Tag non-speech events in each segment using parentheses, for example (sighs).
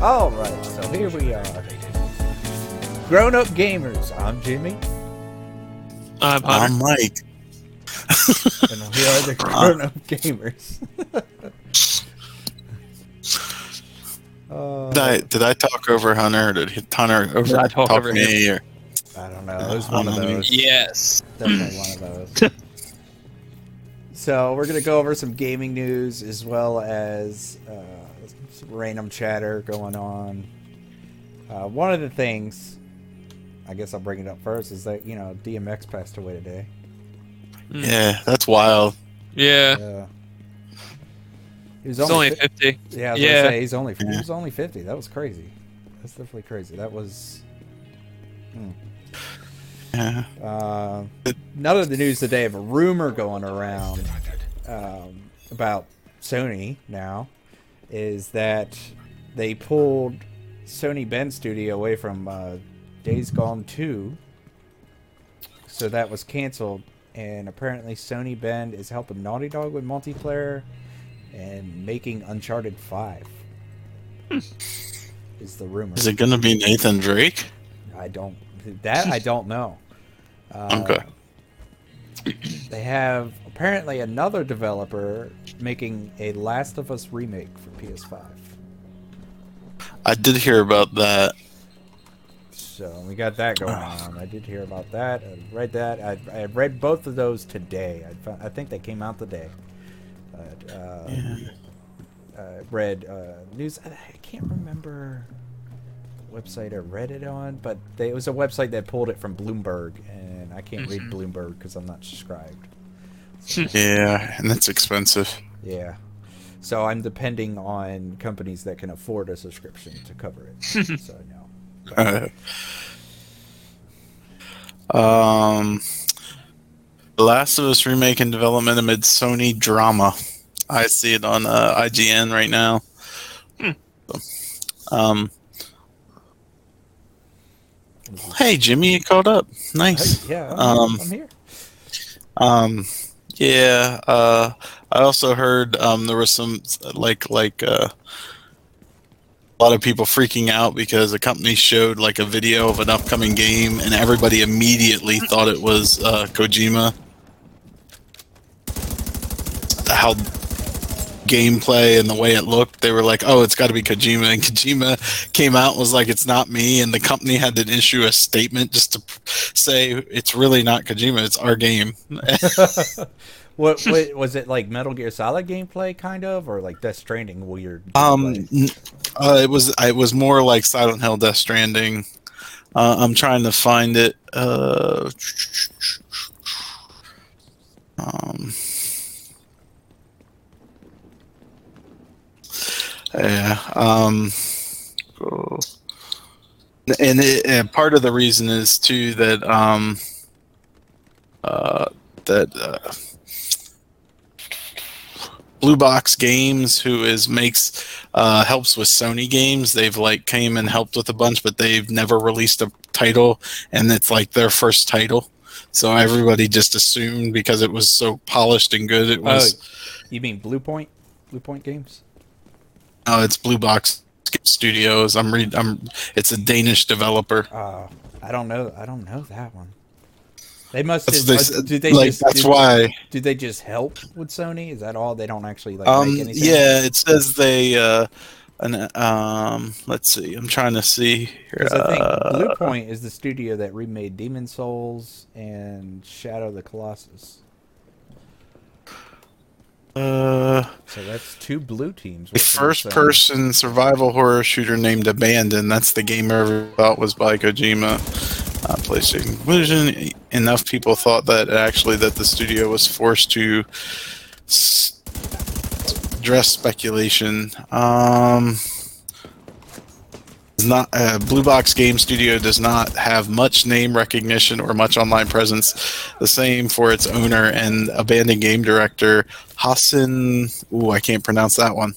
All right, so here we are. Grown up gamers. I'm Jimmy, I'm Hunter. I'm Mike. (laughs) and we are the (laughs) grown up gamers. uh, (laughs) Did I did I talk over Hunter? Or did Hunter over Did I talk over me? Or, I don't know. It was one of those. yes. Definitely one of those. so we're gonna go over some gaming news as well as uh, some random chatter going on. Uh, one of the things, I guess I'll bring it up first, is that you know DMX passed away today. yeah, that's wild. Yeah. Uh, he was only, only fi- 50. yeah, I was yeah. say he's only he was only fifty. That was crazy. That's definitely crazy. That was. Yeah. Uh, none of the news today of a rumor going around um, about Sony now is that they pulled Sony Bend Studio away from uh, Days Gone 2. So that was canceled. And apparently, Sony Bend is helping Naughty Dog with multiplayer and making Uncharted 5. Is the rumor. Is it gonna be Nathan Drake? I don't. That I don't know. Uh, Okay. They have apparently another developer making a Last of Us remake for PS5. I did hear about that. So we got that going on. I did hear about that. I read that. I, I read both of those today. I, fo- I think they came out today. But, uh, I read uh, news. I can't remember website I read it on, but they, it was a website that pulled it from Bloomberg, and I can't read Bloomberg because I'm not subscribed. (laughs) Yeah, and that's expensive. Yeah. So I'm depending on companies that can afford a subscription to cover it. (laughs) so no. um, The Last of Us remake in development amid Sony drama. I see it on uh, IGN right now. Um, hey, Jimmy, you caught up. Nice. Hey, yeah, I'm, Um, I'm here. Um, yeah. Uh, I also heard um, there was some like like uh, a lot of people freaking out because a company showed like a video of an upcoming game, and everybody immediately thought it was uh, Kojima. How gameplay and the way it looked, they were like, "Oh, it's got to be Kojima." And Kojima came out and was like, "It's not me," and the company had to issue a statement just to say it's really not Kojima; it's our game. (laughs) What, what was it like Metal Gear Solid gameplay kind of or like Death Stranding weird? Um, gameplay? uh, it was it was more like Silent Hill, Death Stranding. Uh, I'm trying to find it. Uh, um, yeah. Um, oh. and, it, and part of the reason is too that um, uh, that. Uh, Blue Box Games, who is makes uh, helps with Sony games. They've like came and helped with a bunch, but they've never released a title, and it's like their first title. So everybody just assumed because it was so polished and good, it was. Oh, you mean Blue Point? Blue Point Games? Oh, it's Blue Box Studios. I'm read. I'm. It's a Danish developer. Uh, I don't know. I don't know that one. They must. That's Just, they uh, do they like just? that's do, why. Do they just help with Sony? Is that all? They don't actually like Um. make anything. Yeah. It says they. Uh. An, um. Let's see. I'm trying to see. Here. Because I think Uh, Blue Point is the studio that remade Demon's Souls and Shadow of the Colossus. Uh So that's two blue teams. A first-person survival horror shooter named Abandon. That's the game everyone thought was by Kojima. Uh, PlayStation Vision. Enough people thought that actually that the studio was forced to s- address speculation. Um, is not uh, Blue Box Game Studio does not have much name recognition or much online presence. The same for its owner and abandoned game director Hassan. Ooh, I can't pronounce that one.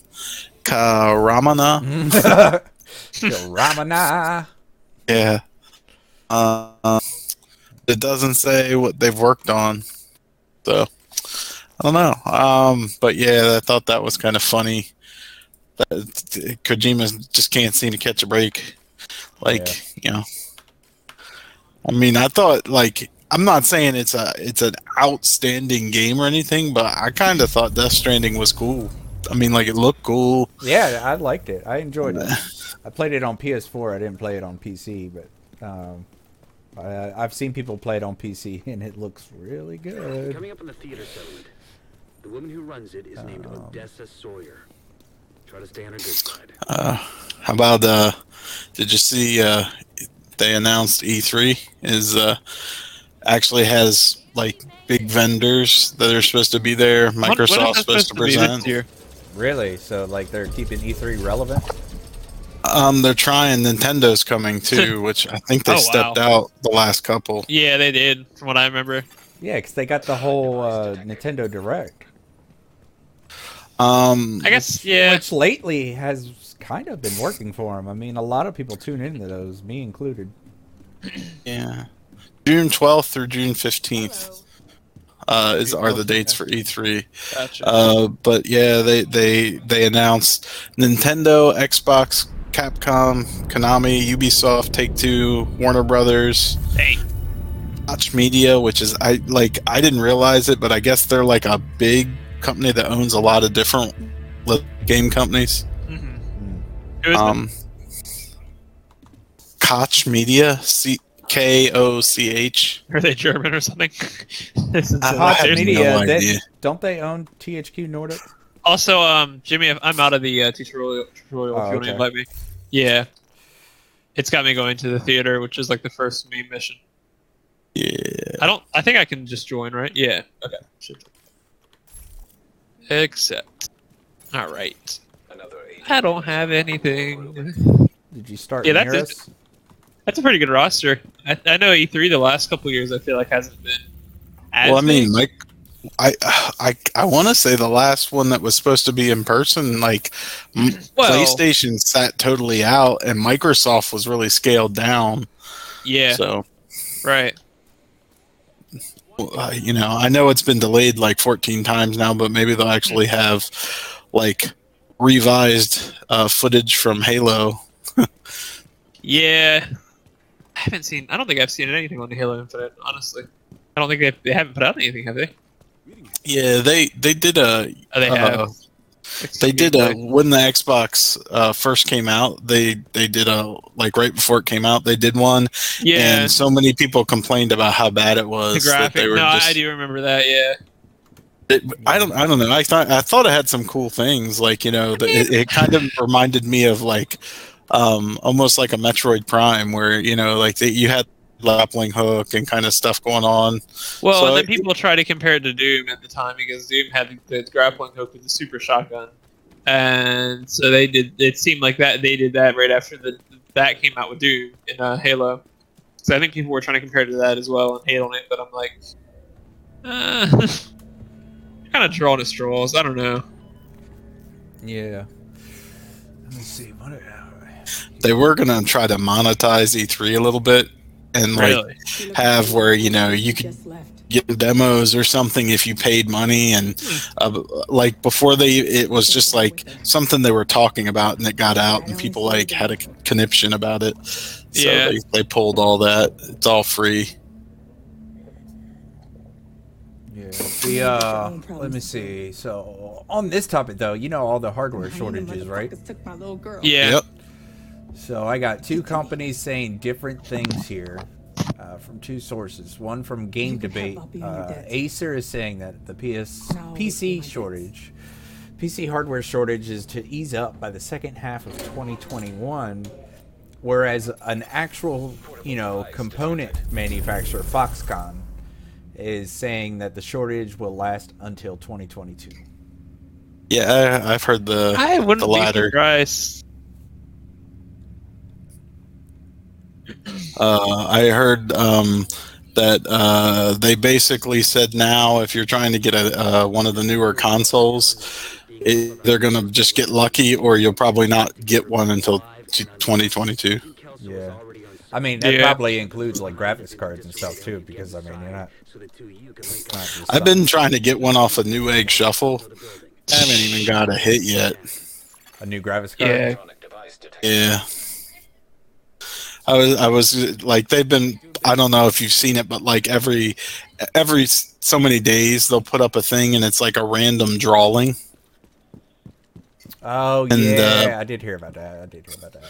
Karamana. Karamana. (laughs) Yeah. Uh, it doesn't say what they've worked on, so I don't know. Um, but yeah, I thought that was kind of funny. That Kojima just can't seem to catch a break. Like you know, I mean, I thought like I'm not saying it's a it's an outstanding game or anything, but I kind of thought Death Stranding was cool. I mean, like it looked cool. Yeah, I liked it. I enjoyed it. I played it on PS4. I didn't play it on PC, but um, I, I've seen people play it on PC, (laughs) and it looks really good. Coming up in the theater settlement, the woman who runs it is named Um. Odessa Sawyer. Try to stay on her good side. Uh, how about uh, did you see uh, they announced E3 is uh, actually has like big vendors that are supposed to be there. When- when is Microsoft's that supposed to be this present. year? Really? So like they're keeping E3 relevant? Um, they're trying. Nintendo's coming (laughs) too, which I think they Oh, stepped wow. out the last couple. Yeah, they did, from what I remember. Yeah, because they got the whole uh, Nintendo Direct, Um, I guess, yeah. which lately has kind of been working for them. I mean, a lot of people tune into those, me included. (clears throat) yeah, June twelfth through June fifteenth uh, is are the dates for E3. Gotcha. Uh, but yeah, they they they announced Nintendo, Xbox, Capcom, Konami, Ubisoft, Take Two, Warner Brothers, hey. Koch Media, which is I like I didn't realize it, but I guess they're like a big company that owns a lot of different game companies. Mm-hmm. Mm. Who is Um, Koch Media, C K O C H. Are they German or something? (laughs) this is I- Koch. Media, no they- don't they own THQ Nordic? Also, um, Jimmy, I'm out of the uh, tutorial. tutorial Oh, if you want to invite me. Yeah. It's got me going to the theater, which is like the first main mission. Yeah. I don't. I think I can just join, right? Yeah. Okay. Should. Accept. All right. I don't have anything. Did you start Yeah, that's near it. That's a pretty good roster. I, I know E3 the last couple years I feel like hasn't been. As Well, I mean, big. Mike, I I I want to say the last one that was supposed to be in person, like Well- PlayStation sat totally out, and Microsoft was really scaled down. yeah, So right. Uh, you know, I know it's been delayed like 14 times now, but maybe they'll actually have like revised uh, footage from Halo. Yeah, I haven't seen. I don't think I've seen anything on the Halo Infinite. Honestly, I don't think they they haven't put out anything, have they? Yeah, they they did a Oh, they have. Uh, they did a when the Xbox uh, first came out. They they did a like right before it came out. They did one, yeah. and so many people complained about how bad it the was that graphic. they were No, just. I do remember that. Yeah. it- I don't. I don't know. I thought. I thought it had some cool things. Like you know, the, it, it kind of reminded me of like, um, almost like a Metroid Prime, where you know, like the, you had grappling hook and kind of stuff going on. Well, So and then people try to compare it to Doom at the time because Doom had the, the grappling hook with the super shotgun, and so they did. It seemed like that they did that right after the that came out with Doom in uh, Halo. So I think people were trying to compare it to that as well and hate on it, but I'm like, uh, (laughs) kind of drawing at straws. I don't know. Yeah. Let me see. What? They were gonna try to monetize E3 a little bit and like Really? have where you know you could get demos or something if you paid money and uh, like before they it was just like something they were talking about and it got out and people like had a conniption about it so Yeah. they, they pulled all that it's all free Yeah. The uh, let me see. So on this topic though, you know all the hardware shortages, right? Took my little girl. Yeah. yep So I got two companies saying different things here uh, from two sources. One from Game You can have Debate. I'll be on your Uh. Acer is saying that the PS Now I'll PC pay debts. shortage, PC hardware shortage is to ease up by the second half of 2021, whereas an actual, you know, component manufacturer, Foxconn, is saying that the shortage will last until 2022. yeah I, i've heard the I wouldn't the be latter surprised. Uh, i heard um that uh, they basically said now if you're trying to get a uh, one of the newer consoles it, they're gonna just get lucky or you'll probably not get one until 2022 Yeah. I mean, that Yeah. probably includes like graphics cards and stuff too, because I mean, you're not. So the two of you can link not I've been trying to get one off of Newegg Shuffle. to the building. I haven't even got a hit yet. A new graphics card. Yeah. Electronic device detected. Yeah. I was I was like they've been I don't know if you've seen it but like every every so many days they'll put up a thing and it's like a random drawing Oh And, yeah, uh, I did hear about that. I did hear about that.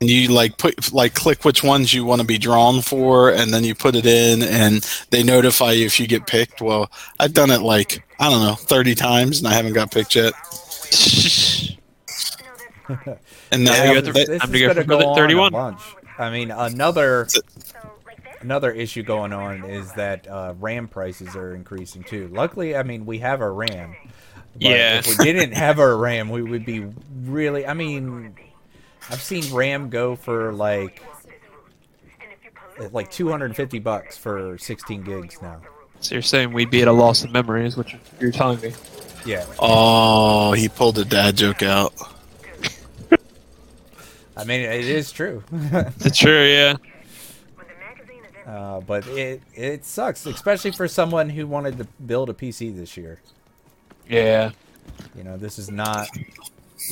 and you like put like click which ones you want to be drawn for and then you put it in and they notify you if you get picked. Well, I've done it like I don't know 30 times and I haven't got picked yet. (laughs) And now you got to- they- I'm gonna gonna go go for on 31. A bunch. I mean, another another issue going on is that uh, RAM prices are increasing too. Luckily, I mean, we have our RAM. But Yeah. If we didn't have our RAM, we would be really. I mean, I've seen RAM go for like like 250 bucks for 16 gigs now. So you're saying we'd be at a loss of memory, is what you're, you're telling me? Yeah. oh, he pulled a dad joke out. I mean, it is true. (laughs) It's true, yeah. uh, but it it sucks, especially for someone who wanted to build a PC this year. Yeah. You know, this is not.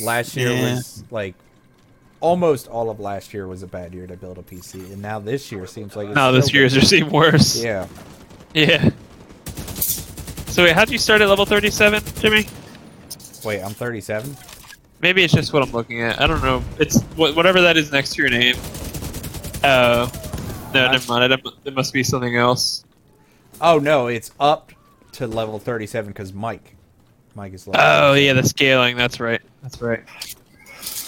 Last year Yeah. was like almost all of last year was a bad year to build a PC, and now this year seems like it's No, this year's just seem worse. Yeah, Yeah. So wait, how'd you start at level 37, Jimmy? wait, I'm 37. Maybe it's just what I'm looking at. I don't know. It's wh- whatever that is next to your name. Oh. No, never mind. It, it must be something else. Oh no, it's up to level 37 because Mike, Mike is level. Oh, yeah, the scaling. That's right. That's right.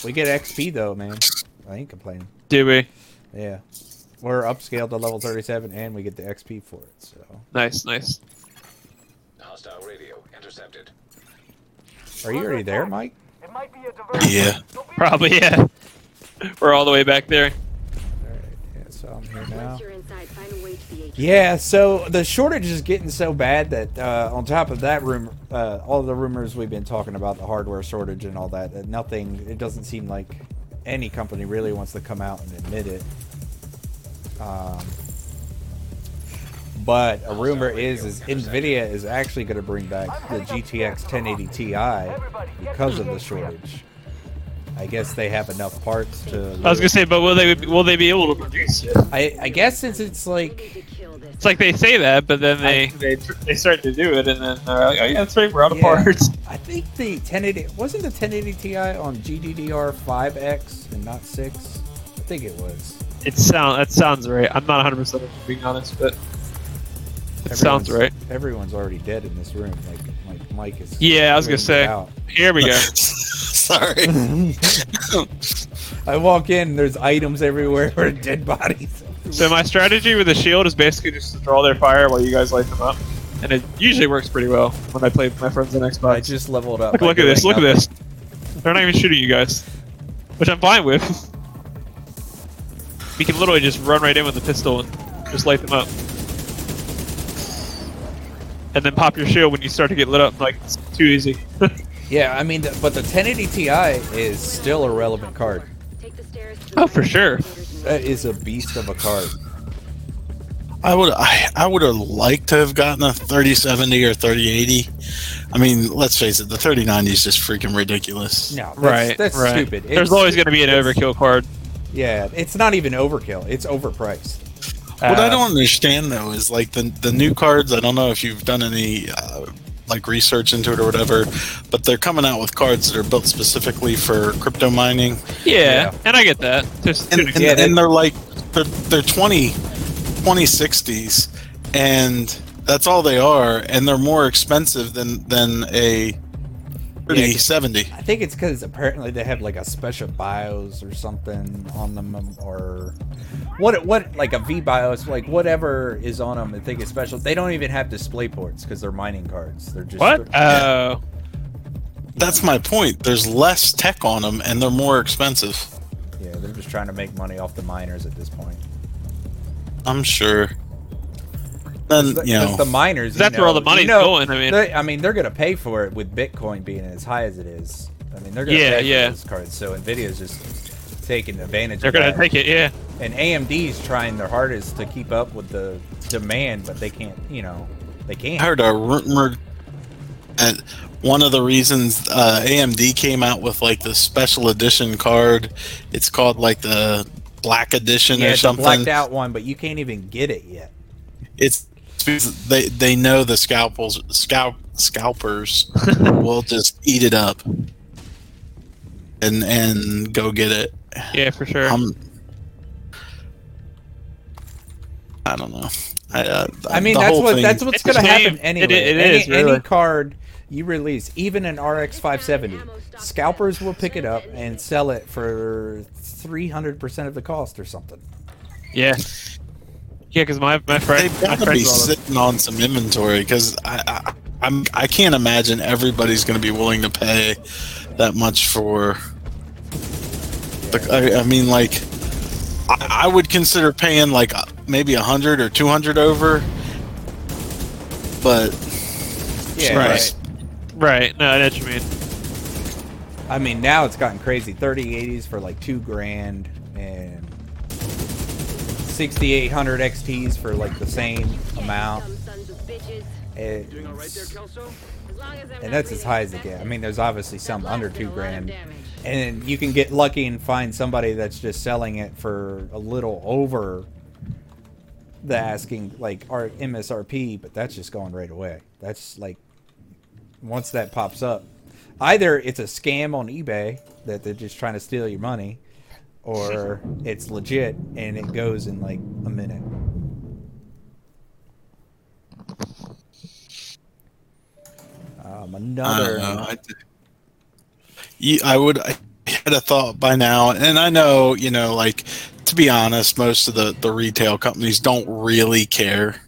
We get XP though, man. I ain't complaining. Do we? Yeah, we're upscaled to level 37, and we get the XP for it. So Nice, nice. Hostile radio intercepted. are you already there, Mike? Yeah. Probably, yeah. (laughs) We're all the way back there. All right, yeah, so I'm here now. Once you're inside, find a way to the Yeah, so the shortage is getting so bad that uh, on top of that rumor, uh, all the rumors we've been talking about the hardware shortage and all that, that nothing. It doesn't seem like any company really wants to come out and admit it. Um, but a rumor is is Nvidia is actually going to bring back the GTX 1080 Ti because of the shortage. I guess they have enough parts to. I was gonna say, but will they will they be able to produce it? I, I guess since it's like Need to kill this. It's like they say that, but then they they, they start to do it, and then they're like, oh yeah, that's right, we're out of Yeah. parts. (laughs) I think the 1080 wasn't the 1080 Ti on GDDR5X and not six. I think it was. It sound that sounds right. I'm not 100 percent being honest, but it sounds right. Everyone's- Everyone's already dead in this room. Like like Mike is. Yeah, I was gonna say. out. Here we go. (laughs) (laughs) Sorry. I walk in, there's items everywhere or dead bodies. So my strategy with the shield is basically just to draw their fire while you guys light them up, and it usually works pretty well when I play with my friends on I Xbox. just leveled up. Look, look at this! doing Look at this! They're not even shooting you guys, which I'm fine with. (laughs) We can literally just run right in with the pistol and just light them up, and then pop your shield when you start to get lit up. Like it's too easy. (laughs) Yeah, I mean, the, but the 1080 Ti is still a relevant card. Take the stairs to the Oh, for sure. That is a beast of a card. I would I, I would have liked to have gotten a 3070 or 3080. I mean, let's face it, the 3090 is just freaking ridiculous. No, that's, right, That's right. stupid. There's It's- always going to be an overkill card. Yeah, it's not even overkill. It's overpriced. What I Uh, don't understand though is like the the new cards. I don't know if you've done any uh, like research into it or whatever, but they're coming out with cards that are built specifically for crypto mining, Yeah, Yeah. and I get that. Just and, and, Yeah, they- and they're like they're they're 20 2060s, and that's all they are, and they're more expensive than than a 3070. I think it's because apparently they have like a special BIOS or something on them, um, or what? What like a V BIOS, like whatever is on them. I think it's special. They don't even have display ports because they're mining cards. They're just what? Oh, That's my point. There's less tech on them, and they're more expensive. yeah, they're just trying to make money off the miners at this point. I'm sure. Then The- you know, 'cause the miners. you that's where all the know- money's you know, going. I mean, they- I mean, they're gonna pay for it with Bitcoin being as high as it is. I mean, they're gonna Yeah, pay for yeah. those cards. So Nvidia's just taking advantage. they're of gonna that. take it. Yeah. and AMD's trying their hardest to keep up with the demand, but they can't. You know, they can't. I heard a rumor. that one of the reasons uh, AMD came out with like the special edition card. It's called like the Black Edition Yeah, or it's a something. blacked out one, but you can't even get it yet. It's because they they know the scalpels scalp scalpers (laughs) will just eat it up and and go get it. Yeah, for sure. Um, I don't know. I, uh, I mean, that's what thing- that's what's going to a shame. happen It- anyway. it any, is, really. any card you release, even an RX 570, scalpers will pick it up and sell it for 300% of the cost or something. yeah. Yeah, because my my friend, They've got to be sitting on some inventory because I, I I'm I can't imagine everybody's going to be willing to pay that much for. The, I, I mean, like, I, I would consider paying like uh, maybe a hundred or two hundred over, but Yeah, Right. right. right. No, I know what you mean. I mean, now it's gotten crazy. 3080s for like two grand and 6800 XTs for like the same amount. Some sons of bitches. It- Doing all right there, Kelso? As long as I'm and that's as high as it breathing gets. I mean, there's obviously some under two did a lot of grand. And you can get lucky and find somebody that's just selling it for a little over the asking like our MSRP, but that's just going right away. That's like once that pops up, either it's a scam on eBay that they're just trying to steal your money, or (laughs) it's legit and it goes in like a minute. Um, I another. know. I, I would I had a thought by now, and I know you know, like to be honest, most of the the retail companies don't really care.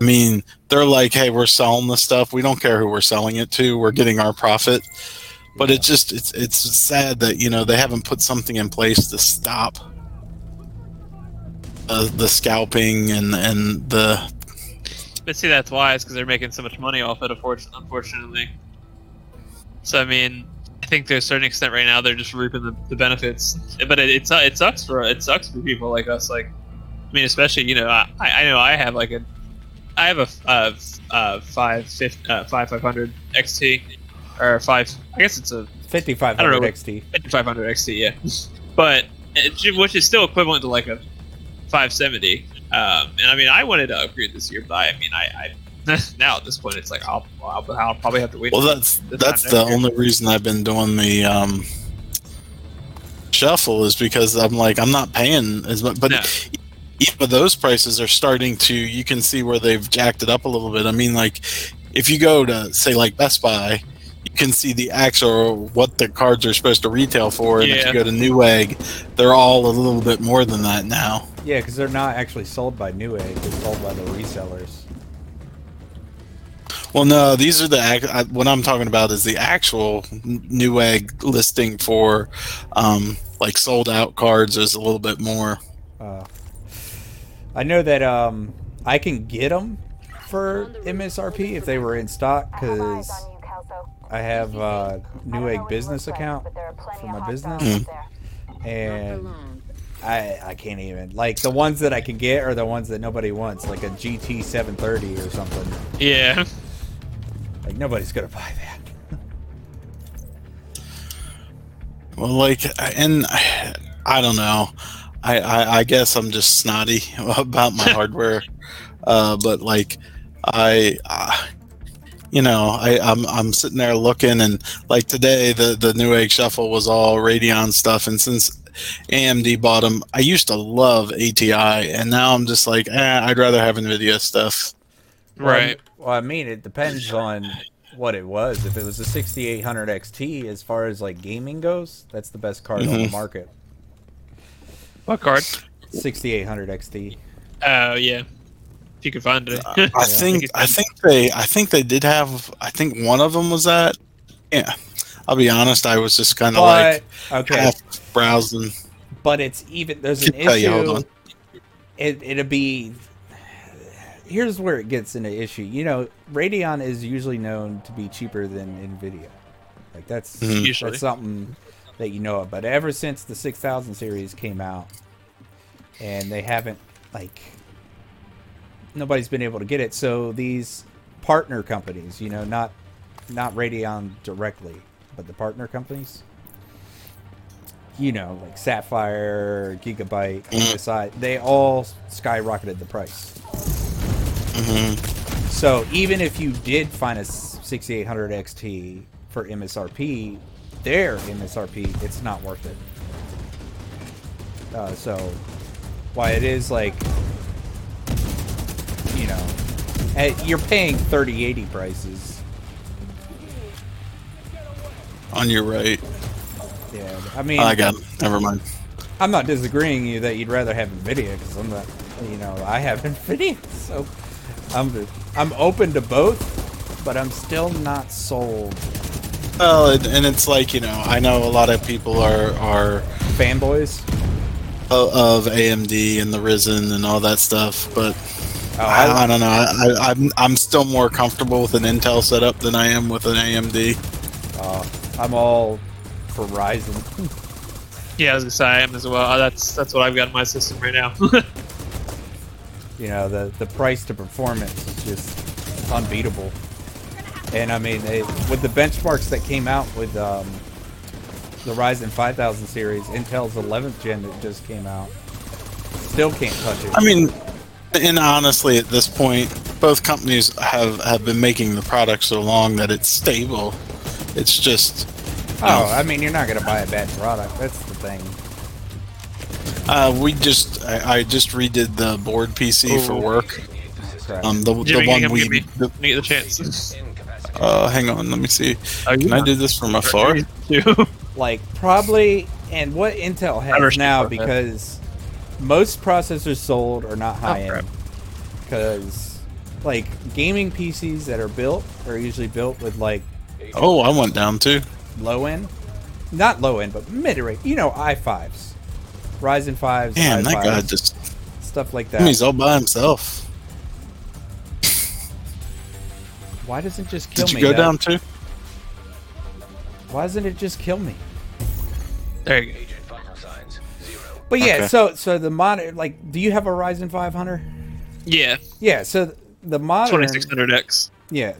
I mean, they're like, "Hey, we're selling the stuff. We don't care who we're selling it to. We're getting our profit." But it's just it's it's sad that you know they haven't put something in place to stop uh, the scalping and and the But see, that's why it's because they're making so much money off it. Unfortunately. So I mean, I think to a certain extent right now they're just reaping the, the benefits. But it, it it sucks for it sucks for people like us. Like, I mean, especially you know, I, I know I have like a, I have a, f- uh, five uh, five five hundred XT or five. I guess it's a 5500 I don't know. XT. 5500 XT, yeah. But it, which is still equivalent to like a 570. Um, and I mean, I wanted to upgrade this year, but I, I mean, I, I now at this point, it's like I'll, I'll, I'll probably have to wait. Well, that's that's the year. only reason I've been doing the um, shuffle is because I'm like I'm not paying as much. But No. even those prices are starting to, you can see where they've jacked it up a little bit. I mean, like if you go to say like Best Buy, you can see the actual what the cards are supposed to retail for, and if you go to Newegg, they're all a little bit more than that now. Yeah, because they're not actually sold by Newegg; they're sold by the resellers. Well, no, these are the act- I, what I'm talking about is the actual Newegg listing for um, like sold out cards is a little bit more. Uh, I know that um, I can get them for MSRP if they were in stock because I have a Newegg business account for my business. (laughs) Not for and. I I can't even like the ones that I can get are the ones that nobody wants, like a GT 730 or something. Yeah, Like nobody's gonna buy that. (laughs) Well, like, and I, I don't know. I, I I guess I'm just snotty (laughs) about my hardware, uh, but like, I. Uh, you know, I, I'm I'm sitting there looking, and like today, the the Newegg Shuffle was all Radeon stuff, and since AMD bought them, I used to love ATI, and now I'm just like, eh, I'd rather have Nvidia stuff. right. Well, I mean, it depends on what it was. If it was a 6800 XT, as far as like gaming goes, that's the best card on the Mhm. market. What card? 6800 XT. Oh yeah, if you can find it. I (laughs) think I think they I think they did have I think one of them was that. Yeah, I'll be honest. I was just kind of like okay, half browsing. but it's even there's an Can tell you, hold issue. on. It it'll be. Here's where it gets into issue. You know, Radeon is usually known to be cheaper than Nvidia. Like that's Mhm. Usually. that's something that you know of. But ever since the 6000 series came out, and they haven't like nobody's been able to get it. So these partner companies, you know, not not Radeon directly, but the partner companies. You know, like Sapphire, Gigabyte, MSI, they all skyrocketed the price. So even if you did find a 6800 XT for MSRP, their MSRP, it's not worth it. Uh, so, why it is like, you know, you're paying 3080 prices. On your right. Yeah, I mean, I got. Never mind. I'm not disagreeing you that you'd rather have Nvidia because I'm not, you know, I have (laughs) Nvidia, so I'm I'm open to both, but I'm still not sold. Well, and, and it's like you know, I know a lot of people are are Fanboys. of AMD and the Ryzen and all that stuff, but Oh, I, I don't know. I, I, I'm I'm still more comfortable with an Intel setup than I am with an AMD. uh, I'm all for Ryzen. (laughs) Yeah, I was gonna say I am as well. Uh, That's that's what I've got in my system right now. (laughs) you know, the the price to performance is just unbeatable. And I mean, they, with the benchmarks that came out with um, the Ryzen 5000 series, Intel's 11th gen that just came out, still can't touch it. I mean, and honestly, at this point, both companies have have been making the product so long that it's stable. It's just oh, I mean, you're not gonna buy a bad product. That's the thing. uh, we just I, I just redid the board PC for work. Um, the, Jimmy, the one we give me, the, give me the chance. uh, hang on, let me see. Oh, Can I do this from afar? Too. (laughs) like probably and what Intel has now because most processors sold are not high oh, end because like gaming PCs that are built are usually built with like Oh, I went down too. low end, not low end, but mid range. You know, i5s, Ryzen 5s, Damn, that i5s, guy just stuff like that. he's all by himself. Why doesn't it just kill me Did you me? go That- down too? Why doesn't it just kill me? There you go. But yeah, Okay. so so the modern like, do you have a Ryzen 500? Yeah, Yeah, so the modern 2600X. Yeah.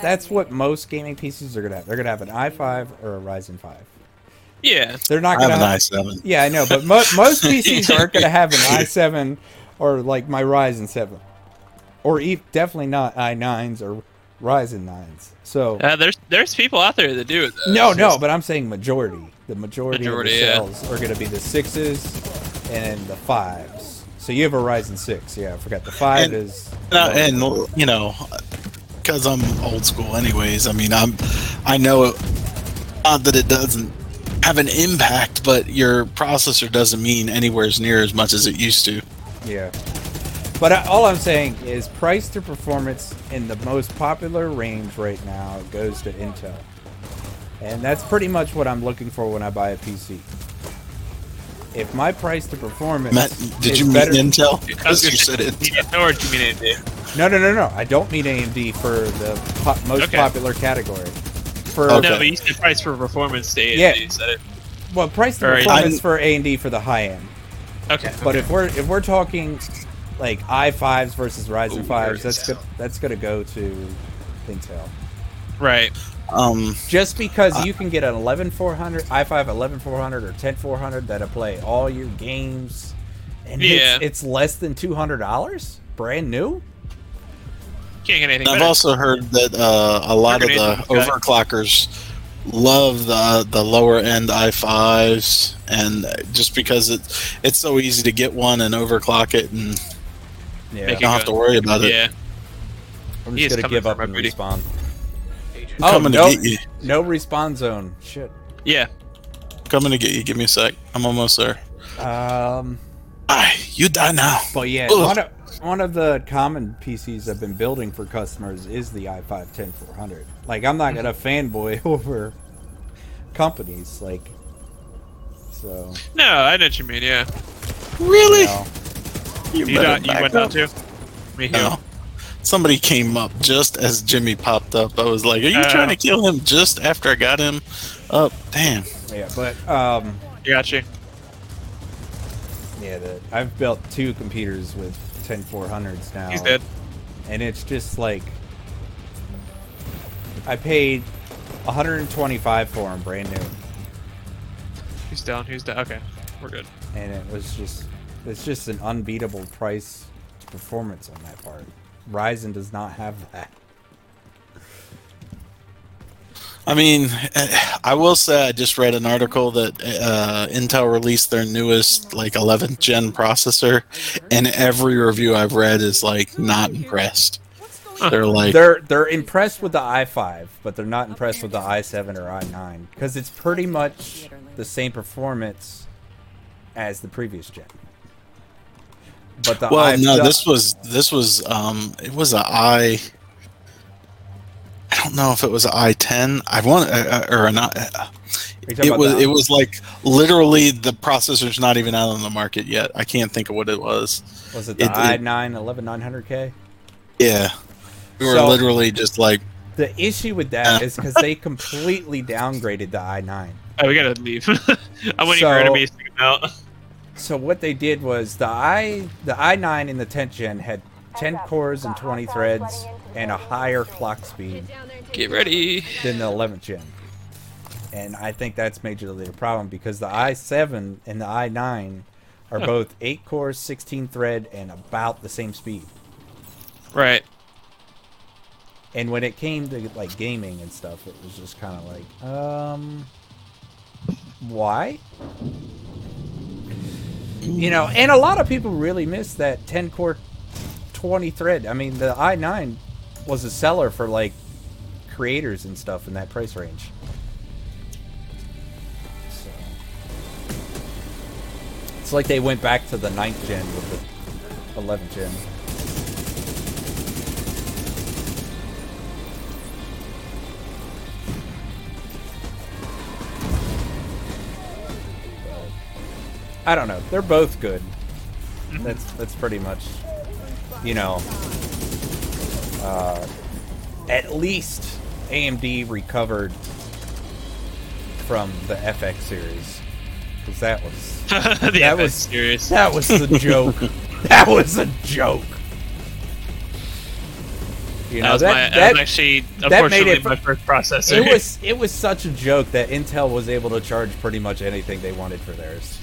That's what most gaming PCs are gonna have. They're gonna have an i5 or a Ryzen 5. Yeah, They're not I have gonna an have. i7. Yeah, I know, but mo- (laughs) most PCs aren't gonna have an (laughs) i7 or like my Ryzen 7, or e- definitely not i9s or Ryzen 9s. So uh, there's there's people out there that do it. Though. no, It's no, just- but I'm saying majority. The majority, Majority, of the yeah. cells are gonna be the sixes and the fives. So you have a Ryzen 6. Yeah, I forgot the five And- is. No, and you know, because I'm old school, anyways. I mean, I'm, I know, not that it doesn't have an impact, but your processor doesn't mean anywhere as near as much as it used to. Yeah. But all I'm saying is price to performance in the most popular range right now goes to Intel. And that's pretty much what I'm looking for when I buy a PC. If my price to performance Matt, did is you mean better, Intel? (laughs) Because you said it. you didn't know what you mean AMD. No, no, no, no. I don't mean AMD for the po- most Okay. popular category. For Okay. No, but you said price for performance to AMD. Yeah. You said it. well, price to Alright. performance I'm- for AMD for the high end. Okay. But if we're if we're talking like i5s versus Ryzen Ooh, 5s, that's Ryzen. good. That's gonna go to Intel. right. Um, Just because you can get an 11400 i5 11400 or 10400 that'll play all your games, and Yeah. it's, it's less than two hundred dollars, brand new. Can't get anything I've better. also heard that uh, a lot of the overclockers love the the lower end i5s, and just because it it's so easy to get one and overclock it, and Yeah, Make you don't have to worry about it. yeah. I'm he just gonna coming give for up my and booty. respawn. I'm Oh, coming no. to get you. No respawn zone. Shit. Yeah. Coming to get you. Give me a sec. I'm almost there. Um, Ah, you die now. but yeah, Ugh. one of one of the common PCs I've been building for customers is the i5 10400. Like, I'm not gonna fanboy (laughs) over companies. Like, so No, I know what you mean. Yeah. Really? you know. You, You, better you back went down up. too. Me too. No. Somebody came up just as Jimmy popped up. I was like, "Are you Uh. trying to kill him just after I got him up?" Damn. Yeah, but um, I got you. yeah, the, I've built two computers with 10400s now. He's dead. and it's just like I paid 125 for them, brand new, He's down? He's down? Okay, we're good. and it was just it's just an unbeatable price to performance on that part. Ryzen does not have that. I mean, eh, I will say I just read an article that uh, Intel released their newest like 11th gen processor, and every review I've read is like not impressed. They're like, They're they're impressed with the i5, but they're not impressed with the i7 or i9 because it's pretty much the same performance as the previous gen. But the well, i no, the- this was this was um, it was a i. I don't know if it was an i10. I want uh, or an. Uh, Are you talking it was the- it was like literally the processor's not even out on the market yet. I can't think of what it was. was it the it- it- i9 11900K? Yeah, we were So- literally just like, The issue with that is because they completely downgraded the i9. Oh, we gotta leave. (laughs) I'm waiting So- for enemies to come out. So what they did was the i the i9 in the 10th gen had 10 cores and 20 threads and a higher clock speed Get down there and take Get it. ready. than the 11th gen. And I think that's majorly a problem because the i7 and the i9 are Huh. both 8 cores, 16 thread, and about the same speed. Right. And when it came to like gaming and stuff, it was just kind of like, um, why? You know, and a lot of people really miss that 10 core 20 thread. I mean, the i9 was a seller for like creators and stuff in that price range. So it's like they went back to the 9th gen with the 11th gen. I don't know. They're both good. That's that's pretty much, you know. Uh, at least AMD recovered from the FX series because that was (laughs) the That FX was- serious. that was the joke. (laughs) that was a joke. You that know was that my, that, that, was actually unfortunately it- my first processor. it was (laughs) it was such a joke that Intel was able to charge pretty much anything they wanted for theirs.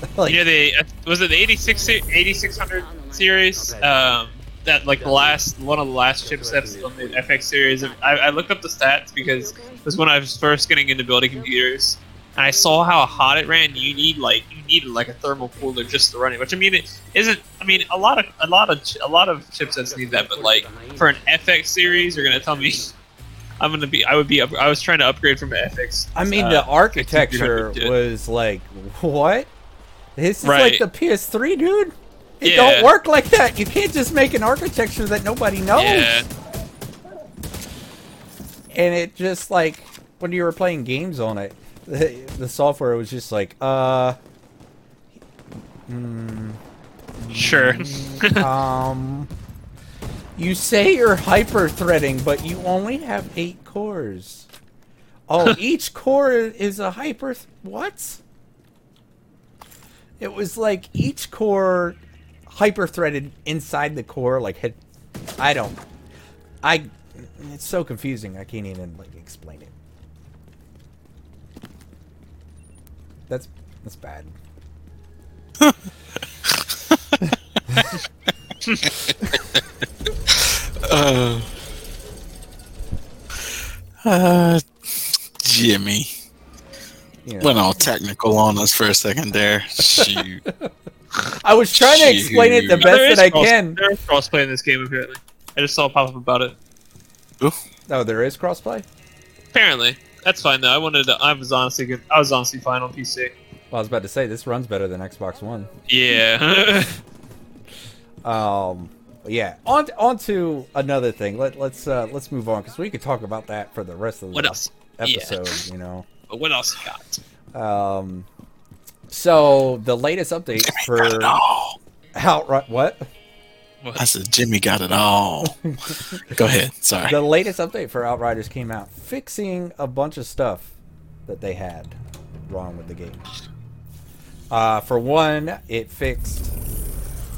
(laughs) like, you know the uh, was it the 86 8600 series? Um that like the last one of the last chipsets on the FX series. I, I looked up the stats because it was when I was first getting into building computers and I saw how hot it ran. You need like you needed like a thermal cooler just to run it which I mean it isn't I mean a lot of a lot of a lot of chipsets need that but like for an FX series you're gonna tell me (laughs) I'm gonna be I would be up, I was trying to upgrade from FX I mean, uh, the architecture was like, what? This is Right. like the PS3, dude. It Yeah. don't work like that. You can't just make an architecture that nobody knows. yeah And it just like when you were playing games on it, the, the software was just like, uh, mm, sure (laughs) um, you say you're hyper threading, but you only have eight cores. Oh, (laughs) each core is a hyper. Th- what? It was like each core hyper threaded inside the core. Like, had, I don't. I. It's so confusing. I can't even like explain it. That's that's bad. (laughs) uh, uh, Jimmy You know. went all technical on us for a second there. Shoot. (laughs) I was trying to explain it the Shoot. best that I cross- can. There is crossplay in this game, apparently. I just saw a pop up about it. Oh, there is crossplay. Apparently, that's fine though. I wanted to. I was honestly good. I was honestly fine on PC. Well, I was about to say this runs better than Xbox One. Yeah. (laughs) Um, yeah. On on to another thing. Let let's uh, let's move on because we could talk about that for the rest of the What else? Yeah. episode. You know. But what else you got? Um. So the latest update Jimmy got it for all. outright what? I said Jimmy got it all. Go ahead. Sorry. The latest update for Outriders came out, fixing a bunch of stuff that they had wrong with the game. Uh, for one, it fixed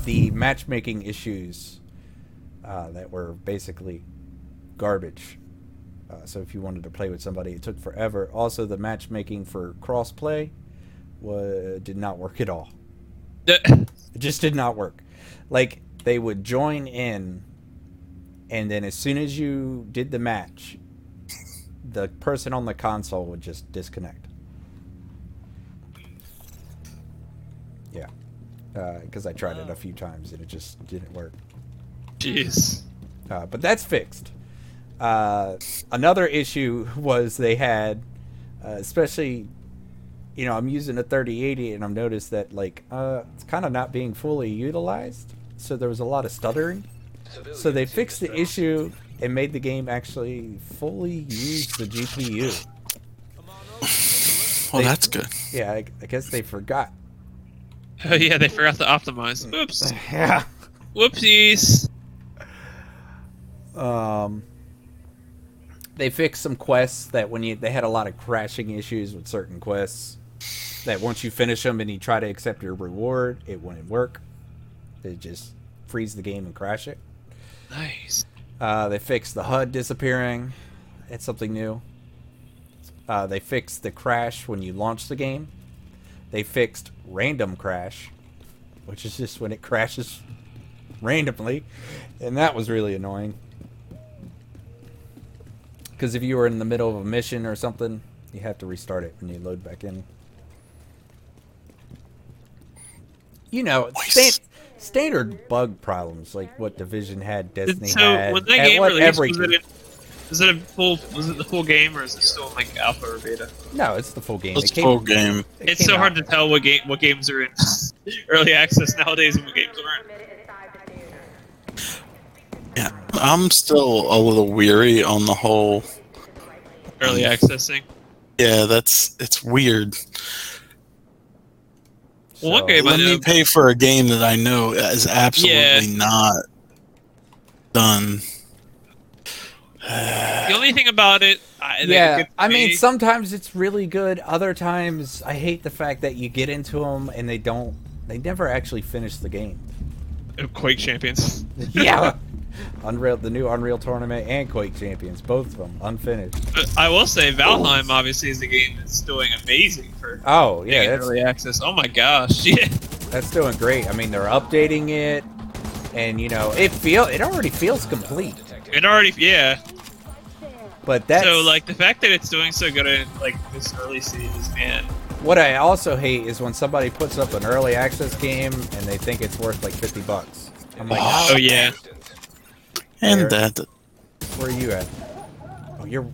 the matchmaking issues uh, that were basically garbage. Uh, so if you wanted to play with somebody, it took forever. Also, the matchmaking for crossplay wa- did not work at all. (laughs) It just did not work. Like they would join in, and then as soon as you did the match, the person on the console would just disconnect. Yeah, because I tried it a few times and it just didn't work. Jeez. Uh, but that's fixed. Uh, another issue (laughs) was they had, uh, especially, you know, I'm using a 3080 and I've noticed that like uh, it's kind of not being fully utilized. So there was a lot of stuttering. So they fixed the issue and made the game actually fully use the GPU. (sighs) Well, They- that's good. Yeah, I, I guess they forgot. Oh (laughs) yeah, they forgot to optimize. Oops. (laughs) Yeah. Whoopsies. Um, they fixed some quests that when you they had a lot of crashing issues with certain quests that once you finish them and you try to accept your reward, it wouldn't work. It just freeze the game and crash it. Nice. Uh, they fixed the HUD disappearing. It's something new. Uh, they fixed the crash when you launch the game. They fixed random crash, which is just when it (laughs) crashes randomly, and that was really annoying. Because if you were in the middle of a mission or something, you have to restart it when you load back in. You know, Nice. standard bug problems like what Division had, Destiny so had, when that and game what released, every was it, in, was it a full? Was it the full game, or is it still like alpha or beta? No, it's the full game. It's It came- full game. it It's came so hard out- to tell what game what games are in (laughs) early access nowadays and what games aren't. Yeah, I'm still a little weary on the whole. Early um, access thing. Yeah, that's it's weird. Well, one So- game I Let me know. pay for a game that I know is absolutely not done. The only thing about it, I, yeah, I mean, me- sometimes it's really good. Other times, I hate the fact that you get into them and they don't. They never actually finish the game. Quake Champions. Yeah, (laughs) Unreal, the new Unreal Tournament and Quake Champions, both of them unfinished. But I will say, Valheim obviously is a game that's doing amazing for Oh yeah, that's early access. Oh my gosh, (laughs) yeah. that's doing great. I mean, they're updating it, and you know, it feel it already feels complete. It already, yeah. But that's So like the fact that it's doing so good in like this early stages, man. what I also hate is when somebody puts up an early access game and they think it's worth like fifty bucks. I'm like, Oh yeah. And Where? that where are you at? Oh, you're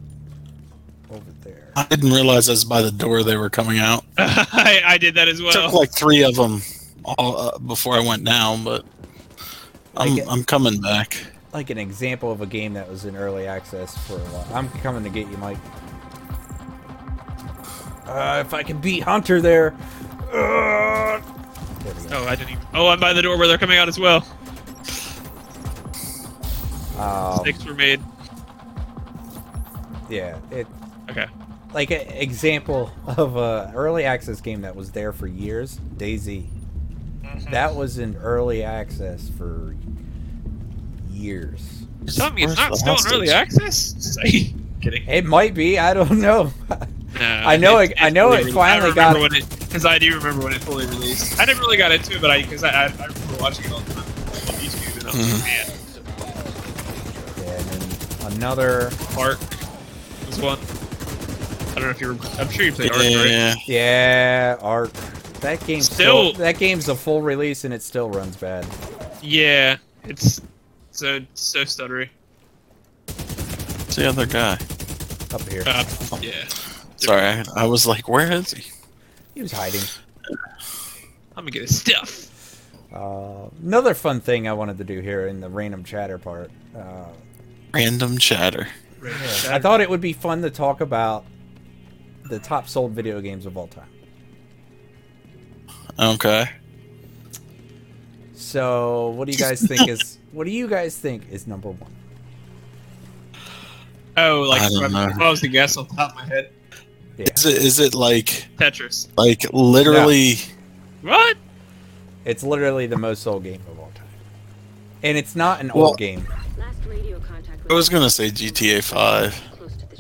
over there. I didn't realize that's by the door they were coming out. (laughs) I, I did that as well. Took like three of them all uh, before I went down, but I'm Like it- I'm coming back. like an example of a game that was in early access for a while. I'm coming to get you, Mike. Uh, if I can beat Hunter there. Uh, there. Oh, I didn't even. Oh, I'm by the door where they're coming out as well. Um, Six were made. yeah, it Okay. like an example of a early access game that was there for years. DayZ. That was in early access for years. You're telling me it's not still in early access? (laughs) Kidding. It might be. I don't know. No, (laughs) I know it- I know fully it re- I finally got- it because I do remember when it fully released. I never really got into it, but I because I, I, I remember watching it all the time on YouTube, and I was Mm-hmm. Another. Ark was one. I don't know if you. Were, I'm sure you played Ark, right? Yeah, Yeah, Ark. That game still, Still- that game's a full release and it still runs bad. Yeah, it's so so stuttery. it's the other guy. Up here, Uh, yeah, Sorry, I, I was like, where is he? he was hiding. I'm gonna get his stuff. Uh, another fun thing I wanted to do here in the random chatter part. Uh, Random chatter. I thought it would be fun to talk about the top sold video games of all time. Okay. So, what do you guys think is? (laughs) What do you guys think is number one? Oh, like I don't if know. if I was to guess off the top of my head, Yeah, Is it is it like Tetris. like literally? What? it's literally the most sold game of all time, and it's not an Well- old game. Last radio contact I was gonna say GTA Five.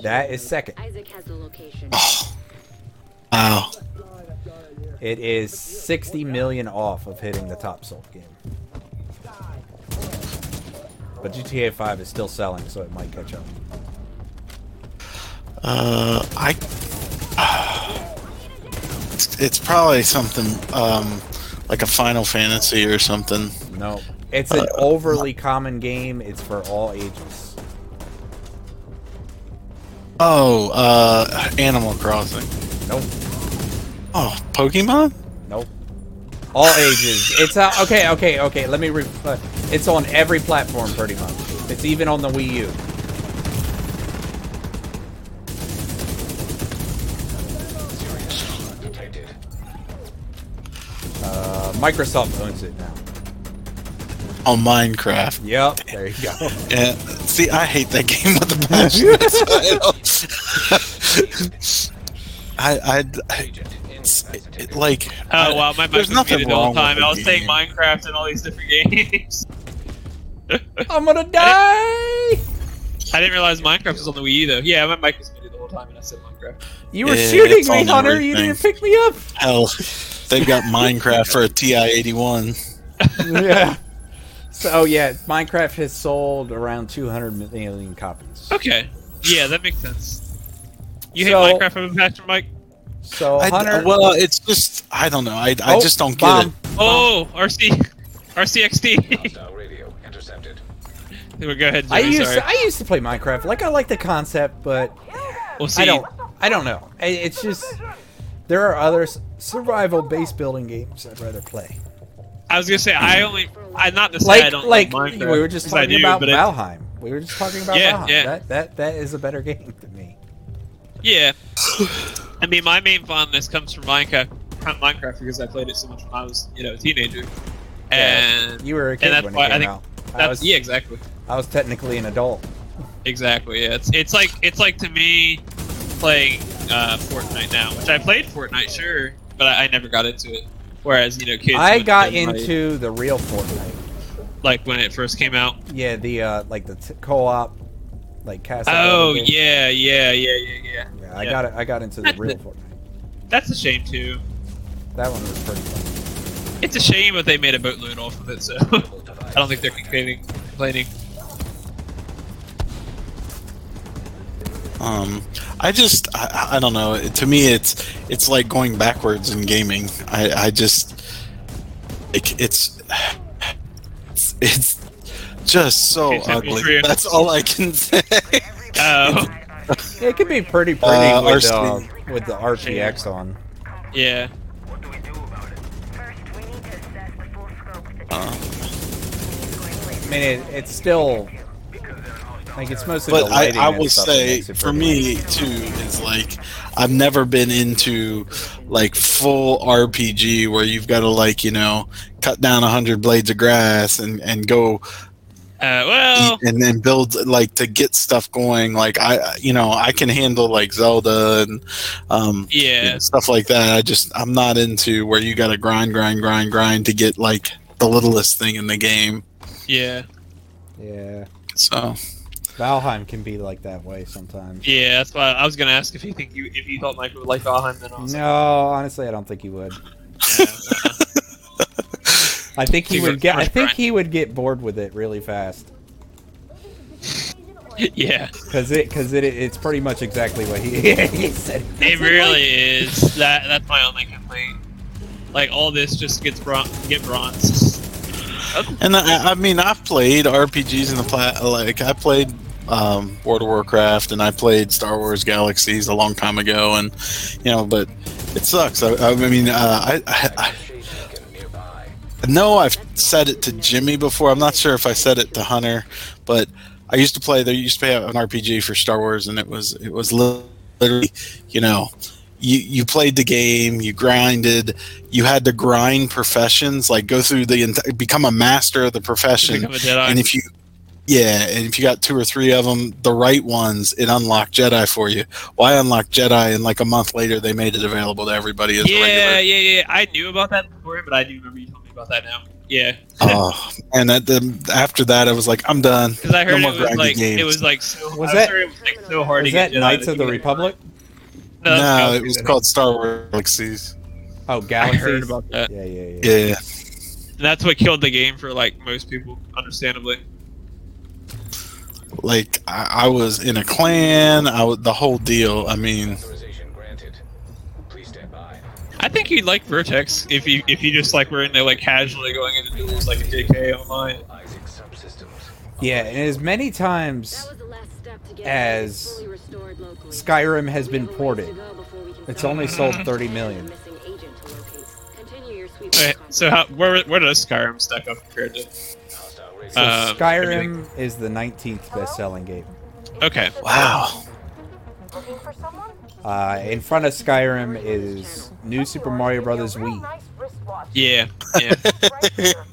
That is second. ISAC has the location. Oh, wow. It is 60 million off of hitting the top sold game. But GTA 5 is still selling, so it might catch up. Uh, I. It's, it's probably something um, like a Final Fantasy or something. No. It's an overly common game. It's for all ages. Oh, uh, Animal Crossing. Nope. Oh, Pokemon? Nope. All ages. It's uh, okay, okay, okay. Let me. Re- uh, it's on every platform, pretty much. It's even on the Wii U. Uh, Microsoft owns it now. Oh, Minecraft. Yep. There you go. (laughs) Yeah. See, I hate that game with a passion. (laughs) That's why I, don't- I, I, it, it- like. Oh wow, my mic There's was nothing muted the whole wrong with time. I was saying. Minecraft and all these different games. (laughs) I'm gonna die. I didn't realize Minecraft was on the Wii U though. Yeah, my mic was muted the whole time and I said Minecraft. You were Yeah, shooting me, on Hunter. You everything. didn't pick me up. Hell, they've got Minecraft for a TI-81. yeah. So oh, yeah, Minecraft has sold around 200 million copies. Okay. Yeah, that makes sense. You So- hate Minecraft from Pastor Mike? So I, Hunter, well, it's just I don't know. I, I Oh, just don't get it. Oh, RC, RCXD. Radio intercepted. Go ahead, I used Sorry. to, I used to play Minecraft. Like I like the concept, but We'll see. I don't I don't know. It's just there are other survival based building games I'd rather play. I was gonna say I only. I not to say Like I don't like like we were just talking do, about but it- Valheim. We were just talking about Yeah, Valheim. yeah. That that that is a better game to me. Yeah. I mean, my main fondness comes from Minecraft. Minecraft because I played it so much when I was, you know, a teenager. And You were a kid that's when it why I came think out. That's was yeah, exactly, I was technically an adult. exactly. Yeah, it's it's like it's like to me playing uh, Fortnite now, which I played Fortnite, sure, but I, I never got into it. Whereas you know, kids. I got into the real Fortnite. like when it first came out. Yeah, the uh like the t- co-op like Castle. Oh yeah, yeah, yeah, yeah, yeah. Yeah, I Yeah. got it. I got into the That's real it. Fortnite. That's a shame too. That one was pretty fun. It's a shame that they made a boatload off of it, so (laughs) I don't think they're complaining. complaining. Um, I just I, I don't know. To me, it's it's like going backwards in gaming. I I just like it's it's, (sighs) it's just so Okay, ugly. That's all I can (laughs) say. Oh, It can be pretty pretty Uh, with, uh, with the RTX on. yeah. What do we do about it? First, we need to assess the full scope of the I mean, it, it's still like it's mostly but the I, lighting I and will say for pretty. me too is like I've never been into like full RPG where you've got to like you know cut down a hundred blades of grass and and go Uh, well, and then build like to get stuff going like I you know I can handle like Zelda and um yeah. and stuff like that I just I'm not into where you got to grind grind grind grind to get like the littlest thing in the game Yeah. Yeah, so Valheim can be like that way sometimes. Yeah, that's why I was gonna ask if you think you if you thought Michael would like Valheim, then also. No, honestly, I don't think he would. Yeah, (laughs) I think he He's would get. I think he would get bored with it really fast (laughs) yeah, because it because it it's pretty much exactly what he, (laughs) he said. it really is. That that's my only complaint. Like all this just gets bron- get bronze. And I, I mean, I've played RPGs in the plat. Like I played um, World of Warcraft, and I played Star Wars Galaxies a long time ago, and you know, but it sucks. I, I mean, uh, I, I. I know I've said it to Jimmy before. I'm not sure if I said it to Hunter, but I used to play. There used to be an RPG for Star Wars, and it was it was literally, you know. You, you played the game, you grinded, you had to grind professions, like go through the enti- become a master of the profession Become a Jedi. and if you yeah and if you got two or three of them the right ones it unlocked jedi for you well unlock jedi and like a month later they made it available to everybody as yeah, regular yeah, yeah. I knew about that before, but I do remember you told me about that now. Yeah, oh, and that then after that, I was like, I'm done. (laughs) because I heard No it was like it was like so. Was that- it was like so hard Was to that Jedi Knights of the you- Republic? No, no, it was called Star Wars Galaxies. Oh, Galaxies. I heard about that. Yeah, yeah, yeah. Yeah, And that's what killed the game for like most people, understandably. like I, I was in a clan. I was the whole deal. I mean, Authorization granted. Please stand by. I think you'd like Vertex if you if you just like were in there like casually going into duels like a JK online. ISAC subsystems. Yeah, and as many times As fully restored locally. Skyrim has been have a ways ported, to go before we can it's only sold Mhm. 30 missing million. agent to locate. Continue your sweep Okay, of so how where where does Skyrim stack up compared to? So Um, Skyrim is the 19th best-selling game. Okay, wow. Looking for someone? Uh, in front of Skyrim is New Super Mario Brothers Real Wii. yeah, yeah. Right here. (laughs)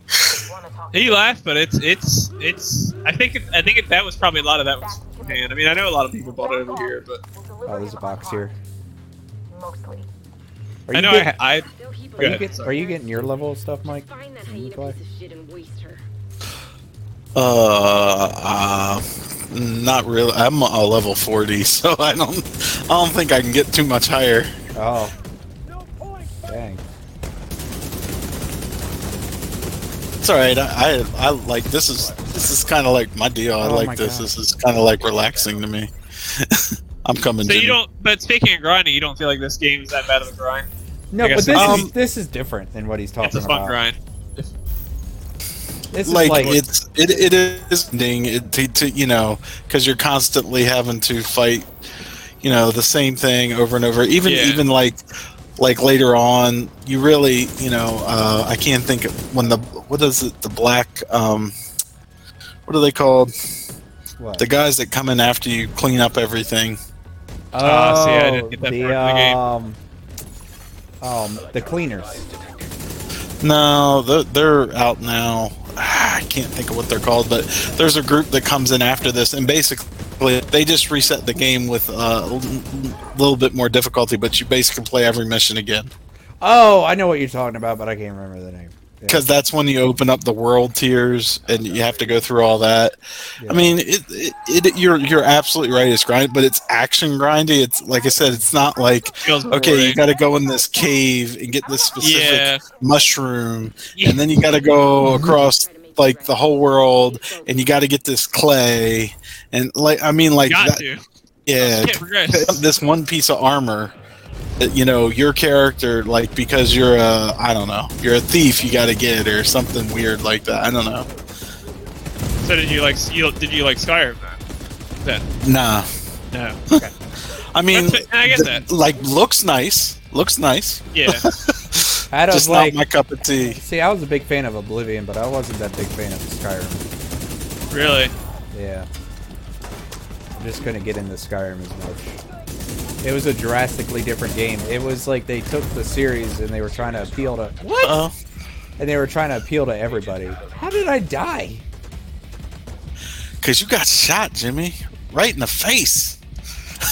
You laugh, but it's it's it's. I think it, I think it, that was probably a lot of that was Japan. I mean, I know a lot of people bought it over here, but Oh, there's a box here. Mostly. Are I you, know get- I, I are, you get- are you getting your level of stuff, Mike? Find that you play? shit and waste her. Uh, uh, not really. I'm a level 40, (laughs) so I don't. I don't think I can get too much higher. Oh. Dang. It's all right. I, I, I like this is this is kind of like my deal. I Oh my like this. God. This is kind of like relaxing to me. (laughs) I'm coming. so you don't. But speaking of grinding, you don't feel like this game is that bad of a grind. No, I but guess this it's- is this is different than what he's talking It's a fun about. grind. This is like, like, it's it, it is ding it, to, to you know because you're constantly having to fight you know the same thing over and over even Yeah. even like like later on you really you know uh, i can't think of when the what is it the black um what are they called what? the guys that come in after you clean up everything oh, Ah, see, I didn't get that the part in the game. um, um, the cleaners. no they're, they're out now Ah, i can't think of what they're called but there's a group that comes in after this and basically they just reset the game with uh, a l- little bit more difficulty but you basically play every mission again Oh, I know what you're talking about, but I can't remember the name. Yeah. because that's when you open up the world tiers and you have to go through all that Yeah. i mean it, it, it you're you're absolutely right it's grind but it's action grindy it's like i said it's not like okay you got to go in this cave and get this specific Yeah. mushroom Yeah. and then you got to go across like the whole world and you got to get this clay and like i mean like got that, yeah (laughs) this one piece of armor that Uh, you know your character like because you're a i don't know you're a thief you got to get or something weird like that i don't know So did you like? You, did you like Skyrim? Then? nah No. (laughs) i mean I get th- that. like looks nice looks nice Yeah. (laughs) I was just like, not my cup of tea see, I was a big fan of Oblivion, but I wasn't that big fan of Skyrim. really. Yeah. I'm just couldn't get into Skyrim as much. It was a drastically different game. It was like they took the series and they were trying to appeal to what? uh And they were trying to appeal to everybody. How did I die? because you got shot jimmy right in the face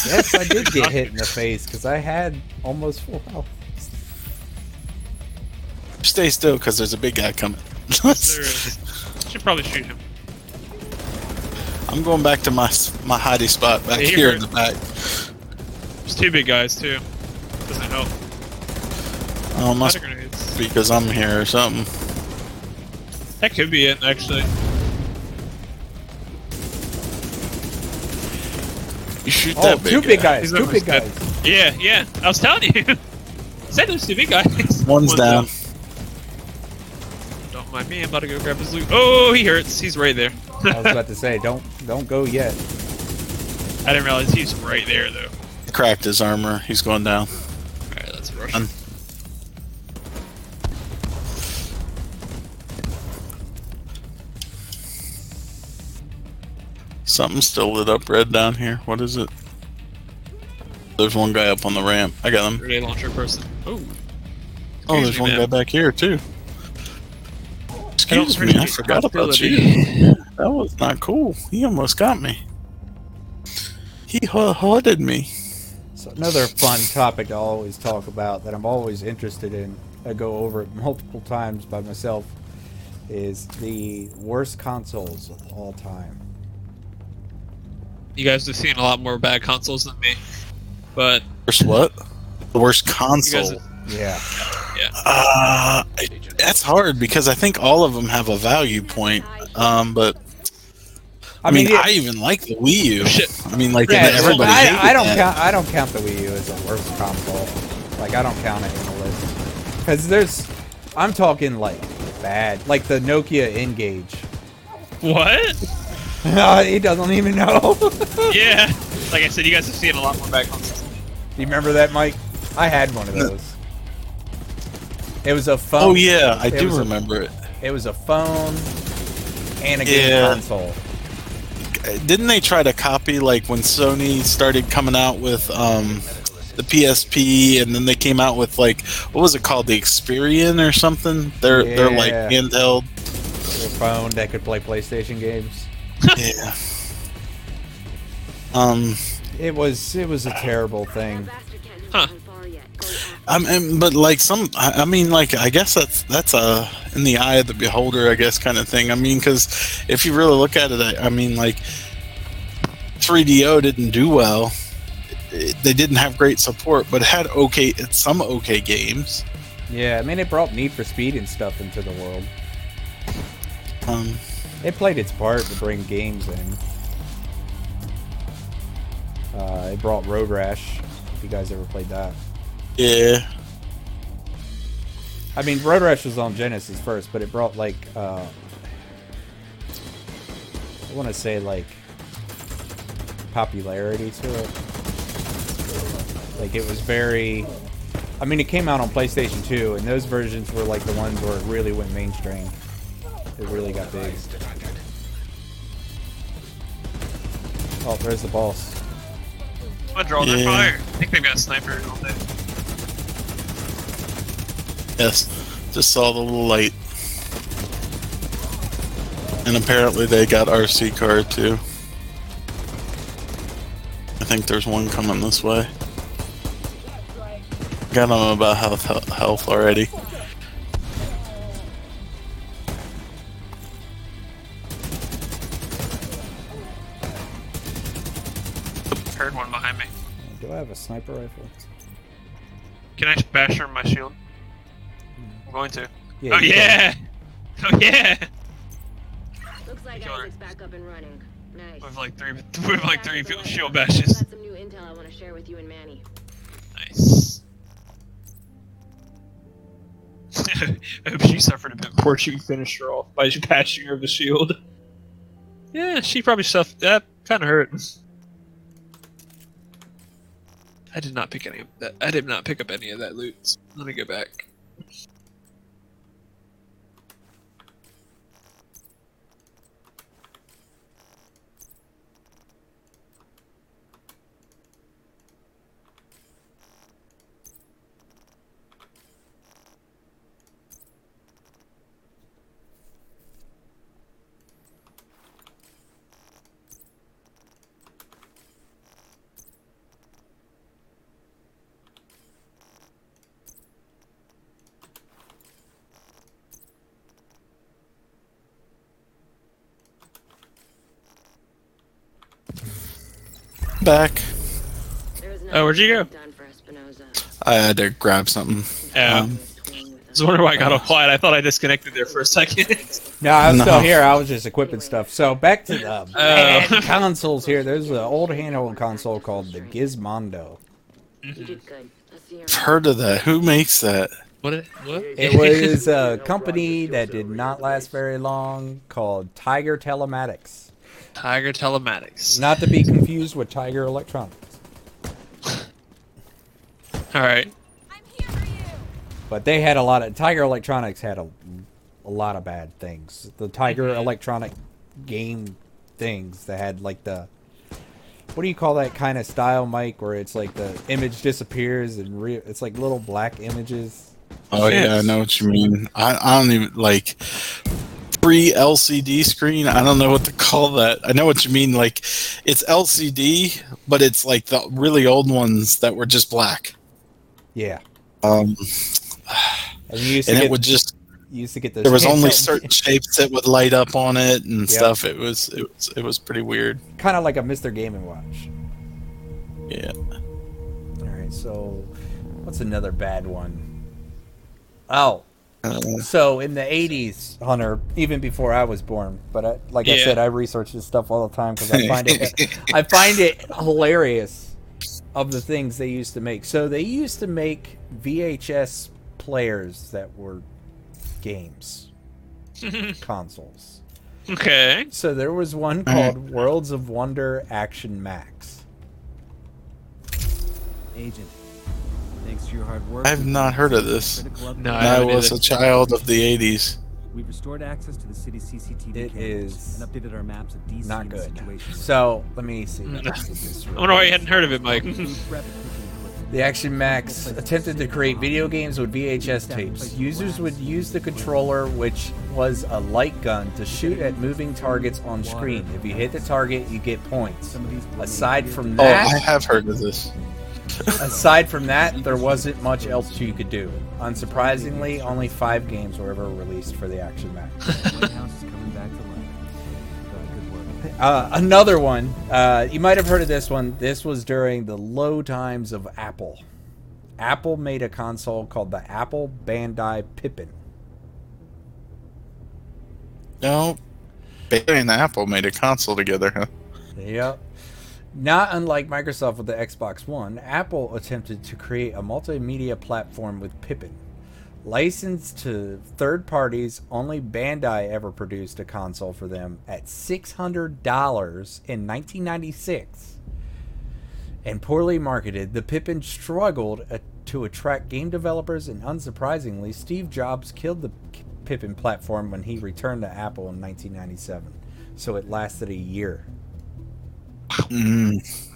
Yes, I did get (laughs) hit in the face because I had almost full health. stay still because there's a big guy coming There is. Should probably shoot him. i'm going back to my my hidey spot back Yeah, here in the back There's two big guys too. Doesn't help. oh must Water grenades. be because i'm here or something That could be it, actually. you shoot Oh, that big two big guy. guys. He's Two almost big dead. guys. Yeah, yeah. I was telling you. (laughs) Said there's two big guys. one's down Don't mind me. I'm about to go grab his loot. Oh, he hurts. He's right there. I was about (laughs) to say, don't don't go yet. I didn't realize he's right there though. Cracked his armor he's going down All right, let's rush. Something's still lit up red down here. What is it? There's one guy up on the ramp. I got him. Grenade launcher person. Oh. Oh, there's one guy back here too. Excuse me, I forgot about you. That was not cool. He almost got me. He hooded me. So another fun topic to always talk about that I'm always interested in I go over it multiple times by myself, is the worst consoles of all time. You guys have seen a lot more bad consoles than me, but Worst what? The worst you console. guys, Yeah. Uh, that's hard because I think all of them have a value point. Um, but I mean, yeah- I even like the Wii U. Shit. I mean, like Yeah, everybody. I, I don't that. count. I don't count the Wii U as the worst console. Like I don't count it in the list because there's. I'm talking like bad, like the Nokia N-Gage. what? (laughs) Uh, he doesn't even know. (laughs) Yeah, like I said, you guys have seen a lot more bad consoles. you remember that, Mike? I had one of those. It was a phone. Oh yeah, I It do was a- remember it. It was a phone and a game Yeah. console. Didn't they try to copy like when Sony started coming out with um, the PSP, and then they came out with like what was it called, the Experian or something? They're they're like handheld. A phone that could play PlayStation games. (laughs) yeah. Um, It was. It was a terrible thing. Huh. I mean, but like some, I I mean, like I guess that's that's a in the eye of the beholder, I guess, kind of thing. I mean, because if you really look at it, I, I mean, like 3DO didn't do well. It- they didn't have great support, but it had okay, some okay games. Yeah, I mean, it brought Need for Speed and stuff into the world. Um, It played its part to bring games in. Uh, it brought Road Rash. If you guys ever played that, yeah, I mean, Road Rash was on Genesis first, but it brought like uh, I want to say like popularity to it. Like it was very. I mean, it came out on PlayStation 2, and those versions were like the ones where it really went mainstream. It really got big. Oh, there's the boss. I'm gonna draw their fire. I think they've got a sniper all day. Yes, just saw the little light, and apparently they got RC car too. I think there's one coming this way. Got them about health health already. Heard one behind me. Do I have a sniper rifle? Can I bash her in my shield? I'm going to. Yeah, oh you can. yeah! (laughs) Oh yeah! Looks like Killer. ISAC's back up and running. Nice. With like three, (laughs) with like three shield bashes. Got some new intel I want to share with you and Manny. Nice. I (laughs) hope she suffered a bit before she finished her off by bashing her with the shield. Yeah, she probably suffered. That kind of hurt. I did not pick any of that. I did not pick up any of that loot. Let me go back. Back. Oh, where'd you go? Done for Espinoza. I had to grab something. Yeah. Um, I was wondering why I got all quiet. I thought I disconnected there for a second. (laughs) No, I'm No. still here. I was just equipping stuff. So back to the bad (laughs) (laughs) consoles here. There's an old handheld console called the Gizmondo. You did good. Let's see your I've heard of that. Who makes that? what? It, what? It was a company that did not last very long called Tiger Telematics. Tiger Telematics. Not to be confused with Tiger Electronics. (laughs) All right. But they had a lot of Tiger Electronics had a, a lot of bad things. The Tiger Mm-hmm. Electronic game things that had like the what do you call that kind of style, Mike? Where it's like the image disappears and re- it's like little black images. Oh yeah, I know what you mean. I, I don't even like pre LCD screen. I don't know what to call that. I know what you mean. Like it's LCD, but it's like the really old ones that were just black. Yeah. Um, (sighs) And and to it would just used to get those. there was only certain shapes that would light up on it and Yep. stuff. It was it was it was pretty weird. kind of like a Mr. Game and Watch. Yeah. All right, so what's another bad one? Oh, Uh, so in the '80s, Hunter, even before I was born, but I, like I said, I research this stuff all the time because I find it, (laughs) (laughs) I find it hilarious of the things they used to make. So they used to make VHS players that were games, (laughs) consoles. Okay. So there was one called Worlds of Wonder Action Max. Agent, thanks to your hard work. I've not heard of this. No, I I was either. a child of the '80s. We've restored access to the city's CCTV It cameras and updated our maps of DC Not and good. situation. So let me see. Let me see this I wonder why you hadn't heard of it, Mike. The Action Max attempted to create video games with VHS tapes. Users would use the controller, which was a light gun, to shoot at moving targets on screen. If you hit the target, you get points. Some of these were Aside from oh, that, Oh, I have heard of this. Aside from that, there wasn't much else you could do. Unsurprisingly, only five games were ever released for the Action Max. White House is coming back to life. Uh. Uh, another one. Uh, you might have heard of this one. This was during the low times of Apple. Apple made a console called the Apple Bandai Pippin. No, Bandai and Apple made a console together, huh? Yep. Not unlike Microsoft with the Xbox One, Apple attempted to create a multimedia platform with Pippin. Licensed to third parties, only Bandai ever produced a console for them at $600 in 1996. And poorly marketed, the Pippin struggled uh, to attract game developers, and unsurprisingly, Steve Jobs killed the Pippin platform when he returned to Apple in 1997. So it lasted a year. Mm.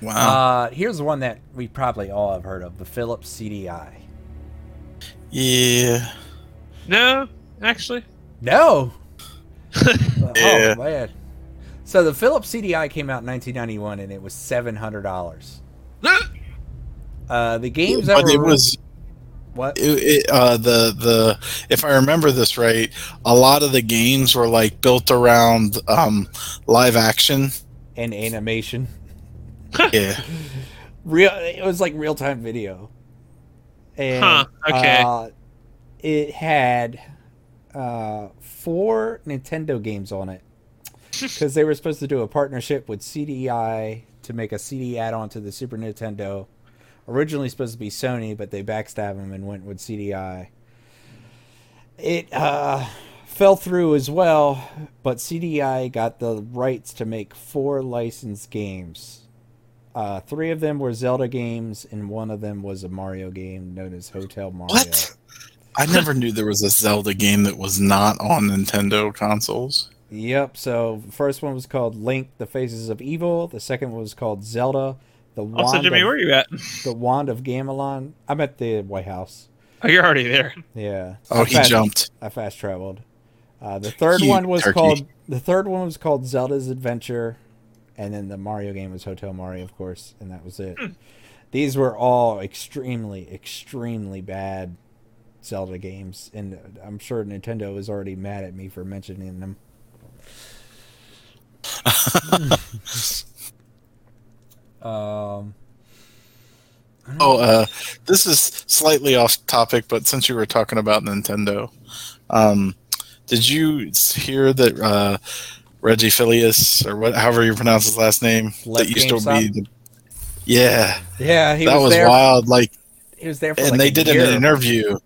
Wow. Uh, here's one that we probably all have heard of: the Philips CDI. yeah. No, actually. No. (laughs) (laughs) Yeah. Oh man. So the Philips CDI came out in 1991, and it was seven hundred dollars. (gasps) Uh, the games that But it were was what? it, it, uh, the the if I remember this right, a lot of the games were like built around um, live action. and animation. Yeah. (laughs) Real. It was like real time video. And Huh, okay. uh, it had uh, four Nintendo games on it (laughs) because they were supposed to do a partnership with CDI to make a CD add-on to the Super Nintendo. Originally supposed to be Sony, but they backstabbed them and went with CDI. It uh, fell through as well, but CDI got the rights to make four licensed games. Uh, three of them were Zelda games, and one of them was a Mario game known as Hotel Mario. What? I never knew there was a Zelda game that was not on Nintendo consoles. Yep. So the first one was called Link: The Faces of Evil. The second one was called Zelda: The Also, Wand Jimmy, of where are you at? the Wand of Gamelon. I'm at the White House. Oh, you're already there. Yeah. Oh, I he fast- jumped. I fast traveled. Uh, the third You one was turkey. called the third one was called Zelda's Adventure, and then the Mario game was Hotel Mario, of course, and that was it. These were all extremely, extremely bad Zelda games, and I'm sure Nintendo is already mad at me for mentioning them. (laughs) (laughs) um. Oh, uh, this is slightly off topic, but since you were talking about Nintendo, um, did you hear that uh, Reggie Filius, or what, however you pronounce his last name, Left that used to be the yeah, Yeah, he that was, was, wild. Like, He was there for and like they did year. an interview.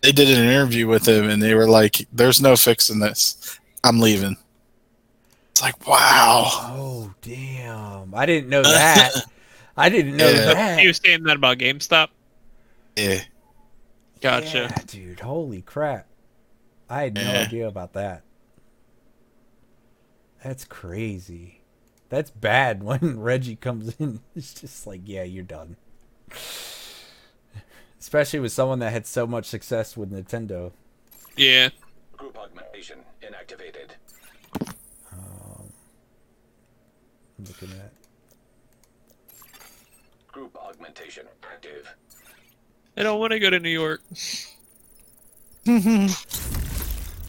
They did an interview with him, and they were like, "There's no fixing this. I'm leaving." It's like, wow. Oh damn! I didn't know that. (laughs) I didn't know Yeah. that. He was saying that about GameStop. Yeah. Gotcha. Yeah, dude. Holy crap! I had no Yeah. idea about that. That's crazy. That's bad (laughs) when Reggie comes in. It's just like, yeah, you're done. (sighs) Especially with someone that had so much success with Nintendo. Yeah. Group augmentation inactivated. Um, I'm looking at. Group augmentation active. I don't want to go to New York. (laughs)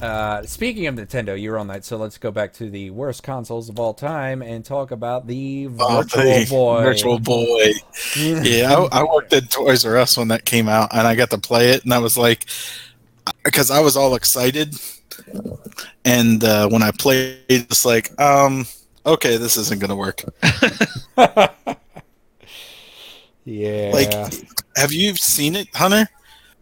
Uh, speaking of Nintendo, you were on that, so let's go back to the worst consoles of all time and talk about the Oh, Virtual the Boy. Virtual Boy. (laughs) Yeah, I, I worked at Toys R Us when that came out, and I got to play it, and I was like, because I was all excited, and uh, when I played, it's like, um, okay, this isn't gonna work. (laughs) yeah. Like, have you seen it, Hunter?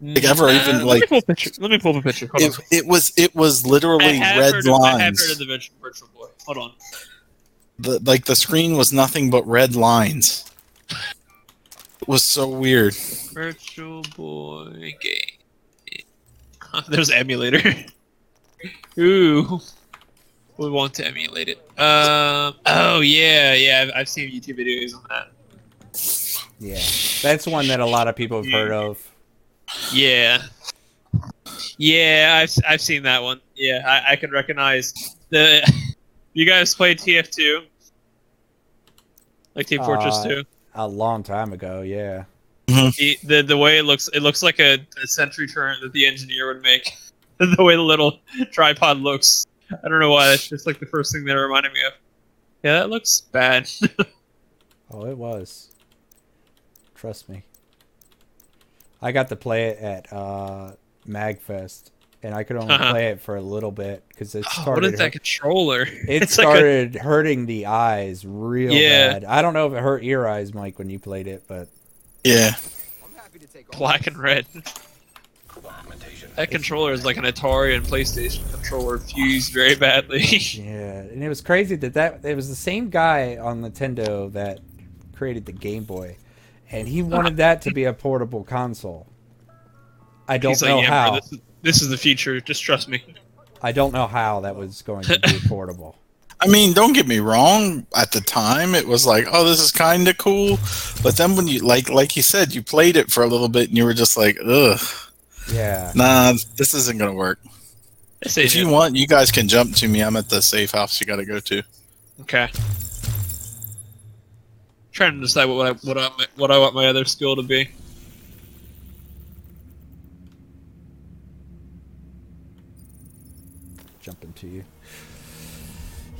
Like, ever Uh, even, let like- me pull a picture. Let me pull up a picture. Hold It, on. it was it was literally red heard of, I have heard of the Virtual, Virtual Boy. Hold on. the, like the screen was nothing but red lines. It was so weird. Virtual Boy game. (laughs) There's emulator. (laughs) Ooh. We want to emulate it. Um. Oh yeah, yeah. I've, I've seen YouTube videos on that. yeah. That's one that a lot of people have heard of. Yeah. Yeah, I've I've seen that one. Yeah, I, I can recognize the. You guys played TF2? Like Team Fortress Uh, 2? A long time ago, yeah. The, the the way it looks, it looks like a, a sentry turret that the engineer would make. (laughs) the way the little tripod looks. I don't know why. That's just like the first thing that it reminded me of. Yeah, that looks bad. (laughs) Oh, it was. Trust me. I got to play it at uh, Magfest, and I could only Uh-huh. play it for a little bit because it Oh, what started. is that controller? (laughs) It It's like a- started hurting the eyes real Yeah. bad. I don't know if it hurt your eyes, Mike, when you played it, but Yeah. black and red. That controller is like an Atari and PlayStation controller fused very badly. (laughs) yeah, and it was crazy that that it was the same guy on Nintendo that created the Game Boy, and he wanted that to be a portable console. I don't He's know like, yeah, how. bro, this, is, this is the future. Just trust me. I don't know how that was going to be (laughs) portable. I mean, don't get me wrong. At the time, it was like, "Oh, this is kind of cool," but then when you like, like you said, you played it for a little bit, and you were just like, "Ugh, Yeah. nah, this isn't gonna work." I say If you no. want, you guys can jump to me. I'm at the safe house. You got to go to. Okay. trying to decide what I what I what I want my other skill to be. jumping to you.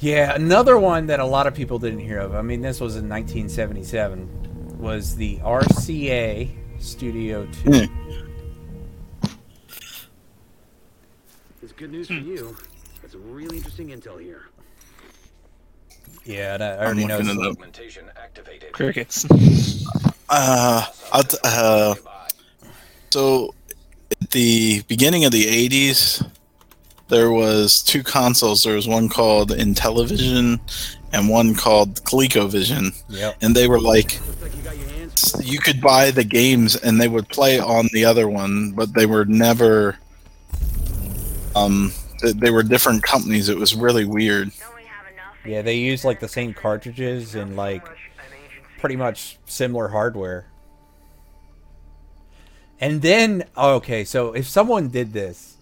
Yeah, another one that a lot of people didn't hear of. I mean, this was in 1977. Was the RCA Studio 2. Hmm. Good news for you. That's some really interesting intel here. Yeah, and I already know. looking it up. Augmentation activated. Crickets. (laughs) Uh, I'll t- uh, so at the beginning of the '80s, there was two consoles. There was one called Intellivision and one called ColecoVision, Yep. and they were like Looks like you got your hands. you could buy the games and they would play on the other one, but they were never. Um, th- they were different companies. It was really weird. Yeah, they used like the same cartridges and like pretty much similar hardware. And then, okay, so if someone did this,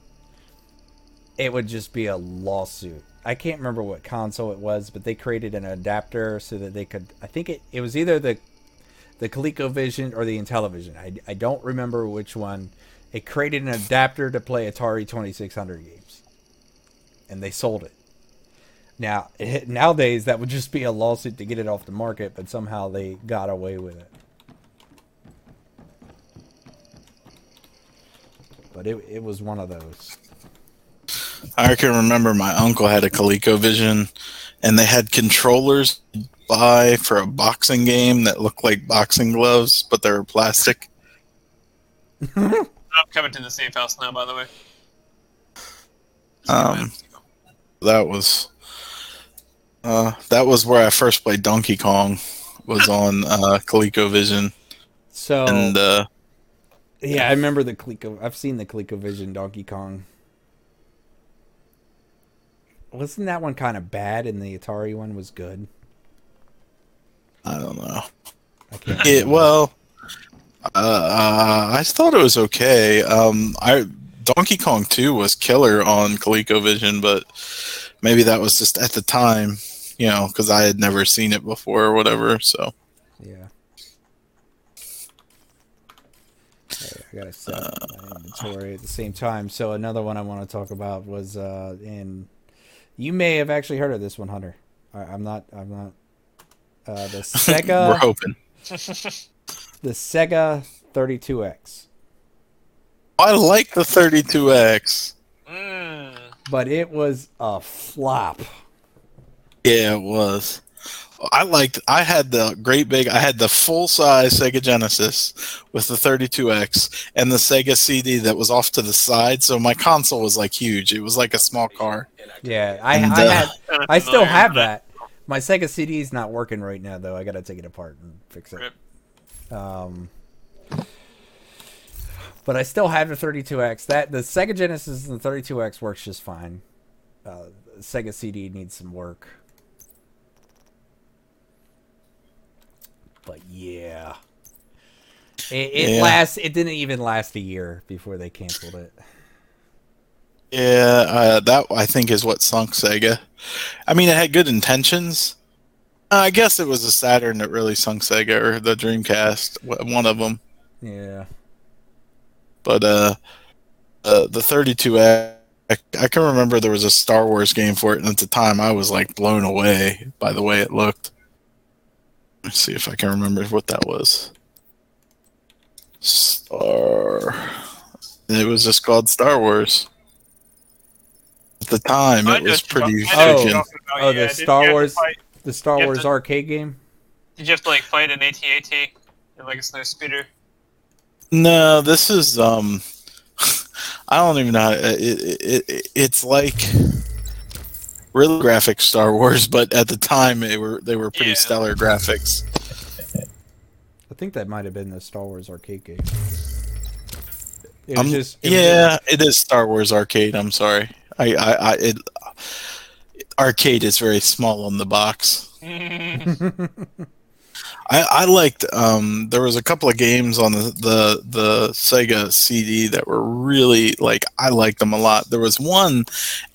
it would just be a lawsuit. I can't remember what console it was, but they created an adapter so that they could. I think it, it was either the the ColecoVision or the Intellivision. I, I don't remember which one. It created an adapter to play Atari 2600 games, and they sold it. Now, it, nowadays, that would just be a lawsuit to get it off the market, but somehow they got away with it. But it, it was one of those. I can remember my uncle had a ColecoVision, and they had controllers buy for a boxing game that looked like boxing gloves, but they were plastic. (laughs) I'm coming to the safe house now, by the way. Um, that was uh, that was where I first played Donkey Kong. Was (laughs) on uh, ColecoVision, So, and uh, yeah, I remember the Coleco. I've seen the ColecoVision Donkey Kong. Wasn't that one kind of bad and the Atari one was good? I don't know. I can't It remember. well, uh, uh, I thought it was okay. Um, I Donkey Kong Two was killer on ColecoVision, but maybe that was just at the time, you know, because I had never seen it before or whatever. So Yeah. Okay, I I gotta set my inventory at the same time. So another one I want to talk about was uh, in. You may have actually heard of this one, Hunter. I, I'm not. I'm not. Uh, the (laughs) We're hoping. (laughs) the Sega 32X, I like the 32X. Mm. but it was a flop. Yeah, it was. I liked. I had the great big. I had the full size Sega Genesis with the 32X and the Sega CD that was off to the side. So my console was like huge. It was like a small car. Yeah, I, And, I uh, had. I still have that. My Sega CD is not working right now, though. I gotta take it apart and fix it. Um, but I still have the 32X. That the Sega Genesis and the 32X works just fine. Uh, Sega CD needs some work. But yeah, it, it Yeah. lasts. It didn't even last a year before they canceled it. Yeah, uh, that I think is what sunk Sega. I mean, it had good intentions. Uh, I guess it was the Saturn that really sunk Sega, or the Dreamcast, one of them. Yeah. But uh, uh the 32X, I, I can remember there was a Star Wars game for it, and at the time I was like blown away by the way it looked. Let's see if I can remember what that was. Star. It was just called Star Wars. At the time, I it was pretty talking- I know what Oh. you're freaking. talking about, Oh, the Did Star Wars- fight- The Star Wars to- arcade game. Did you have to like fight an AT-AT in like a snow speeder? No, this is um, (laughs) I don't even know. How, it, it, it it's like really graphic Star Wars, but at the time they were they were pretty Yeah. stellar graphics. I think that might have been the Star Wars arcade game. It was Um, just it was yeah, it is Star Wars arcade. I'm sorry, I I, I it arcade is very small on the box. (laughs) I, I liked um there was a couple of games on the, the the Sega CD that were really like I liked them a lot. There was one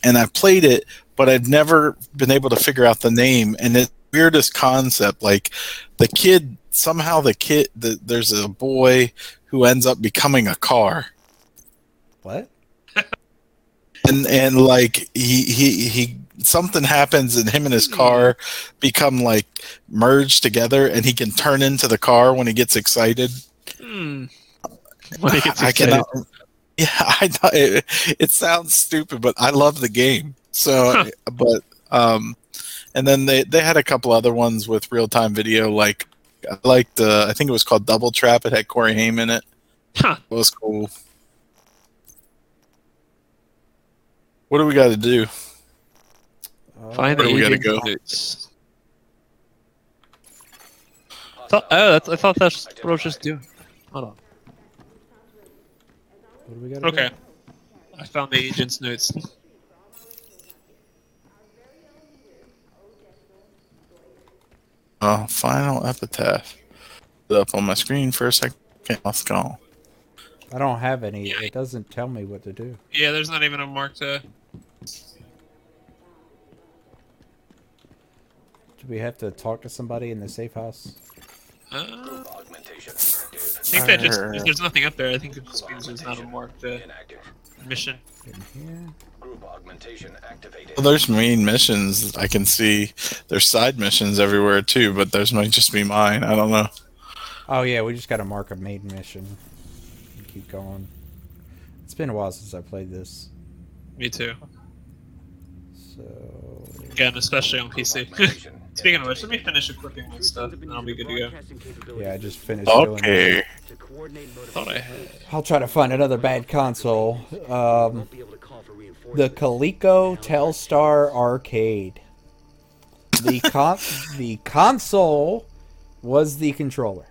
and I played it but I've never been able to figure out the name and the weirdest concept like the kid somehow the kid the, there's a boy who ends up becoming a car what? and and like he he he something happens and him and his car become like merged together and he can turn into the car when he gets excited Hmm. When he gets I excited. cannot yeah (laughs) i know it, it sounds stupid but i love the game so Huh. but um and then they they had a couple other ones with real-time video like i liked uh, i think it was called double trap it had corey haim in it Huh. it was cool what do we got to do Find Where the we gotta agent go? notes. Oh, that's, I thought that's what I was just doing. Hold on. What do we got? Okay. I found the agent's notes. Oh, final epitaph. Put up on my screen for a second. Let's go. I don't have any. It doesn't tell me what to do. Yeah, there's not even a mark to. Do we have to talk to somebody in the safe house? Uh, Augmentation I think that just if there's nothing up there. I think it just means there's not a marked uh, mission. In here? Group augmentation activated. Well, there's main missions. I can see there's side missions everywhere too, but those might just be mine. I don't know. Oh yeah, we just got to mark a main mission. And keep going. It's been a while since I played this, Me too. So Again, especially on PC. (laughs) Speaking of which, let me finish equipping my stuff, and I'll be good to go. yeah, I just finished. Okay. Thought I had. I'll try to find another bad console. Um, Won't be able to call for the reinforcements. Coleco Telstar Arcade. The con- (laughs) the console was the controller.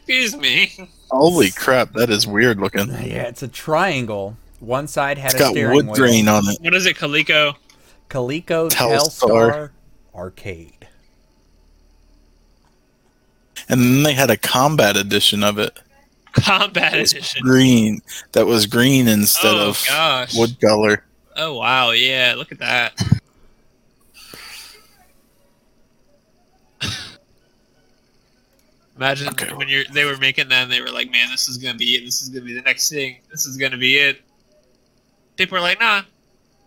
Excuse me. Holy crap, that is weird looking. Yeah, it's a triangle. One side had It's a got steering wood wheel. grain on it. What is it, Coleco? Coleco Telstar. Telstar Arcade. And then they had a combat edition of it. Combat It Edition. green. That was green instead Oh of gosh. wood color. Oh wow, yeah, look at that. Imagine Okay. when you're they were making them, they were like, "Man, this is gonna be it. This is gonna be the next thing. This is gonna be it." People were like, "Nah,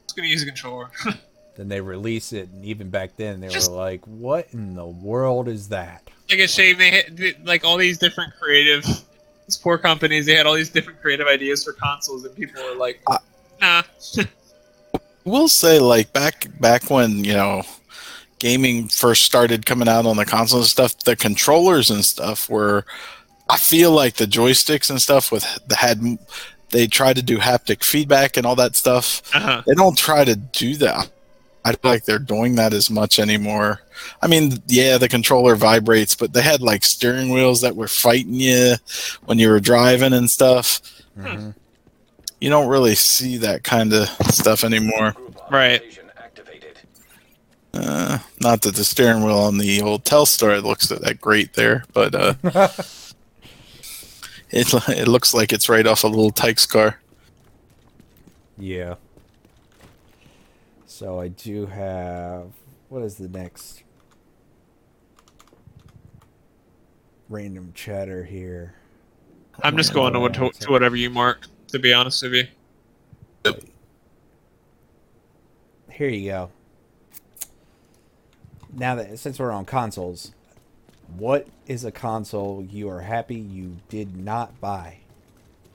it's gonna use a controller." (laughs) Then they release it, and even back then, they Just- were like, "What in the world is that?" like a shame they had like all these different creative these poor companies they had all these different creative ideas for consoles and people were like Uh, (laughs) we'll say like back back when you know gaming first started coming out on the console and stuff the controllers and stuff were i feel like the joysticks and stuff with the had they try to do haptic feedback and all that stuff. Uh-huh. they don't try to do that. I feel like they're doing that as much anymore. I mean yeah the controller vibrates but they had like steering wheels that were fighting you when you were driving and stuff. Mhm. you don't really see that kind of stuff anymore. Right. Uh, not that the steering wheel on the old Telstar looks that great there, but uh, (laughs) it (laughs) it looks like it's right off a little Tikes car. Yeah. So I do have. What is the next random chatter here? i'm just going to, what, to whatever you mark to be honest with you Here you go. Now that since we're on consoles, what is a console you are happy you did not buy?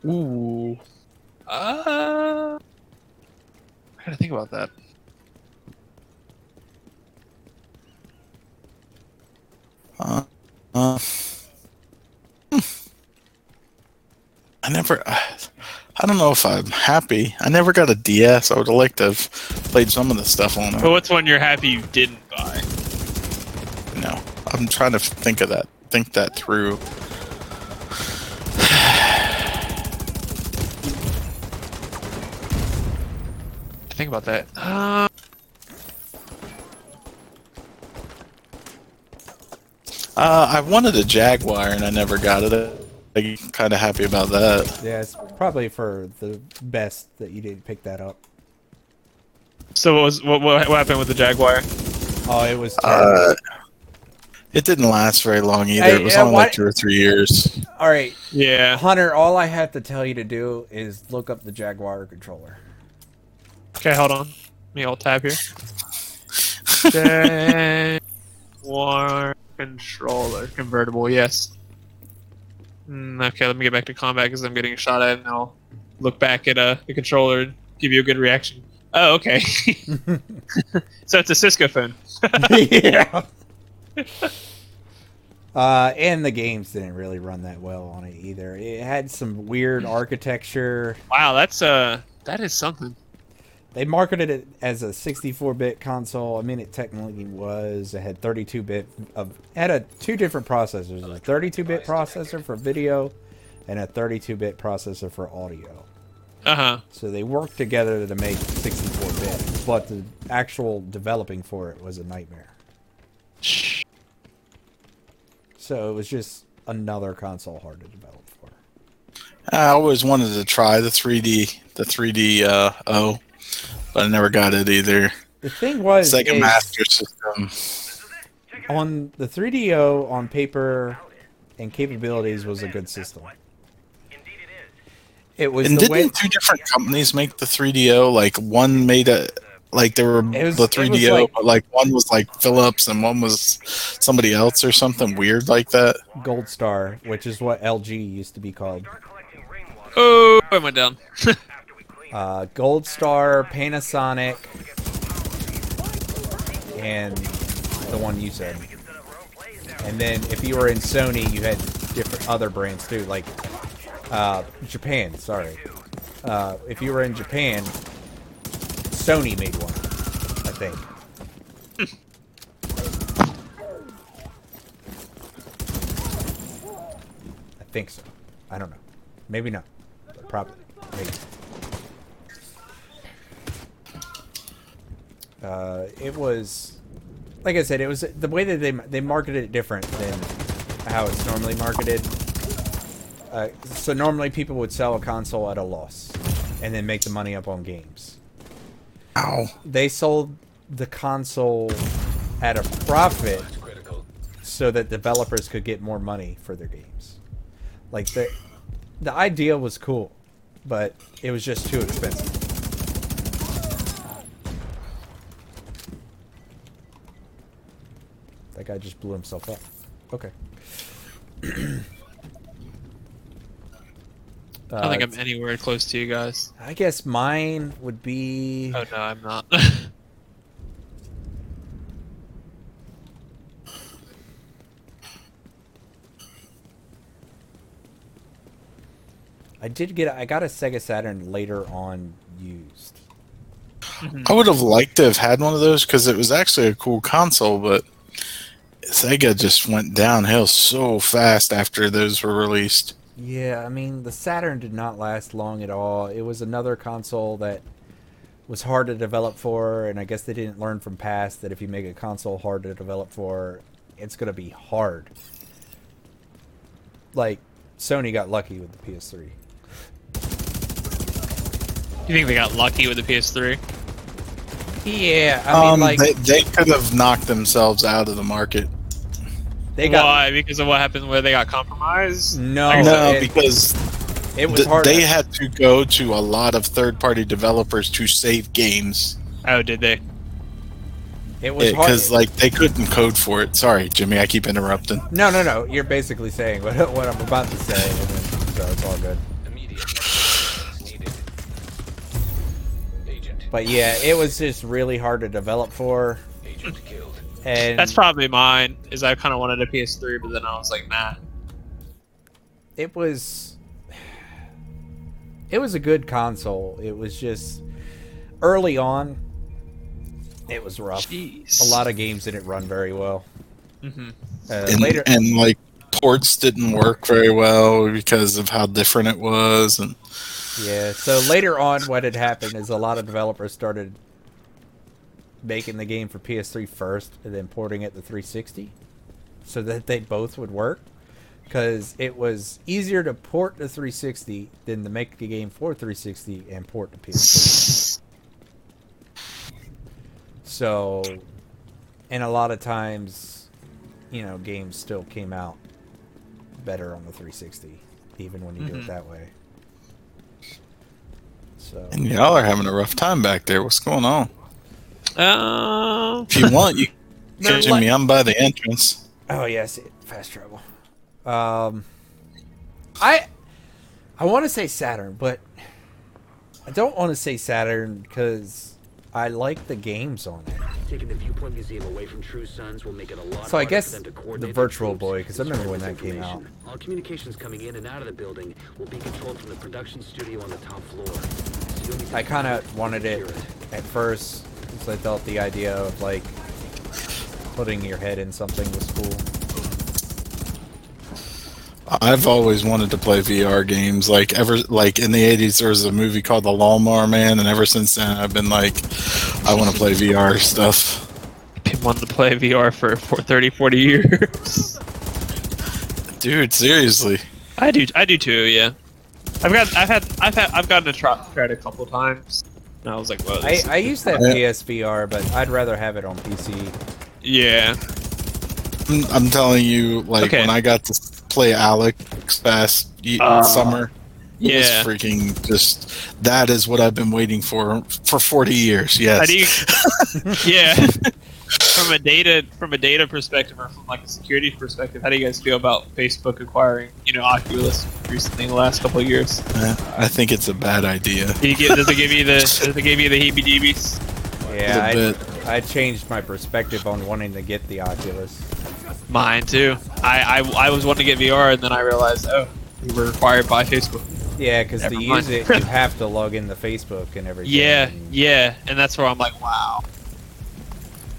ooh uh i gotta think about that Uh, uh, hmm. (laughs) I never. I don't know if I'm happy. I never got a DS. I would have liked to have played some of the stuff on it. but what's one you're happy you didn't buy You know, I'm trying to think of that. Think that through. (sighs) think about that uh, (sighs) Uh, I wanted a Jaguar and I never got it. I'm kind of happy about that. Yeah, it's probably for the best that you didn't pick that up. so what was what, what, what happened with the jaguar Oh, it was terrible. Uh, it didn't last very long either. Hey, it was only why- like two or three years. All right, yeah Hunter. All I have to tell you to do is look up the Jaguar controller. okay hold on let me alt tab here (laughs) Jaguar controller convertible. Yes. Mm, okay, let me get back to combat because I'm getting shot at, and I'll look back at uh, the controller and give you a good reaction. Oh, okay. (laughs) (laughs) so it's a Cisco phone. yeah. Uh, and the games didn't really run that well on it either. It had some weird architecture. Wow, that's uh, that is something. They marketed it as a 64-bit console. I mean, it technically was. It had 32-bit of it had a two different processors: a 32-bit processor for video, and a 32-bit processor for audio. Uh huh. So they worked together to make 64-bit, but the actual developing for it was a nightmare. So it was just another console hard to develop for. I always wanted to try the 3D, the 3D uh, O, but I never got it either. The thing was, is Master System. on the 3DO on paper and capabilities was a good system. Indeed it is. It was And the didn't way two different companies make the 3DO? Like one made a, like there were was- the 3DO, like- but like one was like Philips and one was somebody else or something weird like that. Gold Star, which is what LG used to be called. Oh, I went down. (laughs) (laughs) Uh, Gold Star, Panasonic, and the one you said. And then if you were in Sony, you had different other brands too, like uh, Japan. Sorry, uh, if you were in Japan, Sony made one, I think. I think so. I don't know. Maybe not. But probably. Maybe. Uh, it was, like I said, it was the way that they they marketed it different than how it's normally marketed. Uh, so normally people would sell a console at a loss, and then make the money up on games. Ow. They sold the console at a profit so that developers could get more money for their games. Like the the idea was cool, but it was just too expensive. That guy just blew himself up. Okay. (clears throat) I don't think Uh, I'm anywhere close to you guys. I guess mine would be. Oh no, I'm not. (laughs) I did get. I got a Sega Saturn later on used. I would have liked to have had one of those because it was actually a cool console, but Sega just went downhill so fast after those were released. Yeah, I mean the Saturn did not last long at all. It was another console that was hard to develop for, and I guess they didn't learn from past that if you make a console hard to develop for, it's gonna be hard. Like Sony got lucky with the PS3. you think they got lucky with the PS3? Yeah, I mean um, like they, they could have knocked themselves out of the market. They got Why? Because of what happened where they got compromised? no, Like, No, it, because it was th- hard. they had to go to a lot of third-party developers to save games Oh, did they? it was hard. because like they couldn't code for it. Sorry, Jimmy, I keep interrupting. No, no, no. You're basically saying what, (laughs) what I'm about to say, and then, so it's all good. Immediate. Agent. But yeah, it was just really hard to develop for, Agent killed. And That's probably mine. Is I kind of wanted a PS3, but then I was like, nah. it was it was a good console. It was just early on. It was rough. Jeez. A lot of games didn't run very well. Mm-hmm. Uh, and, later, and like ports didn't work very well because of how different it was and yeah. So later on, what had happened is a lot of developers started making the game for PS3 first, and then porting it to 360, so that they both would work. Because it was easier to port to 360 than to make the game for 360 and port to PS3. So, and a lot of times, you know, games still came out better on the 360, even when you do it Mhm. that way. So, and y'all are having a rough time back there. What's going on? Uh, If you want, you (laughs) No, Jimmy, I'm by the entrance. oh yes, fast travel. Um, I I want to say Saturn, but I don't want to say Saturn because I like the games on it. Taking the viewpoint museum away from True Sons will make it a lot So I guess for the Virtual Boy, because I remember when that came out. All communications coming in and out of the building will be controlled from the production studio on the top floor. So you'll need to I kind of secure wanted it at first because I thought the idea of like putting your head in something was cool. I've always wanted to play VR games. Like ever, like in the '80s, there was a movie called The Lawnmower Man, and ever since then, I've been like, I want to play VR stuff. been wanting to play VR for, for 30, 40 years. Dude, seriously. I do, I do too. Yeah, I've got, I've had, I've had, I've gotten to try, try it a couple times. And I was like, well, I, this, I used to have Yeah. PSVR, but I'd rather have it on PC. yeah, I'm, I'm telling you, like Okay. when I got to play Alyx past ye- Uh, summer, it yeah. was freaking just. That is what I've been waiting for for 40 years. Yes. How do you? (laughs) yeah. (laughs) From a data from a data perspective or from like a security perspective, how do you guys feel about Facebook acquiring, you know, Oculus recently in the last couple of years? Uh, I think it's a bad idea. Do you get, does it give you the (laughs) does it give you the heebie-jeebies? Yeah, A I, bit. I changed my perspective on wanting to get the Oculus. Mine too. I, I I was wanting to get VR and then I realized oh we were required by Facebook. Yeah, because to Never use it, you have to log into Facebook and everything. (laughs) Yeah, yeah, and that's where I'm like, wow.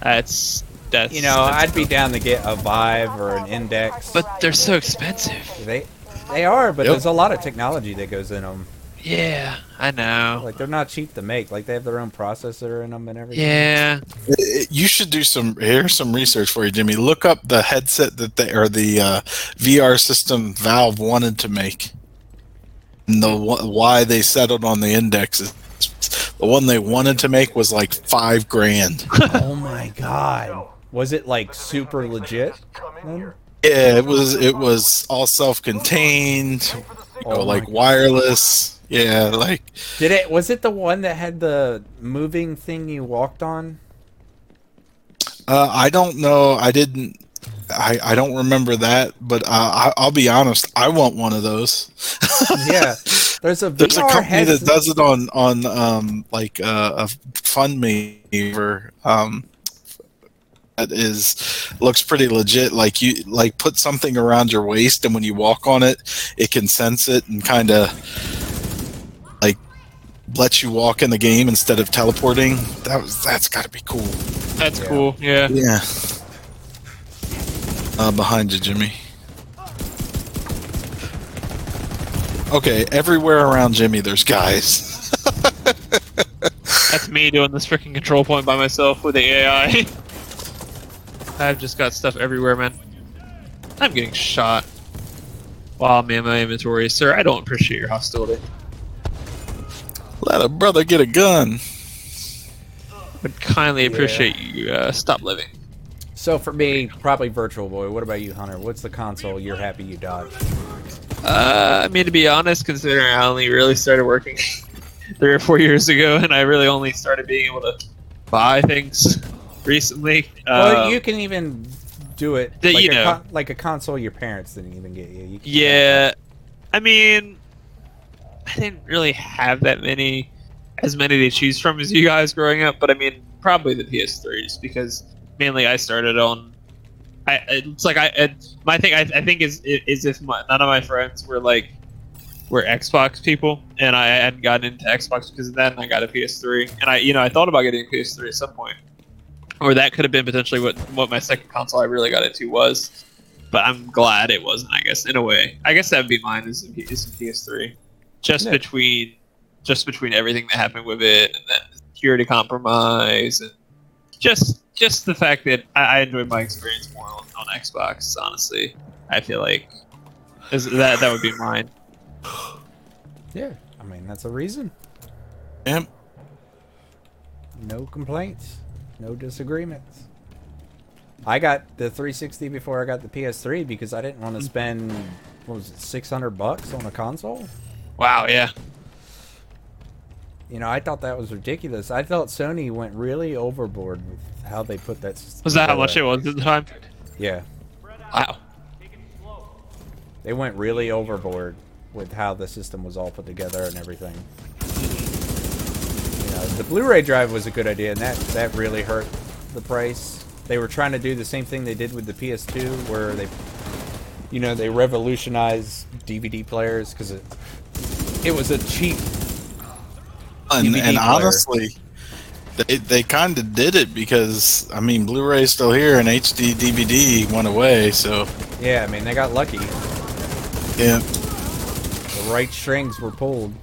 That's that's You know, that's I'd be down to get a Vive or an Index. but they're so expensive. they they are, but Yep. there's a lot of technology that goes in them. Yeah, I know. Like they're not cheap to make. Like they have their own processor in them and everything. Yeah. Uh, You should do some. Here's some research for you, Jimmy. Look up the headset that they or the uh, VR system Valve wanted to make, and the why they settled on the indexes. The one they wanted to make was like five grand. (laughs) Oh my god. Was it like super legit? Then? Yeah, it was. It was all self-contained, you know, Oh like wireless. Yeah, like Did it? Was it the one that had the moving thing you walked on? uh, I don't know. I didn't. I, I don't remember that, but uh, I, I'll be honest. I want one of those. (laughs) Yeah. There's a VR There's a company headset- that does it on on um like uh, a fund me or um that is looks pretty legit. Like you like put something around your waist, and when you walk on it, it can sense it and kind of like lets you walk in the game instead of teleporting. That was that's got to be cool. That's Yeah. cool. Yeah. Yeah. Uh, behind you, Jimmy. Okay, everywhere around Jimmy, there's guys. (laughs) That's me doing this freaking control point by myself with the AI. (laughs) I've just got stuff everywhere, man. I'm getting shot. Wow, I'm my inventory, sir. I don't appreciate your hostility. Let a brother get a gun. Would kindly appreciate you uh, stop living. So for me, probably Virtual Boy. What about you, Hunter? What's the console you're happy you dodged? Uh, I mean, to be honest, considering I only really started working (laughs) three or four years ago, and I really only started being able to buy things recently. well, uh, you can even do it the- like, you a know. con- like a console your parents didn't even get you. you Yeah, I mean, I didn't really have that many, as many to choose from as you guys growing up. But I mean, probably the PS3s because mainly I started on. I it's like I my thing I, I think is is if my, none of my friends were like were Xbox people and I hadn't gotten into Xbox because of that and I got a PS3 and I you know I thought about getting a PS3 at some point or that could have been potentially what what my second console I really got into was but I'm glad it wasn't. I guess in a way, I guess that would be mine is a, is a PS3, just Yeah. between just between everything that happened with it and then security compromise and just just the fact that I, I enjoyed my experience more on, on Xbox. Honestly, I feel like is, that that would be mine. yeah. I mean, that's a reason. Yep. No complaints. No disagreements. I got the 360 before I got the PS3 because I didn't want to mm. spend what was it 600 bucks on a console. Wow, yeah, You know, I thought that was ridiculous. I thought Sony went really overboard with how they put that. was that how much it was at the time? Yeah, Wow. they went really overboard with how the system was all put together and everything. You know, the Blu-ray drive was a good idea, and that that really hurt the price. They were trying to do the same thing they did with the PS2, where they, you know, they revolutionized DVD players because it it was a cheap. And, and honestly, they they kind of did it because I mean, Blu-ray's still here and HD DVD went away. So Yeah, I mean they got lucky. yeah, The right strings were pulled.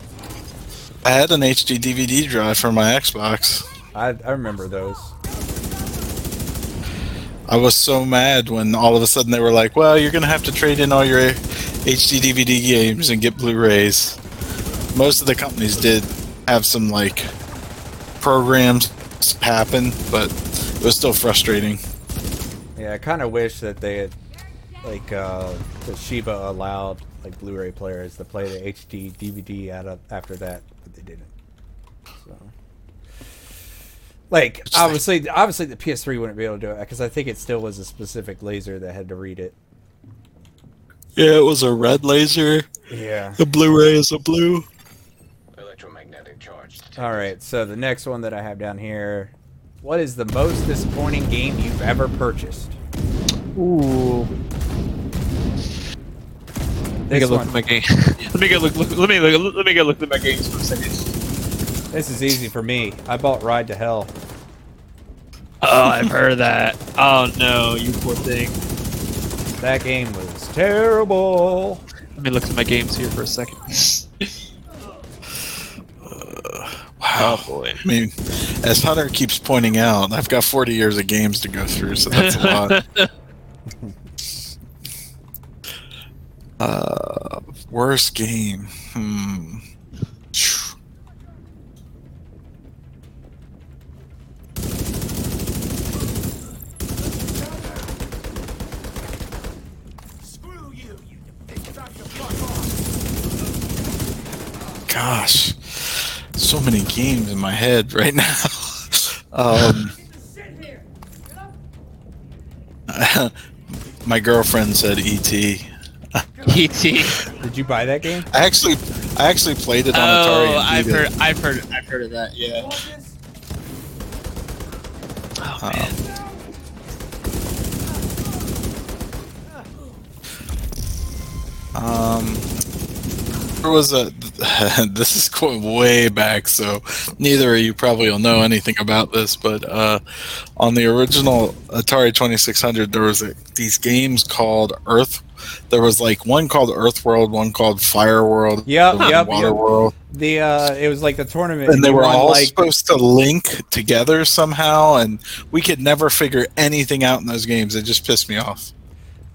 I had an HD DVD drive for my Xbox. I I remember those. I was so mad when all of a sudden they were like, "Well, you're gonna have to trade in all your HD DVD games and get Blu-rays." Most of the companies did have some like programs happen, but it was still frustrating. Yeah, I kind of wish that they had, like, uh, Toshiba allowed like Blu-ray players to play the HD DVD out of after that, but they didn't. So, like- obviously, obviously the PS3 wouldn't be able to do it because I think it still was a specific laser that had to read it. Yeah, it was a red laser. Yeah. The Blu-ray is a blue. Electromagnetic charge. All right. So the next one that I have down here, what is the most disappointing game you've ever purchased? Ooh. Let me go look at my game. (laughs) let me go look, look. Let me look. Let me go look at my games for a second. This is easy for me. I bought Ride to Hell. Oh, I've heard that. Oh no, you poor thing. That game was terrible. Let me look at my games here for a second. (laughs) Wow. Oh boy. I mean, as Hunter keeps pointing out, I've got 40 years of games to go through, so that's a lot. (laughs) uh, worst game. Hmm. Gosh so many games in my head right now. (laughs) um, (laughs) my girlfriend said ET. E.T. Did you buy that game? I actually, I actually played it on Atari. Oh, I've beat it. heard, I've heard, I've heard of that. Yeah. Oh Um, man. Um, there was a. (laughs) this is going way back, so neither of you probably will know anything about this. But uh, on the original Atari Twenty Six Hundred, there was a, these games called Earth. There was like one called Earth World, one called Fire World, Yep, yep, Water yep. World, The uh, it was like the tournament, and they were all like supposed to link together somehow. And we could never figure anything out in those games. It just pissed me off.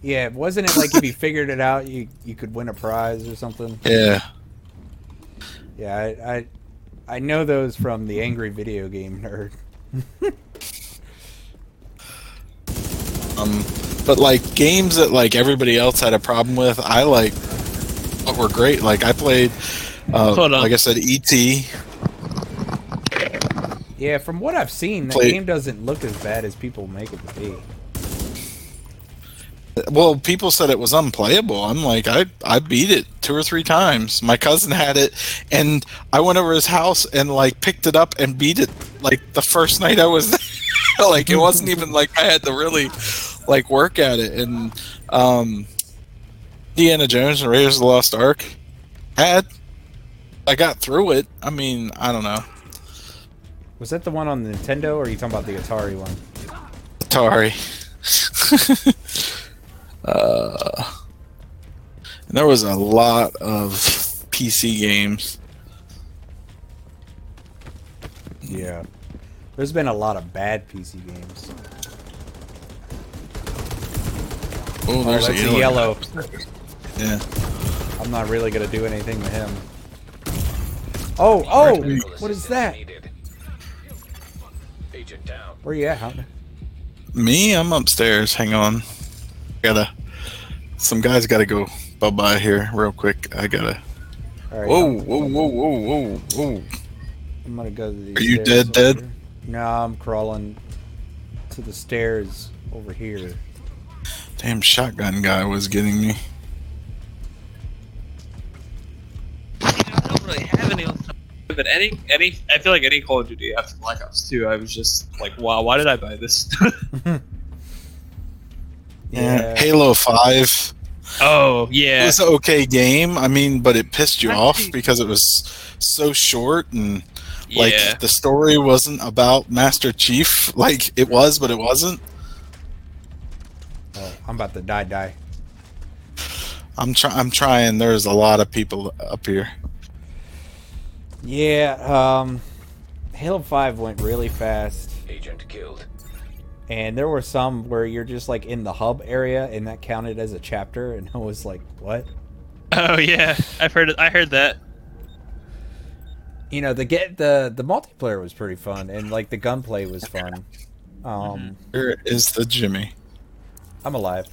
Yeah, wasn't it like if you figured it out, you you could win a prize or something? Yeah. Yeah, I I, I know those from the Angry Video Game Nerd. Um, but like games that like everybody else had a problem with, I like what were great. Like I played, uh, Hold on. like I said, E ET. Yeah, from what I've seen, the game doesn't look as bad as people make it to be. Well, people said it was unplayable. I'm like, I I beat it two or three times. My cousin had it, and I went over his house and like picked it up and beat it like the first (laughs) night I was there. (laughs) like it wasn't even like I had to really like work at it. And um, Indiana Jones and Raiders of the Lost Ark had. I got through it. I mean, I don't know. Was that the one on the Nintendo, or are you talking about the Atari one? Atari. (laughs) uh, and there was a lot of PC games. Yeah. There's been a lot of bad PC games. Oh, Oh, there's a a yellow. yellow. Yeah. I'm not really gonna do anything to him. Oh, oh! What is that? Agent down. Where you at, Hound? Me, I'm upstairs. Hang on. Gotta. Some guys gotta go bye bye here real quick. I gotta. All right, Whoa, I'm, whoa, whoa, whoa, whoa, whoa. I'm gonna go to the. Are you stairs dead, over dead? here. No, I'm crawling to the stairs over here. Damn shotgun guy was getting me. I don't really have any. on top, But any, any, I feel like any Call of Duty after Black Ops 2, I was just like, wow, why did I buy this? (laughs) (laughs) Yeah. Halo Five. oh yeah, It yeah, was an okay game. I mean, but it pissed you off because it was so short and like yeah. the story wasn't about Master Chief. (laughs) Like it was, but it wasn't. Oh, I'm about to die, die. I'm try- I'm trying. There's a lot of people up here. Yeah, um, Halo 5 went really fast, Agent killed. And there were some where you're just like in the hub area, and that counted as a chapter, and I was like, what? Oh yeah, I've heard it. I heard that. You know, the get the the multiplayer was pretty fun, and like the gunplay was fun. Um, Here is the Jimmy. I'm alive.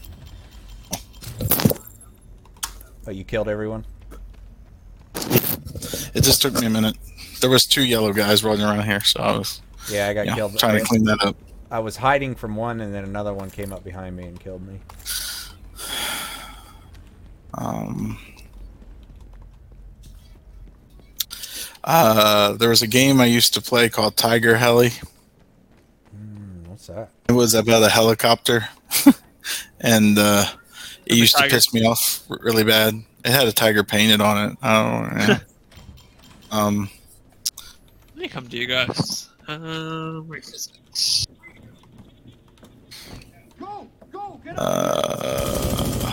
Oh, you killed everyone? It just took me a minute. There was two yellow guys running around here, so I was Yeah, I got you know, killed. trying to clean that up. I was hiding from one, and then another one came up behind me and killed me. Um, uh, there was a game I used to play called Tiger Heli. Hmm, what's that? It was about a helicopter, (laughs) and uh, it a used to piss me off really bad. It had a tiger painted on it. I don't know. yeah. (laughs) um, Let me come to you guys. Uh, where is it? Uh,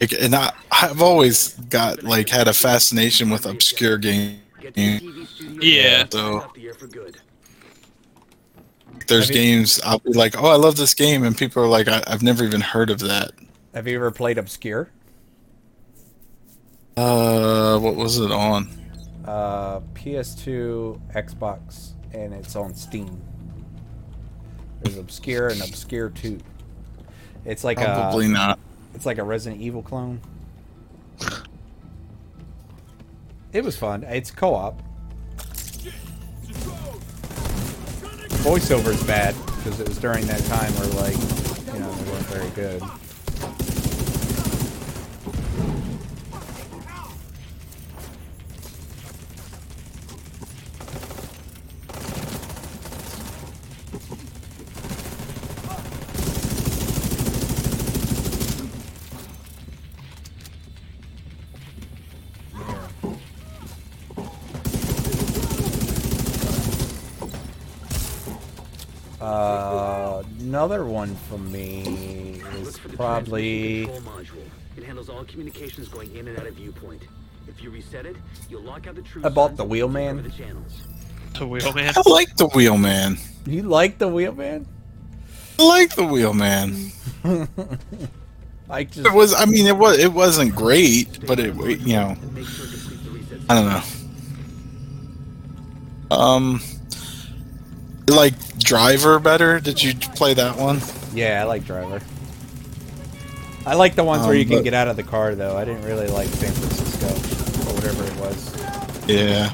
like, and I, I've always got like had a fascination with obscure games. Get to the TV studio. Yeah. So- Up the air for good. There's Have you- games I'll be like, "Oh, I love this game," and people are like, I, "I've never even heard of that." Have you ever played Obscure? Uh, what was it on? Uh, PS2, Xbox, and it's on Steam. There's Obscure and Obscure 2. It's like Probably a not. it's like a Resident Evil clone. It was fun. It's co-op. Voiceover is bad because it was during that time where like, you know, they weren't very good. Another one from me is Look for the probably transmission control module. It handles all communications going in and out of viewpoint. If you reset it, you'll lock out the true I bought the and Wheelman. the channels. The wheelman. I like the wheelman. you like the wheelman? I like the wheelman. (laughs) I just It was. I mean, it was. It wasn't great, but it. You know. And make sure it completes the reset I don't know. Um. Like Driver better? Did you play that one? yeah, I like Driver. I like the ones where Um, you can get out of the car though. I didn't really like San Francisco or whatever it was. Yeah.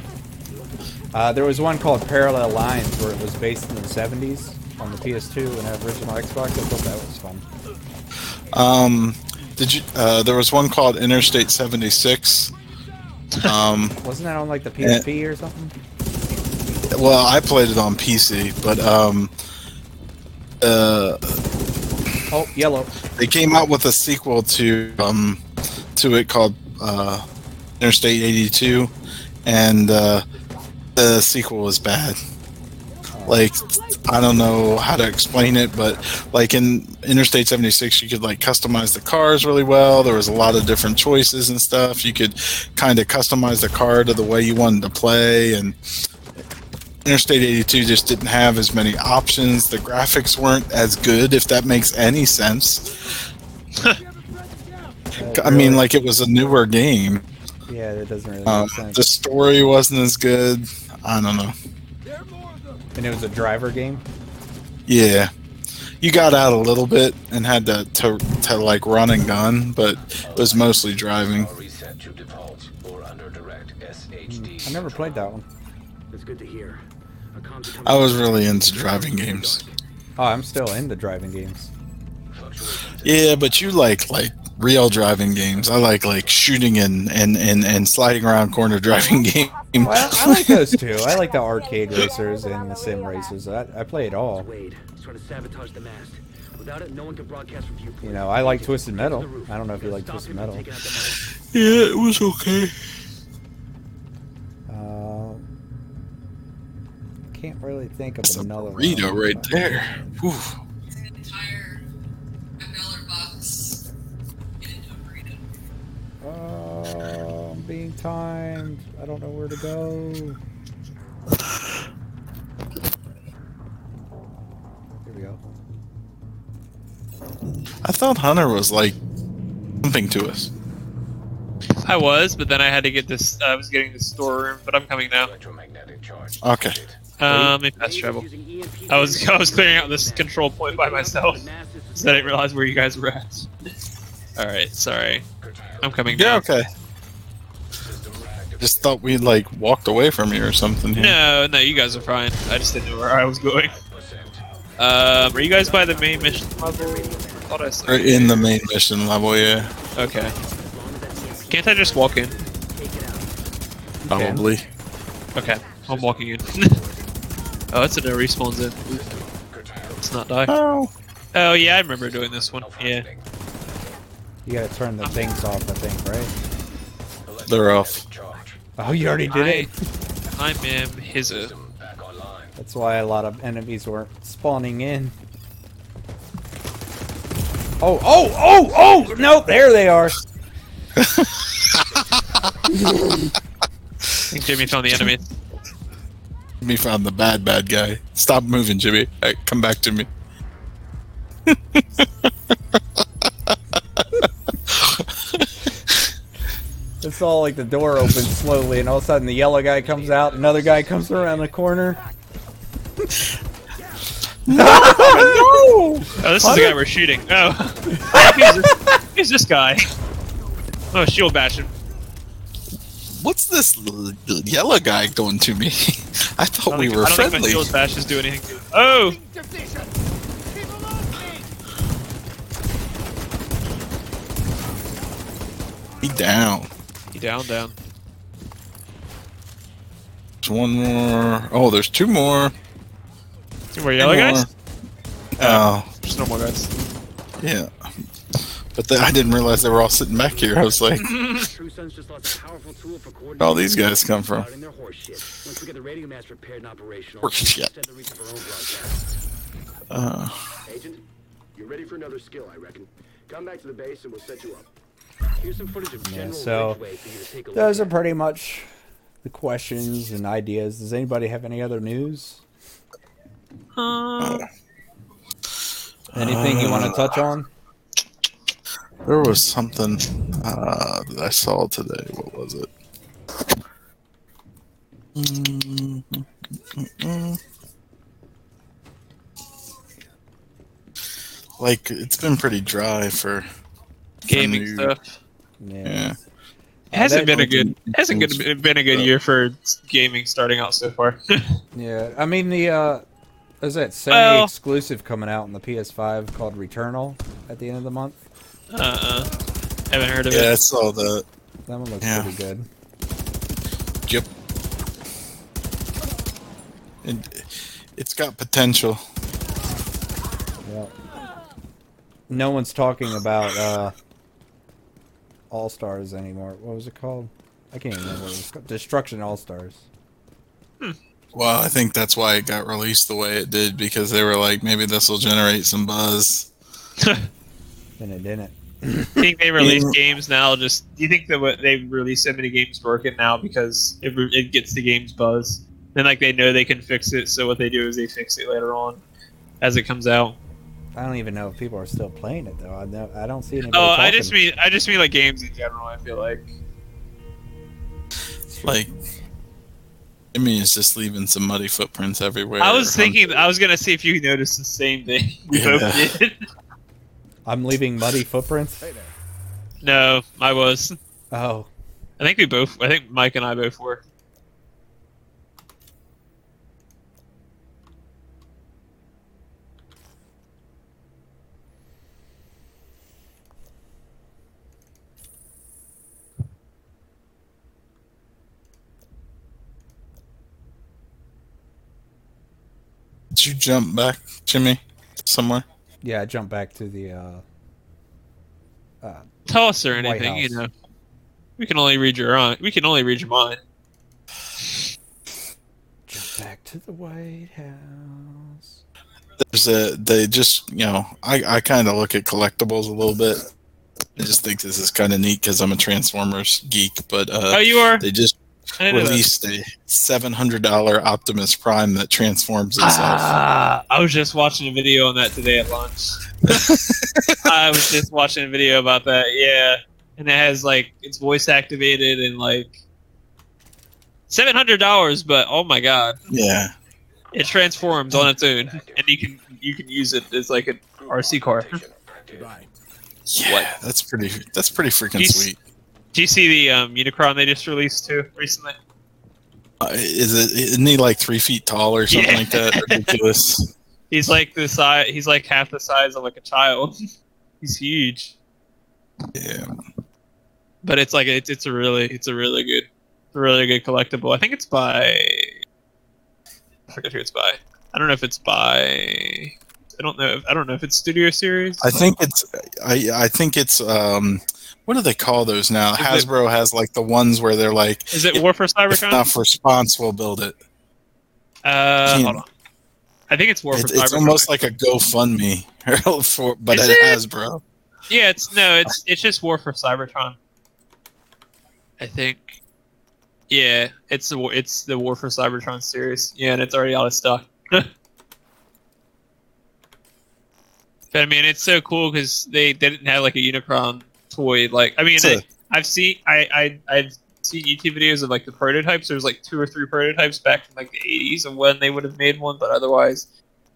Uh, there was one called Parallel Lines where it was based in the 70s on the PS2 and original Xbox. I thought that was fun. Um. Did you? Uh, there was one called Interstate 76. (laughs) Um. Wasn't that on like the PSP or something? Well, I played it on PC, but um. Uh, Oh, yellow. they came out with a sequel to um to it called uh Interstate 82 and uh the sequel was bad. Like I don't know how to explain it, but like in Interstate 76 you could like customize the cars really well. There was a lot of different choices and stuff. You could kind of customize the car to the way you wanted to play and Interstate 82 just didn't have as many options. The graphics weren't as good, if that makes any sense. (laughs) I mean, like it was a newer game. Yeah, that doesn't really Um, make sense. the story wasn't as good. I don't know. And it was a driver game. Yeah, you got out a little bit and had to to, to like run and gun, but it was mostly driving. Reset to default or under direct SHD. I never played that one. It's good to hear. I was really into driving games. Oh, I'm still into driving games. Yeah, but you like like real driving games. I like like shooting and and and, and sliding around corner driving (laughs) games. Well, I like those too. I like the arcade racers and the sim racers. I, I play it all. Wade. He's trying to sabotage the mast. Without it, no one can broadcast from viewpoint. You know, I like Twisted Metal. I don't know if you like Twisted Metal. taking out the mast. Yeah, it was okay. Uh, can't really think of That's a another burrito one. right there. Whew. an entire $5 box into a burrito. Uh, I'm being timed. I don't know where to go. Here we go. I thought Hunter was like something to us. I was, but then I had to get this. I was getting the storeroom, but I'm coming now. Electromagnetic charge. Okay. Um, let me Wade fast travel. I was I was clearing out this control point by myself, The (laughs) so I didn't realize where you guys were at. (laughs) All right, sorry. I'm coming Yeah, now. okay. Just thought we like walked away from you or something. Here. No, no, you guys are fine. I just didn't know where I was going. Um, are you guys by the main mission level? I thought I saw. Or in the main mission level, yeah, Okay. As long as that EMP Can't I just walk in? take it out. probably. Okay, I'm walking in. (laughs) oh, it's a no respawn zone. Let's not die. Oh, Oh yeah, I remember doing this one. Yeah. You gotta turn the things off, I think, right? they're off. Oh, you already did it. I am his. That's why a lot of enemies weren't spawning in. Oh, oh, oh, oh! No, there they are. I (laughs) think Jimmy found the enemy. (laughs) Me found the bad bad guy. Stop moving, Jimmy. Hey, come back to me. It's all like the door opens slowly, and all of a sudden the yellow guy comes out. Another guy comes around the corner. (laughs) no! Oh, this is the guy we're shooting. Oh, (laughs) who's, this, who's this guy? Oh, shield bash him. What's this l- l- yellow guy doing to me? I (laughs) I thought don't we think, were I don't friendly. my shield bash is doing anything good. Oh! He down. He down, down. There's one more. Oh, there's two more. Two more yellow Two more. guys? Oh, There's no more guys. yeah. But the, I didn't realize they were all sitting back here. I was like, True Sons just lost a powerful tool for coordinating. all these guys come from? routing their horse shit. Once we get the radio mast repaired and operational, Horse shit. extend the reach of our own broadcast. Uh, Agent, you're ready for another skill, I reckon. Come back to the base and we'll set you up. Here's some footage of Yeah, so Ridgeway for you to take a Those are pretty much the questions and ideas. Does anybody have any other news? Uh, Anything you want to touch on? There was something uh, that I saw today. What was it? Mm, Like it's been pretty dry for gaming new- stuff. Yeah. It hasn't been a good hasn't good, been a good year for gaming starting out so far. (laughs) Yeah, I mean the uh, there's that Sony Well- exclusive coming out on the PS5 called Returnal at the end of the month. Uh, uh haven't heard of it. Yeah, I it. saw that. That one looks Yeah. pretty good. Yep. It, it's got potential. Yeah. No one's talking about uh, All Stars anymore. What was it called? I can't even remember. What it was called. Destruction All Stars. Well, I think that's why it got released the way it did because they were like, maybe this will generate some buzz. (laughs) And it didn't. think they release games now. Just do you think that they release so many games broken now because it, it gets the games buzz? Then like they know they can fix it, so what they do is they fix it later on as it comes out. I don't even know if people are still playing it though. I, know, I don't see anybody. Oh, I just mean I just mean like games in general. I feel like Like, I mean, it's just leaving some muddy footprints everywhere. I was thinking I was gonna see if you noticed the same thing. (laughs) We Yeah. both did. I'm leaving muddy (laughs) footprints. no, I was. Oh, I think we both. I think Mike and I both were. Did you jump back, Jimmy, somewhere? Yeah. I jumped back to the. Uh, uh, Tell us or anything, you know. We can only read your own. We can only read your mind. jump back to the White House. There's a they just you know I I kind of look at collectibles a little bit. I just think this is kind of neat because I'm a Transformers geek, but uh, oh, you are. they just I didn't know that. released a seven hundred dollar Optimus Prime that transforms itself. Ah, I was just watching a video on that today at lunch. (laughs) I was just watching a video about that. Yeah, and it has like it's voice activated and like seven hundred dollars. But oh my god, yeah, it transforms on its own, and you can you can use it as like an RC car. yeah, that's pretty. That's pretty freaking You sweet. Do you see the um, Unicron they just released too recently? Uh, is it? Isn't he like three feet tall or something Yeah. like that? (laughs) Ridiculous. He's like the size. He's like half the size of like a child. (laughs) he's huge. Yeah. but it's like it's, it's a really it's a really good really good collectible i think it's by i forget who it's by i don't know if it's by i don't know if, i don't know if it's studio series I think it's. I I think it's. Um, what do they call those now? Is it- Hasbro has like the ones where they're like, is it war for if cybertron enough response, we'll build it. uh hold on i think it's war for It's, it's almost like a GoFundMe (laughs) for, but Is it it? Hasbro. yeah it's no it's it's just war for cybertron i think yeah it's the it's the war for cybertron series yeah and it's already out of stock (laughs) But I mean, it's so cool because they, they didn't have like a Unicron toy. Like, I mean, It's a- I, I've seen I, I I've seen YouTube videos of like the prototypes. There's like two or three prototypes back from like the 80s of when they would have made one. But otherwise,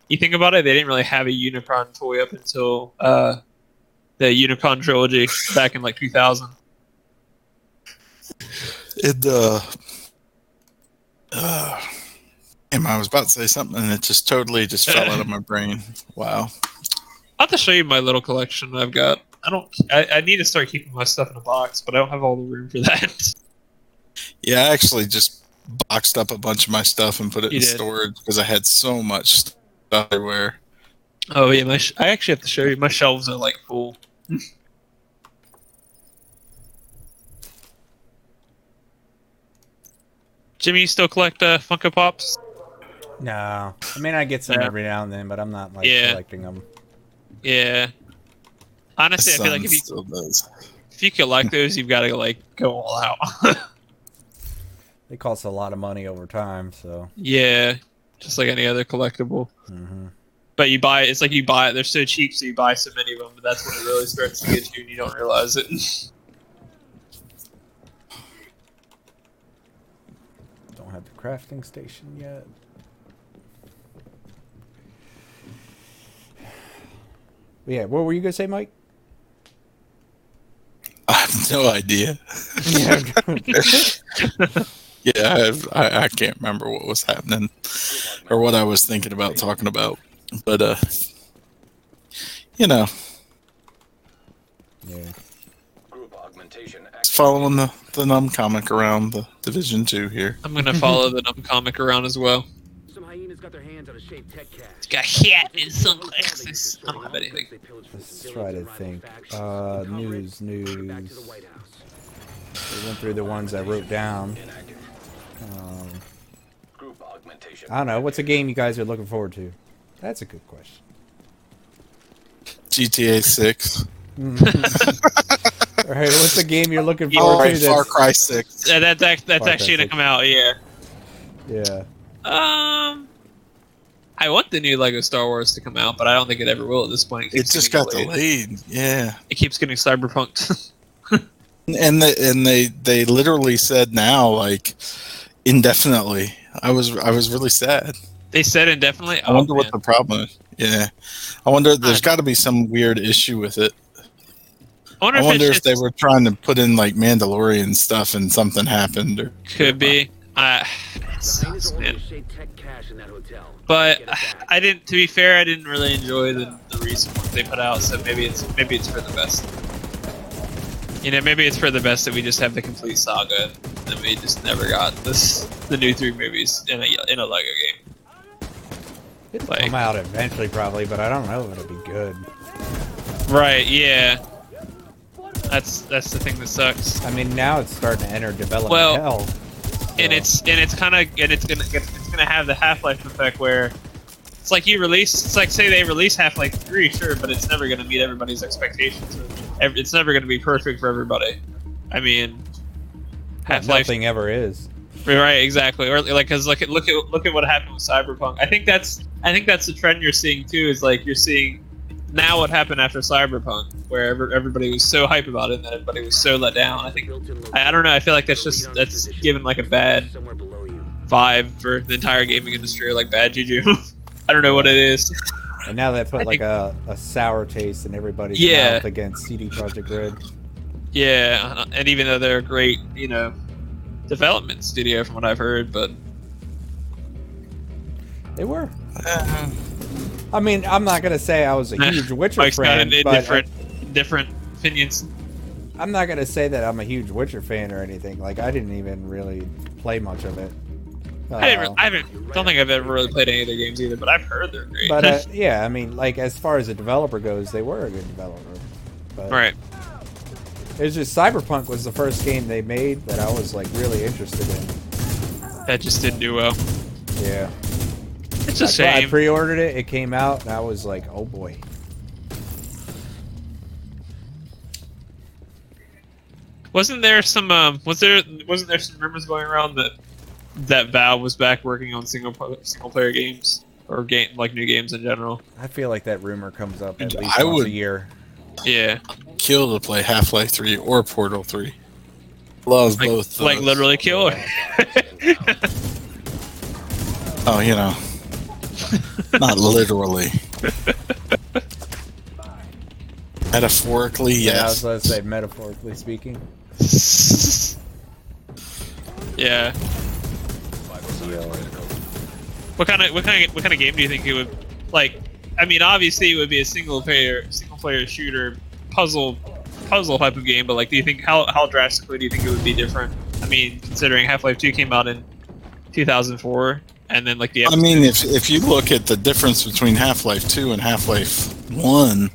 you think about it, they didn't really have a Unicron toy up until uh, the Unicron trilogy back in like 2000. It uh, uh damn, I was about to say something and it just totally just fell out of my brain. Wow. I'll have to show you my little collection I've got. I don't. I, I need to start keeping my stuff in a box, but I don't have all the room for that. (laughs) Yeah, I actually just boxed up a bunch of my stuff and put it You in did. storage because I had so much stuff everywhere. Oh yeah, my sh- I actually have to show you. My shelves are like full. (laughs) Jimmy, you still collect uh, Funko Pops? No, I mean I get some Yeah. every now and then, but I'm not like Yeah. collecting them. Yeah. Honestly, I feel like if you still does. if you collect (laughs) those, you've got to like go all out. (laughs) They cost a lot of money over time, so. yeah, just like any other collectible. hmm But you buy it, it's like you buy it. They're so cheap, so you buy so many of them. But that's when it really starts to get you, and you don't realize it. (laughs) Don't have the crafting station yet. (sighs) Yeah, what were you gonna say, Mike? I have no idea. Yeah, (laughs) I've, I I can't remember what was happening or what I was thinking about talking about, but uh, you know, yeah. Group augmentation following the the num comic around the Division Two here. I'm gonna follow the numb comic around as well. Some hyenas got their hands on a shaved tech cache. Got hat and sunglasses. I don't have anything. Let's try to think. Uh, news, news. We went through the ones I wrote down. Um, I don't know. What's a game you guys are looking forward to? That's a good question. GTA Six. (laughs) All right, what's a game you're looking All forward right, to? Far Cry Six. Yeah, that, that that's Far actually gonna come out. Yeah. yeah. Um, I want the new Lego Star Wars to come out, but I don't think it ever will at this point. It keeps just getting got delayed. Yeah, It keeps getting cyberpunked. (laughs) and they, and they they literally said now like indefinitely. I was I was really sad. they said indefinitely. I Oh, wonder man. what the problem is. Yeah, I wonder. There's I- got to be some weird issue with it. I wonder I if, wonder it's if they were trying to put in like Mandalorian stuff and something happened. Or could be. I, The hyenas sucks, are holding man. A shaved tech cache in that hotel. But Get it back. I didn't. To be fair, I didn't really enjoy the, the recent ones they put out. So maybe it's maybe it's for the best. You know, maybe it's for the best that we just have the complete saga, and we just never got this the new three movies in a in a Lego game. It'll Like- come out eventually, probably, but I don't know if it'll be good. Right? Yeah. That's that's the thing that sucks. I mean, now it's starting to enter development Well, hell. And it's and it's kind of and it's gonna it's gonna have the Half Life effect where it's like you release it's like say they release Half Life three sure but it's never gonna meet everybody's expectations. It's never gonna be perfect for everybody. I mean Half Life nothing ever is. right exactly. Or like because look at look at look at what happened with Cyberpunk. I think that's I think that's the trend you're seeing too is like you're seeing now what happened after Cyberpunk where ever, everybody was so hype about it and then everybody was so let down I think I, I don't know I feel like that's just that's given like a bad Somewhere vibe for the entire gaming industry like bad juju. (laughs) I don't know what it is. And now they put I like think- a, a sour taste in everybody's Yeah. mouth against CD Projekt Red. Yeah, uh, and even though they're a great, you know, development studio from what I've heard, but They were. uh, I mean, I'm not gonna say I was a (laughs) huge Witcher Mike's got fan, but uh, different different opinions. I'm not gonna say that I'm a huge Witcher fan or anything. Like, I didn't even really play much of it. I, didn't, Uh, I haven't, don't think I've ever really played any of their games either, but I've heard they're great. but uh, (laughs) yeah, I mean, like as far as a developer goes, they were a good developer. But right. It's just Cyberpunk was the first game they made that I was like really interested in. That just didn't do well. Yeah. It's a That's why I pre-ordered it. It came out, and I was like, "Oh boy." Wasn't there some? Um, was there? Wasn't there some rumors going around that that Valve was back working on single single player games or game like new games in general? I feel like that rumor comes up at I least once would- a year. Yeah, kill to play Half Life Three or Portal Three. Love like, both. like those. literally kill. (laughs) Oh, you know, (laughs) not literally. (laughs) Metaphorically, Yeah, I was going to say metaphorically speaking. (laughs) Yeah. What kind of what kind of what kind of game do you think it would like? I mean, obviously it would be a single player single player shooter puzzle puzzle type of game, but like, do you think how how drastically do you think it would be different? I mean, considering Half Life Two came out in 2004, and then like the I mean, if if you look at the difference between Half Life Two and Half Life One,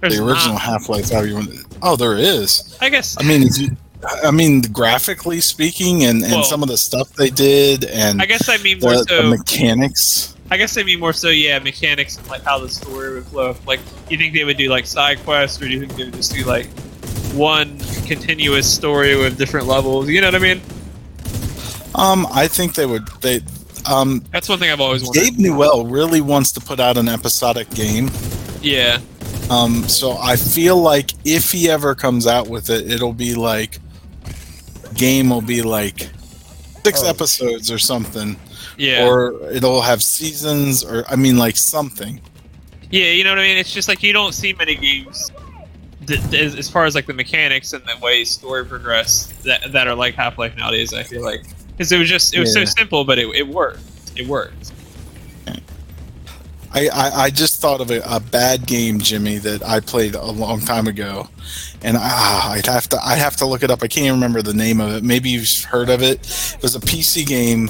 there's the original Half Life, how you? Oh, there is. I guess I mean, if you, I mean, graphically speaking, and, and Well- some of the stuff they did, and I guess I mean more the, the mechanics. I guess I mean more so. Yeah, mechanics and like how the story would flow. Like, you think they would do like side quests, or do you think they would just do like one continuous story with different levels? You know what I mean? Um, I think they would. They, um, That's one thing I've always wanted. Gabe Newell really wants to put out an episodic game. Yeah. Um, so I feel like if he ever comes out with it, it'll be like game will be like six Oh. episodes or something, Yeah. or it'll have seasons, or I mean like something. Yeah, you know what I mean. It's just like you don't see many games that, as, as far as like the mechanics and the way story progress that that are like Half Life nowadays. I feel like because it was just it was Yeah. so simple, but it, it worked. It worked. I, I, I just thought of a, a bad game, Jimmy, that I played a long time ago, and ah, I'd have to I have to look it up. I can't even remember the name of it. Maybe you've heard of it. It was a PC game,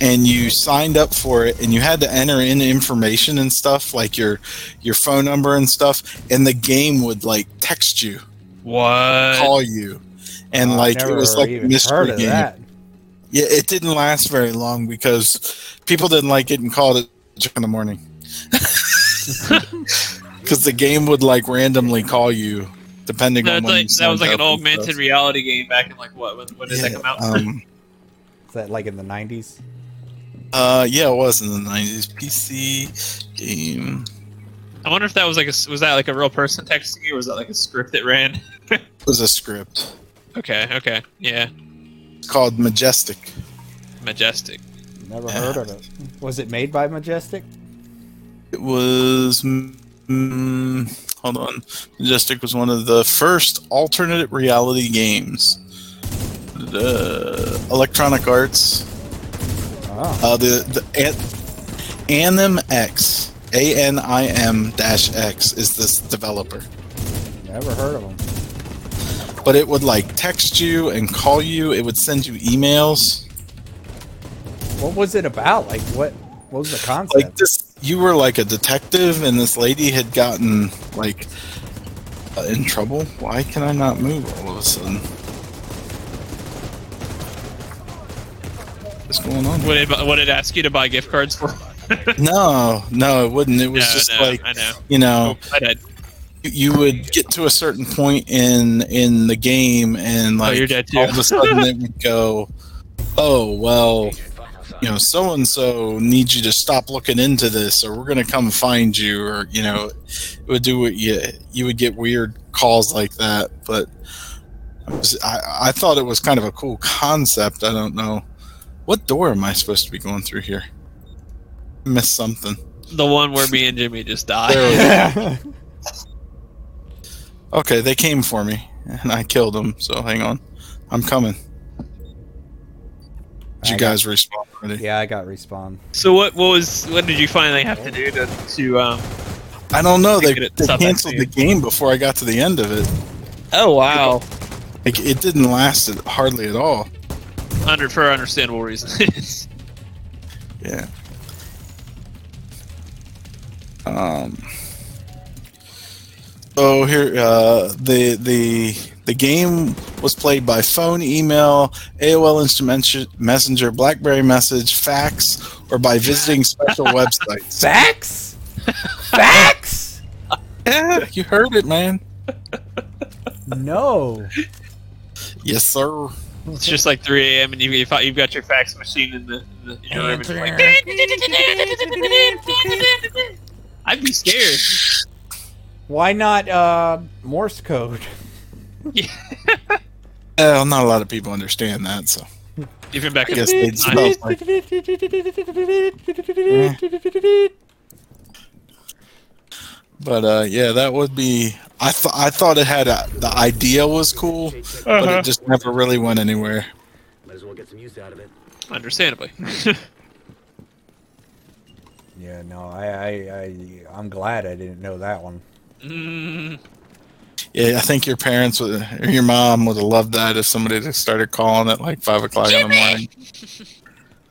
and you signed up for it, and you had to enter in information and stuff like your your phone number and stuff, and the game would like text you, What? call you, and I've like it was like a mystery game. that. Yeah, it didn't last very long because people didn't like getting called at two in the morning. (laughs) (laughs) Because the game would like randomly call you depending No, on it's when like, you that was like an augmented stuff. reality game back in like what? When, when did that Yeah, come out? um, (laughs) Is that like in the 90s? uh, yeah, it was in the nineties. PC game I wonder if that was like a was that like a real person texting you, or was that like a script that ran? It was a script okay, okay, yeah, It's called Majestic. majestic. Never Yeah. heard of it. Was it made by Majestic? It was. Mm, hold on, Majestic was one of the first alternate reality games. Uh, Electronic Arts. Oh, Uh, the the An- Anim X, A N I M dash X is this developer, never heard of them. But it would like text you and call you. It would send you emails. What was it about? Like, what? What was the concept? Like this, you were like a detective, and this lady had gotten like uh, in trouble. Why can I not move all of a sudden? What's going on? What did what did it ask you to buy gift cards for? (laughs) No, no, it wouldn't. It was No, just no, like I know. you know. Oh, I did. You- you would get to a certain point in in the game and like Oh, you're dead all of a sudden it (laughs) would go oh well you know so and so needs you to stop looking into this or we're going to come find you or you know it would do what you you would get weird calls like that. But I, was, I, I thought it was kind of a cool concept. I don't know. What door am i supposed to be going through here? I missed something. The one where me and Jimmy just died. (laughs) There Okay, they came for me, and I killed them. So hang on, I'm coming. Did you I got- guys respawn already? yeah, I got respawn. So what what was what did you finally have to do to to um? I don't know. They, they canceled the game before I got to the end of it. Oh wow! Like, it didn't last hardly at all. Under for understandable reasons. (laughs) Yeah. Um. So here, uh, the the the game was played by phone, email, AOL Instant Messenger, BlackBerry Message, fax, or by visiting special (laughs) websites. Fax, fax. Yeah, (laughs) you heard it, man. No. Yes, sir. it's just like 3 a.m. and you you've got- you've got your fax machine in the, in the in your room. And you're like, I'd be scared. Why not uh, Morse code? (laughs) Well, not a lot of people understand that, so Even back I in guess the they'd spell like But uh, yeah, that would be. I thought I thought it had a, the idea was cool, but Uh-huh. it just never really went anywhere. Might as well get get some use out of it. Understandably. (laughs) Yeah, no, I, I, I, I'm glad I didn't know that one. Mm, Yeah, I think your parents would, or your mom would have loved that if somebody just started calling at like five o'clock in the morning.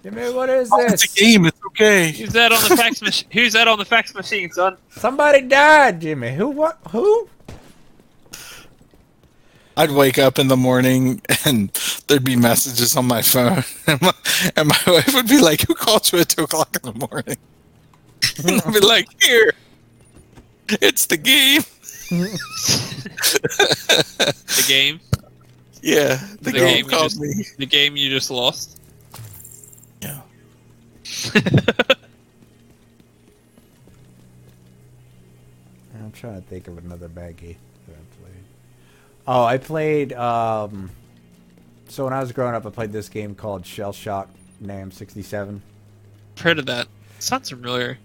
Jimmy, what is Oh, it's a game. It's okay. who's that on the fax machine? Who's that on the fax machine, son? Somebody died, Jimmy. Who? What? Who? I'd wake up in the morning and there'd be messages on my phone, (laughs) and my, and my wife would be like, "Who called you at two o'clock in the morning?" And (laughs) I'd be like, "Here, it's the game." The game. Yeah, the, The game, game called just- me. The game you just lost. Yeah. (laughs) I'm trying to think of another bad game that I played. Oh, I played. Um, so when I was growing up, I played this game called Shell Shock Nam 67, I've heard of that. Sounds familiar.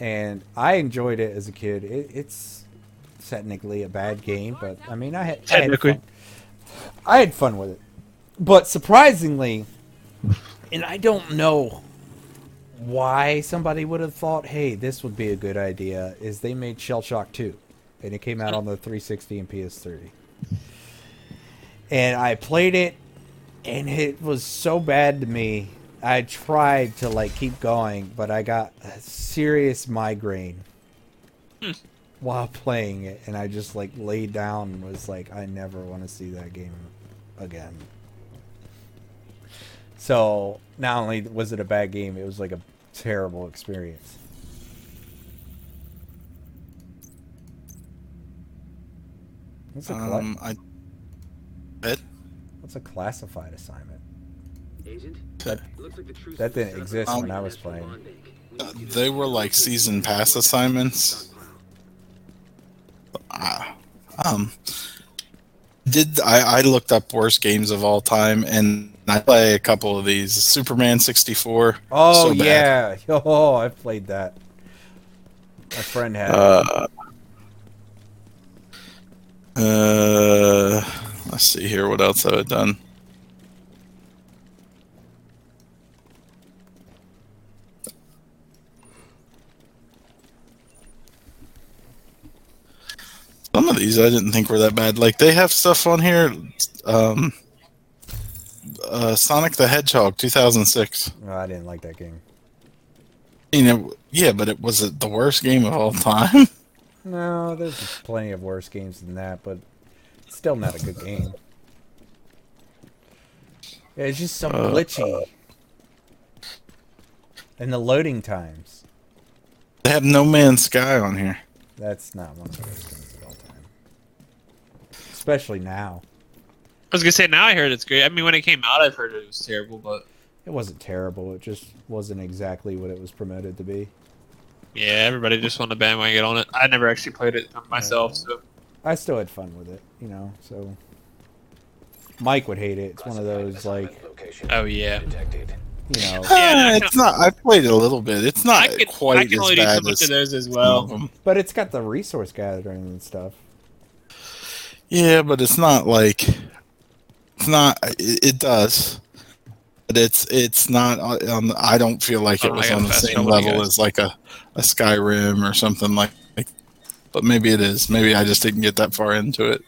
And I enjoyed it as a kid. It, it's technically a bad game, but I mean, I had, I had fun. I had fun with it. But surprisingly, and I don't know why somebody would have thought, hey, this would be a good idea, is they made Shell Shock 2. And it came out on the 360 and PS3. And I played it, and it was so bad to me. I tried to like keep going, but I got a serious migraine while playing it, and I just like laid down and was like, I never want to see that game again. So not only was it a bad game, it was like a terrible experience. What's a, Um, I what's a classified assignment? Agent? That- Looks like the truth that didn't exist a when I was playing. bond bank. We uh, they were like season pass assignments. Ah, um, did I, I looked up worst games of all time and I play a couple of these. Superman sixty four. Oh So yeah, (laughs) oh I played that. My friend had. Uh, uh, let's see here. What else have I done? Some of these I didn't think were that bad. Like they have stuff on here. Um, uh, Sonic the Hedgehog 2006. No, I didn't like that game. You know, yeah, but it was it the worst game of all time. (laughs) No, there's plenty of worse games than that, but it's still not a good game. Yeah, it's just so Uh, glitchy. And the loading times. They have No Man's Sky on here. That's not one of the worst games of all time. Especially now. I was gonna say now I heard it's great. I mean, when it came out, I've heard it was terrible, but It wasn't terrible. It just wasn't exactly what it was promoted to be. yeah, everybody just wanted to bandwagon on it. I never actually played it myself, so I still had fun with it, you know, so. Mike would hate it. It's one of those, like, oh yeah. you know. (laughs) Yeah, Ah, (laughs) it's not. I played it a little bit. It's not I could, I quite can as only do so bad much as of those as well. But it's got the resource gathering and stuff. Yeah, but it's not like it's not. It, it does, but it's it's not on. I don't feel like it Oh, was on the same level as like a a Skyrim or something like. like but maybe it is. Maybe I just didn't get that far into it.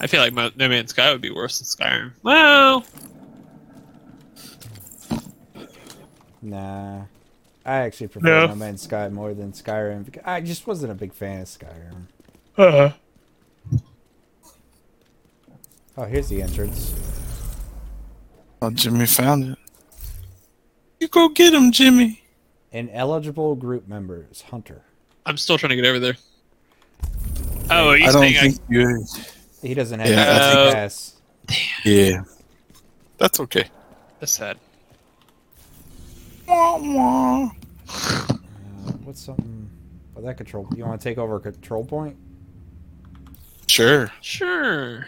I feel like Mo- No Man's Sky would be worse than Skyrim. Well, Nah. I actually prefer No. No Man's Sky more than Skyrim. because I just wasn't a big fan of Skyrim. uh, Oh, here's the entrance. Oh, Jimmy found it. You go get him, Jimmy. Ineligible group members. Hunter. I'm still trying to get over there. Oh, are I don't saying I, think you. He doesn't have Yeah, a I think- pass. Yeah, that's okay. that's sad. Wah, wah. Uh, what's something? Oh, that control. You want to take over a control point? Sure. Sure.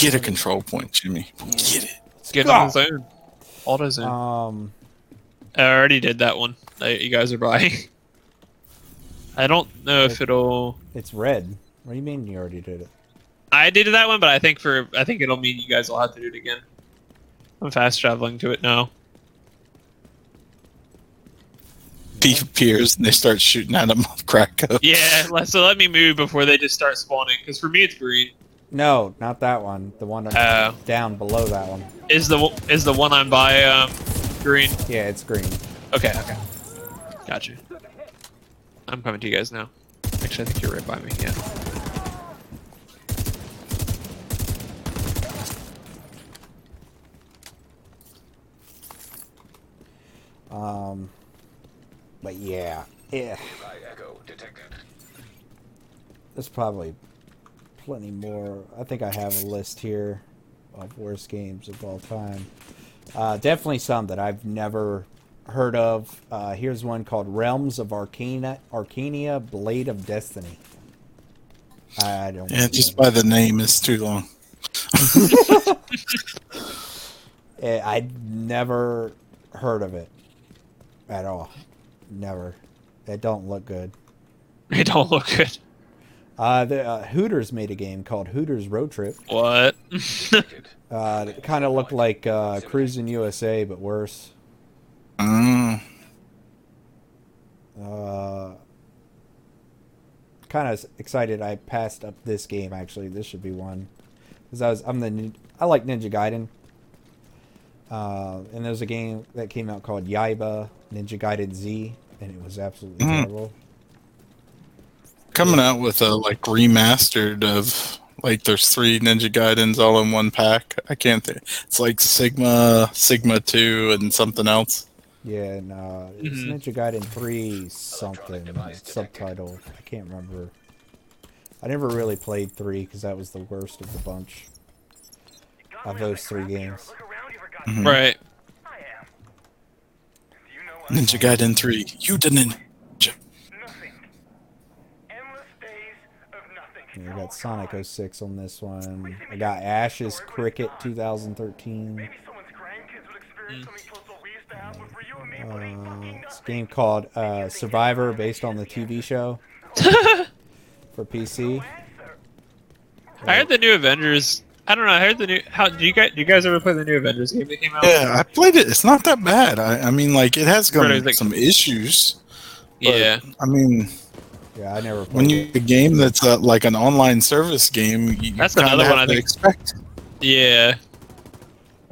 Get a control point, Jimmy. Get it. Get go. on zone. Auto zone. Um, I already did that one that you guys are buying. (laughs) I don't know if it'll. it's red. What do you mean you already did it? I did that one, but I think for I think it'll mean you guys will have to do it again. I'm fast traveling to it now. Beef appears and they start shooting at him with crack. Yeah, so let me move before they just start spawning. Because for me, it's green. No, not that one. The one Oh. down below that one. Is the one- is the one I'm by um green? Yeah, it's green. Okay, okay. Gotcha. I'm coming to you guys now. Actually, I think you're right by me. Yeah. Um, but yeah, yeah. There's probably plenty more. I think I have a list here of worst games of all time. Uh, definitely some that I've never heard of. Uh, here's one called Realms of Arcana, Arkania Blade of Destiny. I don't. Yeah, just by the name, it's too long. (laughs) (laughs) Eh, I'd never heard of it at all. Never. It don't look good. It don't look good. Uh, the uh, Hooters made a game called Hooters Road Trip. What? (laughs) Uh, it kind of looked like uh, Cruis'n USA, but worse. Mm. Uh, kind of excited. I passed up this game. Actually, this should be one because I was. I'm the. I like Ninja Gaiden. Uh, and there's a game that came out called Yaiba Ninja Gaiden Z, and it was absolutely Mm. terrible. Coming out with a like remastered of like there's three Ninja Gaidens all in one pack. I can't think. It's like Sigma, Sigma Two, and something else. Yeah, and uh, it's Mhm. Ninja Gaiden 3 something subtitle. I can't remember. I never really played 3 because that was the worst of the bunch of those three games. Mhm. Right. Ninja Gaiden Three. You the ninja. And I got Sonic 06 on this one. I got Ashes Cricket 2013. Uh, it's a game called uh, Survivor based on the TV show (laughs) for PC. I heard the new Avengers. I don't know. I heard the new. How do you guys? Do you guys ever play the new Avengers game that came out? Yeah, I played it. It's not that bad. I, I mean, like it has Right, got like- some issues. but, Yeah. I mean, Yeah, I never when you it. a game that's uh like an online service game, you That's another have one I to think- expect. Yeah.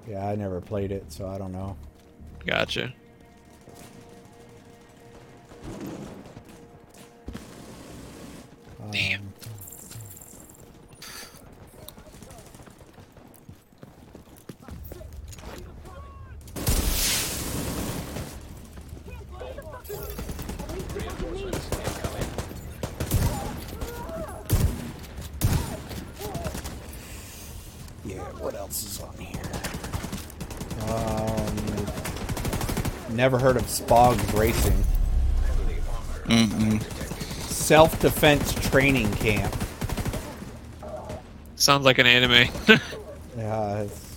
Yeah, I never played it, so I don't know. Gotcha. Damn. Um, Yeah, what else is on here? Um, never heard of Spogs Racing. Mm-mm. Self Defense Training Camp. Sounds like an anime. (laughs) Yeah, it's,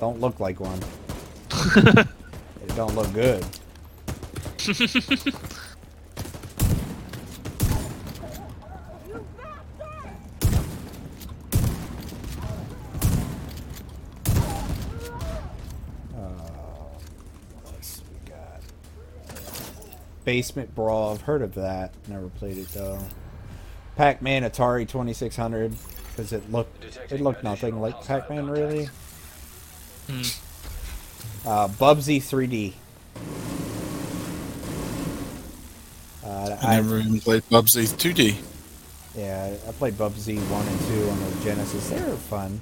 don't look like one. (laughs) it don't look good. (laughs) Uh, what else we got? Basement Brawl. I've heard of that. Never played it though. Pac-Man Atari 2600 because it looked it looked nothing like Pac-Man really. Hmm. Uh, Bubsy 3D. Uh, I never even played Bubsy 2D. Yeah, I played Bubsy 1 and 2 on the Genesis. They were fun.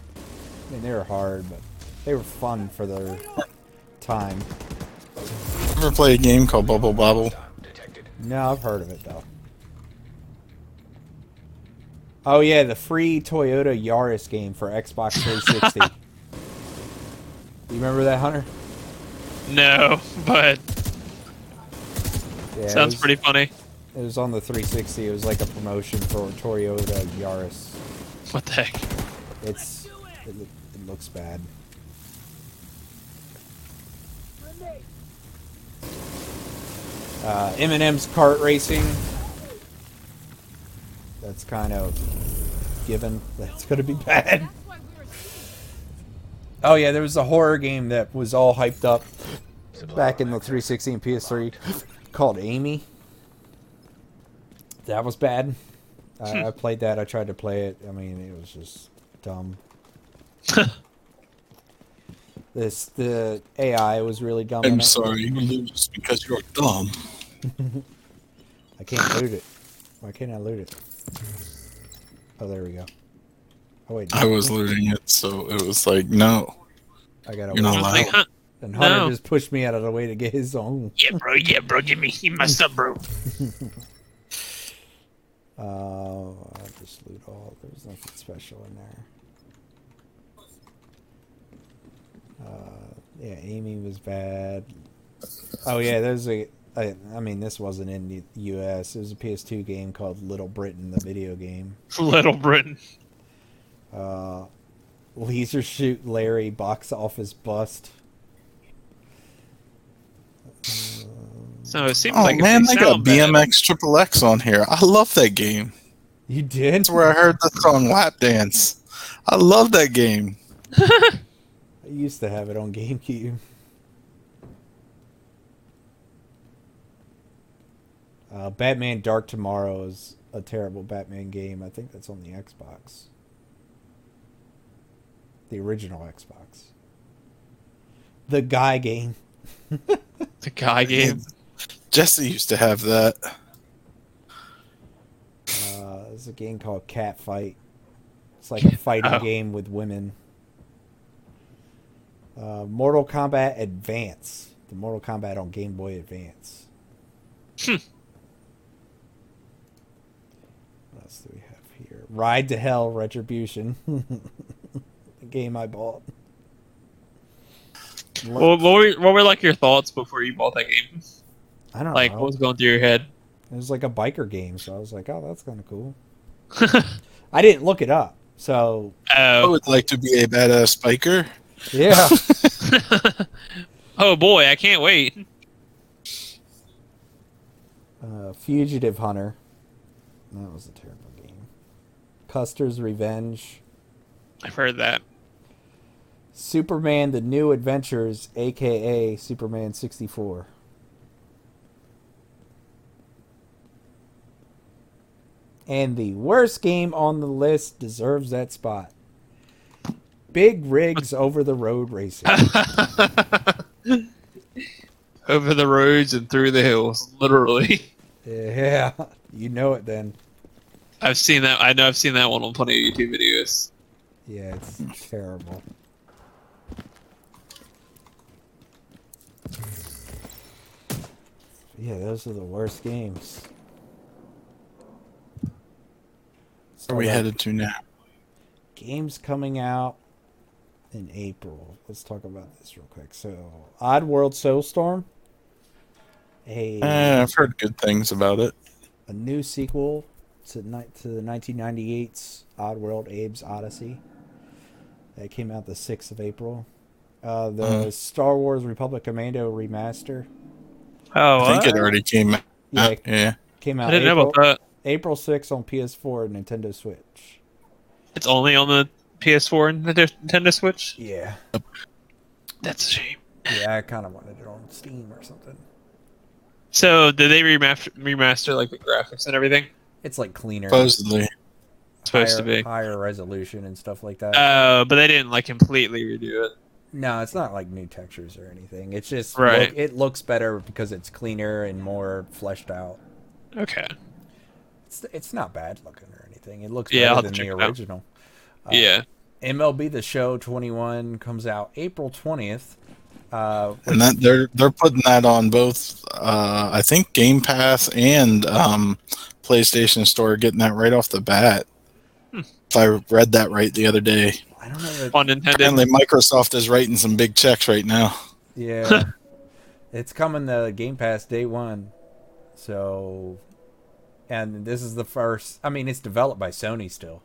I mean, they were hard, but they were fun for their time. Ever play a game called Bubble Bobble? No, I've heard of it, though. Oh, yeah, the free Toyota Yaris game for Xbox 360. (laughs) you remember that, Hunter? no, but Yeah, sounds was- pretty funny. It was on the 360. It was like a promotion for Toyota Yaris. What the heck? It's it, it looks bad. Uh, M&M's kart racing. That's kind of given. That's gonna be (laughs) bad. Oh yeah, there was a horror game that was all hyped up back in the 360 and PS3 (laughs) called Amy. That was bad. I, I (laughs) played that. I tried to play it. I mean, it was just dumb. This the AI was really dumb. I'm it. sorry, you lose because you're dumb. (laughs) I can't loot it. Why can't I loot it? Oh, there we go. Oh wait, I was looting it, so it was like, no, I gotta. you're not wait. Like, allowed. huh? And Hunter No. just pushed me out of the way to get his own. Yeah, bro. Yeah, bro. Give me. Give my (laughs) stuff, bro. Uh, (laughs) I just loot all. There's nothing special in there. Uh, yeah, Amy was bad. Oh yeah, there's a. I, I mean, this wasn't in the U.S. It was a PS2 game called Little Britain, the video game. (laughs) Little Britain. Uh, Leisure Suit Larry box office bust. So it seems Oh like man, they they got BMX Triple X on here. I love that game. You did? That's where I heard the song Lap Dance. I love that game. (laughs) I used to have it on GameCube. Uh, Batman Dark Tomorrow is a terrible Batman game. I think that's on the Xbox. The original Xbox. The Guy game. (laughs) The guy game. Jesse used to have that. Uh, there's a game called Cat Fight. It's like a (laughs) fighting Oh. game with women. Uh, Mortal Kombat Advance. The Mortal Kombat on Game Boy Advance. Hmm. What else do we have here? Ride to Hell Retribution. (laughs) the game I bought. What, what, were, what were like your thoughts before you bought that game? I don't Like, know. Like, what was going through your head? It was like a biker game, so I was like, oh, that's kind of cool. (laughs) I didn't look it up, so I Oh, would like to be a badass biker. Yeah. (laughs) (laughs) oh boy, I can't wait. Uh, Fugitive Hunter. That was a terrible game. Custer's Revenge. I've heard that. Superman: The New Adventures, aka Superman 64. And the worst game on the list deserves that spot. Big (laughs) rigs over the road racing. (laughs) Over the roads and through the hills, literally. yeah, (laughs) you know it then. I've seen that. I know I've seen that one on plenty of YouTube videos. Yeah, it's terrible. Yeah, those are the worst games. Where are we headed to now? Games coming out in April. Let's talk about this real quick. So, Oddworld Soulstorm, a Eh, I've heard good things about it. a new sequel to to the 1998's Oddworld Abe's Odyssey. That came out the 6th of April. Uh, the Mhm. Star Wars Republic Commando remaster Oh, I think it already came out. Yeah, Yeah. came out I didn't know April, about that. April 6th on PS4 and Nintendo Switch. It's only on the PS4 and the Nintendo Switch. Yeah. That's a shame. Yeah, I kind of wanted it on Steam or something. So, did they remaster, remaster like the graphics and everything? It's like cleaner, Supposedly. Supposed higher, to be. higher resolution and stuff like that. Uh, but they didn't like completely redo it. no, it's not like new textures or anything. It's just Right. look, it looks better because it's cleaner and more fleshed out. Okay. It's it's not bad looking or anything. It looks Yeah, better than the it out. Original. Uh, yeah. MLB The Show 21 comes out April 20th. Uh, And that they're they're putting that on both uh I think Game Pass and um PlayStation Store getting that right off the bat. Hmm. If I read that right the other day. I don't know. That, On Nintendo. Apparently Microsoft is writing some big checks right now. Yeah. (laughs) it's coming the Game Pass day one. So and this is the first I mean it's developed by Sony still.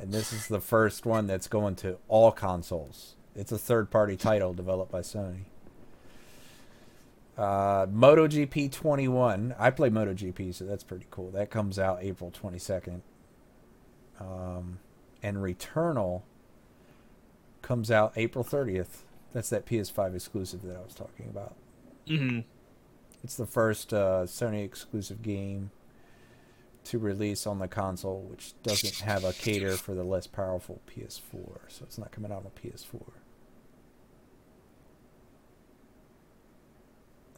And this is the first one that's going to all consoles. It's a third party title developed by Sony. Uh, MotoGP 21. I play MotoGP, so that's pretty cool. That comes out April 22nd. Um, and Returnal comes out April 30th. That's that PS5 exclusive that I was talking about. hmm It's the first uh, Sony exclusive game to release on the console, which doesn't have a cater for the less powerful PS4, so it's not coming out on PS4.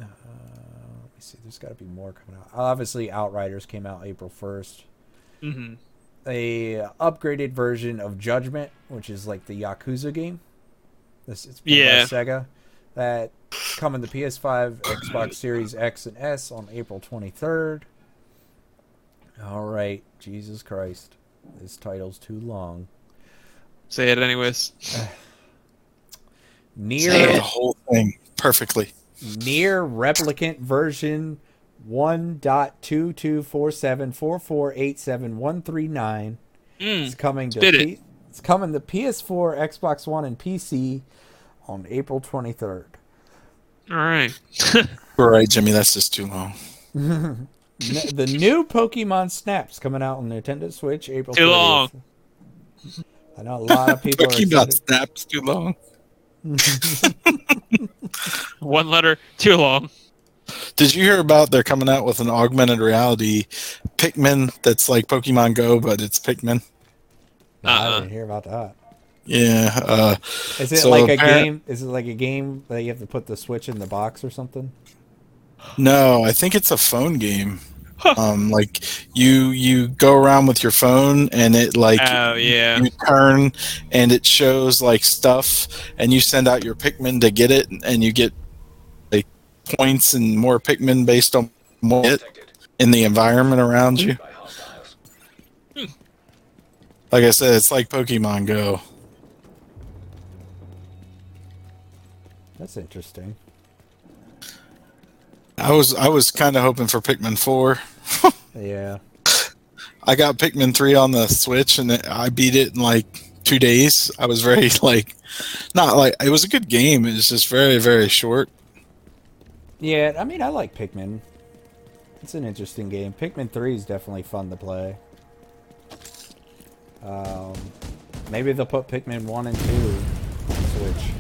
Uh, let me see. There's got to be more coming out. Obviously, Outriders came out April 1st. Mm-hmm. A upgraded version of Judgment, which is like the Yakuza game. This it's Yeah. Sega. That coming to PS5, Xbox Series X and S on April 23rd. All right, Jesus Christ, this title's too long. Say it anyways. (sighs) Near Say the whole thing perfectly. NieR Replicant version 1.224744871139 It's Mm. coming to Spit it. P- it's coming to PS4, Xbox One, and PC on April 23rd. All right. (laughs) All right, Jimmy, that's just too long. (laughs) N- the new Pokemon Snaps coming out on the Nintendo Switch April. Too 30th. long. I know a lot of (laughs) people are Pokemon excited. snaps too long. (laughs) One letter too long. Did you hear about they're coming out with an augmented reality Pikmin that's like Pokemon Go, but it's Pikmin? No, I Uh-uh. didn't hear about that. Yeah. Uh, Is it So like a apparent- game? Is it like a game that you have to put the Switch in the box or something? no, I think it's a phone game. (laughs) Um, like you you go around with your phone and it like Oh yeah. you turn and it shows like stuff and you send out your Pikmin to get it and you get like points and more Pikmin based on more it in the environment around you. Like I said, it's like Pokemon Go. That's interesting. I was I was kind of hoping for Pikmin four. (laughs) Yeah. I got Pikmin three on the Switch and I beat it in like two days. I was very (laughs) like, not like it was a good game. It was just very very short. Yeah, I mean, I like Pikmin. It's an interesting game. Pikmin 3 is definitely fun to play. Um, maybe they'll put Pikmin 1 and 2 on Switch.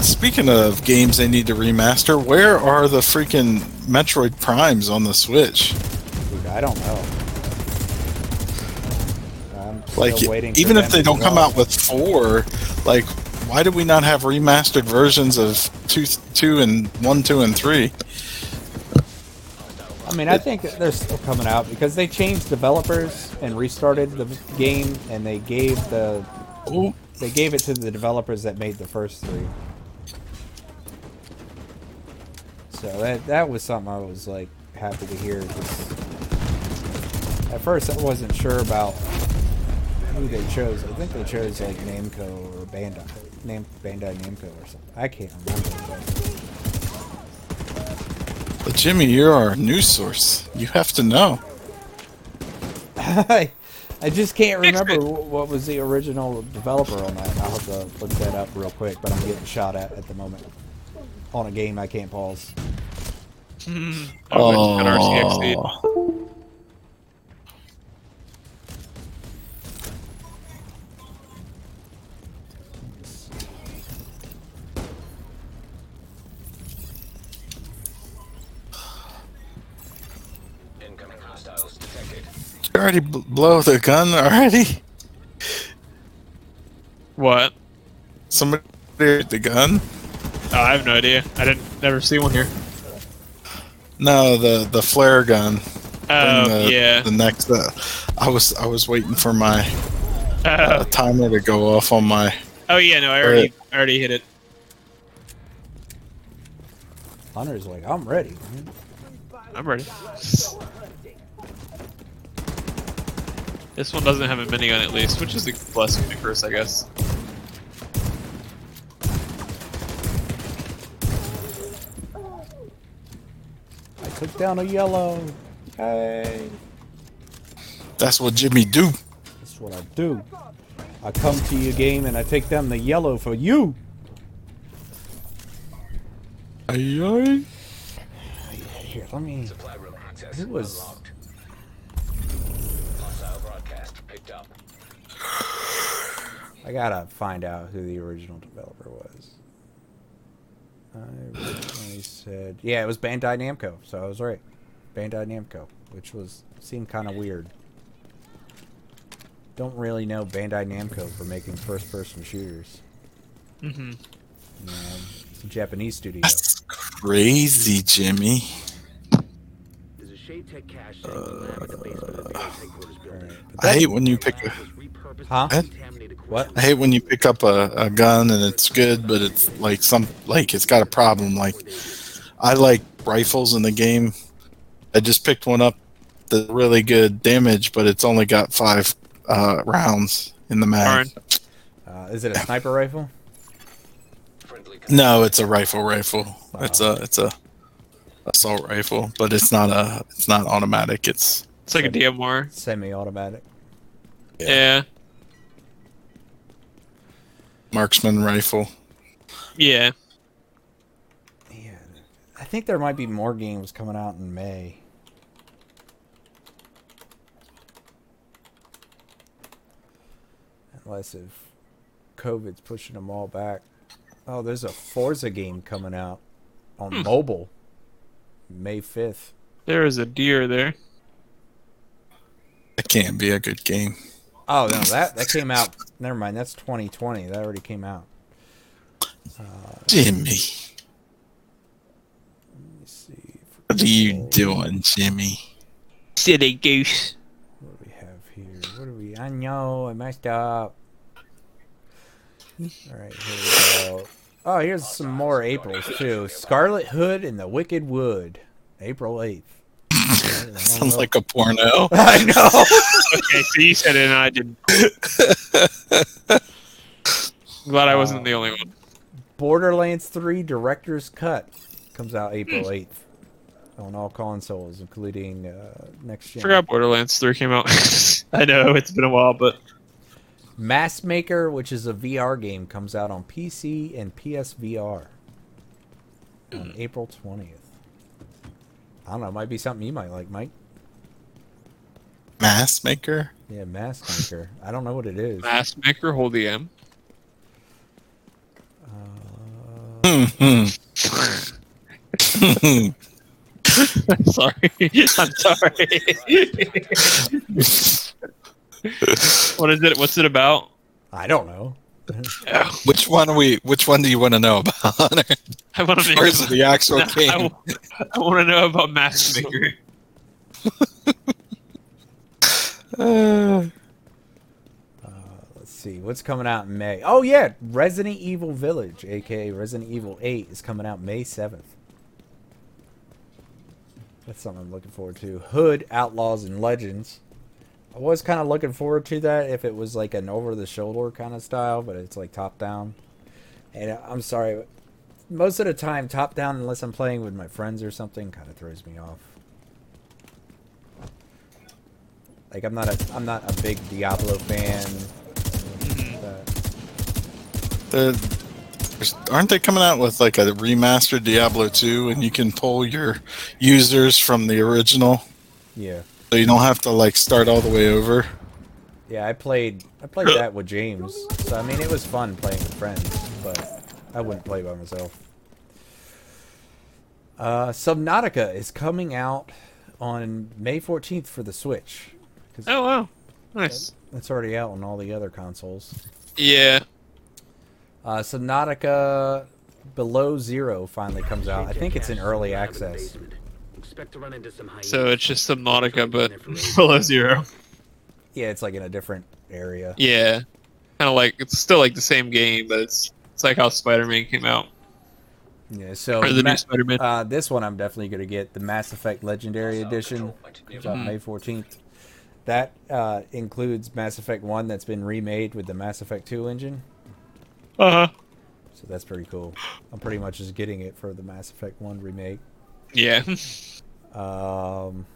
Speaking of games they need to remaster, where are the freaking Metroid Primes on the Switch? Dude, I don't know. I'm still Like, waiting even if they don't come out with four, like, why do we not have remastered versions of two, two and one, two, and three? I mean, I think they're still coming out because they changed developers and restarted the game, and they gave the Oh, they gave it to the developers that made the first three. So that that was something I was like happy to hear. At first, I wasn't sure about who they chose. I think they chose like Namco or Bandai, Nam- Bandai Namco or something. I can't remember. But but Jimmy, you're our news source. You have to know. I, (laughs) I just can't remember what was the original developer on that. I'll have to look that up real quick, but I'm getting shot at at the moment on a game I can't pause. Oh, an RCX feed. Oh. Incoming hostiles detected. You already bl- blow the gun already? What? Somebody hit the gun? Oh, I have no idea. I didn't never see one here. No, the the flare gun. Oh the, yeah. The next, uh, I was I was waiting for my Oh. uh, timer to go off on my. oh yeah. No, I already I already hit it. Hunter's like, I'm ready. man." I'm ready. This one doesn't have a minigun at least, which is a blessing and a curse, I guess. Took down a yellow. Hey, That's what Jimmy do. that's what I do. I come to your game and I take down the yellow for you. Aye, aye. Here, let me. Supply room access Who was? unlocked. Hostile broadcast picked up. I I gotta find out who the original developer was. I originally said, yeah, it was Bandai Namco, so I was right. Bandai Namco, which was seemed kind of weird. Don't really know Bandai Namco for making first-person shooters. Mm-hmm. You it's a Japanese studio. That's crazy, Jimmy. There's a SHD Tech cache sitting in the lab at the basement of the VA's headquarters building. I hate when you pick a, Huh? What? I hate when you pick up a, a gun and it's good, but it's like some like it's got a problem. Like I like rifles in the game. I just picked one up that's really good damage, but it's only got five uh, rounds in the mag. Uh, is it a sniper rifle? No, it's a rifle. Rifle. It's a it's a assault rifle, but it's not a it's not automatic. It's It's like a DMR. Semi-automatic. Yeah. Marksman rifle. Yeah. Yeah, I think there might be more games coming out in May. Unless if COVID's pushing them all back. Oh, there's a Forza game coming out on Hmm. mobile, May 5th. There is a deer there. It can't be a good game. Oh no, that that came out. Never mind, that's 2020. That already came out. Uh, Jimmy, Let me see. what are you doing, Jimmy? Silly goose. What do we have here? What do we? I know I messed up. All right, here we go. Oh, here's some more Aprils too. Scarlet Hood and the Wicked Wood, April eighth. (laughs) Sounds like a porno. (laughs) I know. (laughs) Okay, so you said it and I didn't. Glad I uh, wasn't the only one. Borderlands Three Director's Cut comes out April hmm. eighth on all consoles, including uh, next gen. Forgot Borderlands 3 came out. I know it's been a while, but Mass Maker, which is a VR game, comes out on PC and PSVR on hmm. April 20th. I don't know, it might be something you might like, Mike. Mass maker. Yeah, Mass Maker. I don't know what it is. Mass Maker, hold the M. Uh, Hmm. (laughs) (laughs) sorry. (laughs) I'm sorry. what is it? What's it about? I don't know. (laughs) which one are we? Which one do you want to know about? Hunter? I want to Or is the actual (laughs) I, game? want to know about Mass Maker. (laughs) Uh, Let's see. What's coming out in May? Oh, yeah. Resident Evil Village, aka Resident Evil 8, is coming out May 7th. That's something I'm looking forward to. Hood, Outlaws, and Legends. I was kind of looking forward to that if it was like an over the shoulder kind of style, but it's like top down. And uh, I'm sorry, most of the time, top down, unless I'm playing with my friends or something, kind of throws me off. Like I'm not a I'm not a big Diablo fan. The, aren't they coming out with like a remastered Diablo 2 and you can pull your users from the original yeah, so you don't have to like start all the way over? yeah, I played I played that with James. So I mean, it was fun playing with friends, but I wouldn't play by myself. Uh, Subnautica is coming out on May 14th for the Switch. Oh wow, nice. It's already out on all the other consoles. Yeah. Uh, Subnautica Below Zero finally comes out. I think it's in early access. Expect to run into some hyenas. So it's just Subnautica, but below zero. Yeah, it's like in a different area. Yeah. Kind of like it's still like the same game, but it's it's like how Spider-Man came out. Yeah, so Or the Ma- new Spider-Man. uh, this one I'm definitely gonna get the Mass Effect Legendary Edition. Comes out Mhm. May 14th. That uh, includes Mass Effect One that's been remade with the Mass Effect Two engine. Uh huh. So that's pretty cool. I'm pretty much just getting it for the Mass Effect One remake. Yeah. (laughs) Um,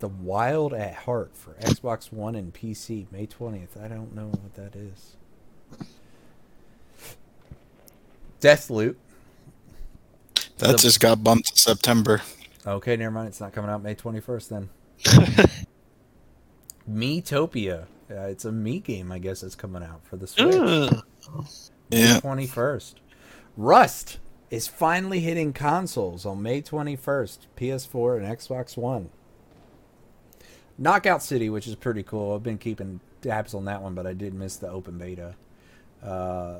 the Wild at Heart for Xbox One and PC, May 20th. I don't know what that is. Deathloop. That The- just got bumped to September. Okay, never mind. It's not coming out May 21st then. (laughs) Miitopia Uh, it's a Mii game, I guess, that's coming out for the Switch. Uh, Yeah. Twenty first. Rust is finally hitting consoles on May twenty first. PS4 and Xbox One. Knockout City, which is pretty cool. I've been keeping tabs on that one, but I did miss the open beta. Uh,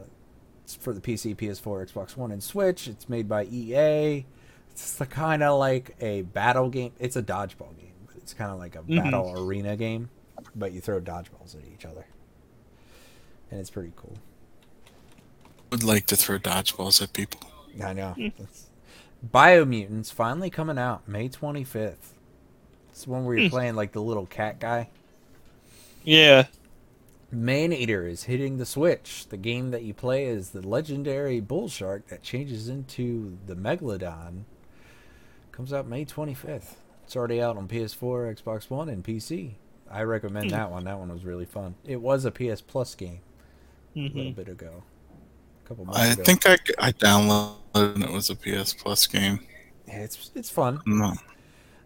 it's for the PC, PS4, Xbox One, and Switch. It's made by EA. It's kind of like a battle game. It's a dodgeball game, but it's kind of like a battle arena game, but you throw dodgeballs at each other, and it's pretty cool. Would like to throw dodgeballs at people. I know. Hmm. That's- Biomutants finally coming out May 25th. It's the one where you're hmm. playing like the little cat guy. yeah. Maneater is hitting the Switch. The game that you play is the legendary bull shark that changes into the Megalodon. Comes out May 25th. It's already out on PS4, Xbox One, and PC. I recommend hmm. that one. That one was really fun. It was a PS Plus game a little hmm bit ago. A couple months I ago. think I, I downloaded and it was a PS Plus game. Yeah, it's it's fun. No.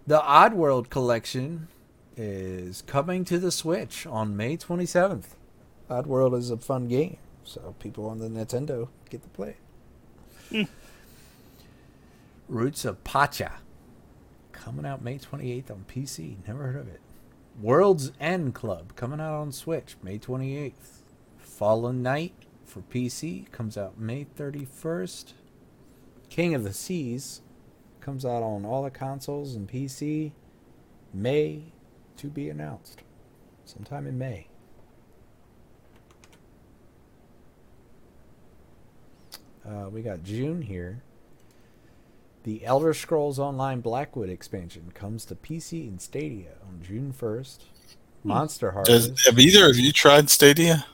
The Oddworld collection is coming to the Switch on May 27th. Oddworld is a fun game, so people on the Nintendo get to play it. Hmm. Roots of Pacha coming out May 28th on PC. Never heard of it. World's End Club coming out on Switch May 28th. Fallen Knight for PC comes out May 31st. King of the Seas comes out on all the consoles and PC. May to be announced. Sometime in May. Uh, we got June here. The Elder Scrolls Online Blackwood expansion comes to PC and Stadia on June 1st. Monster Does, have either of you tried Stadia?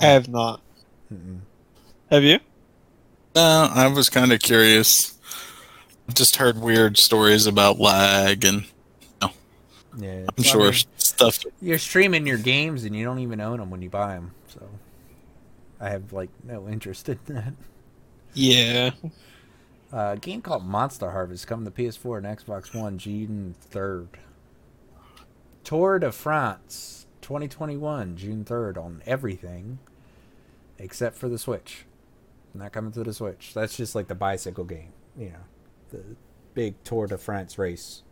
I have not. Mm-mm. Have you? No, I was kind of curious. Just heard weird stories about lag, and You know, Yeah, I'm I sure mean, stuff. you're streaming your games and you don't even own them when you buy them. So I have like no interest in that. Yeah. Uh, a game called Monster Harvest coming to PS4 and Xbox One June 3rd. Tour de France 2021 June 3rd on everything except for the Switch. Not coming to the Switch. That's just like the bicycle game, you know, the big Tour de France race.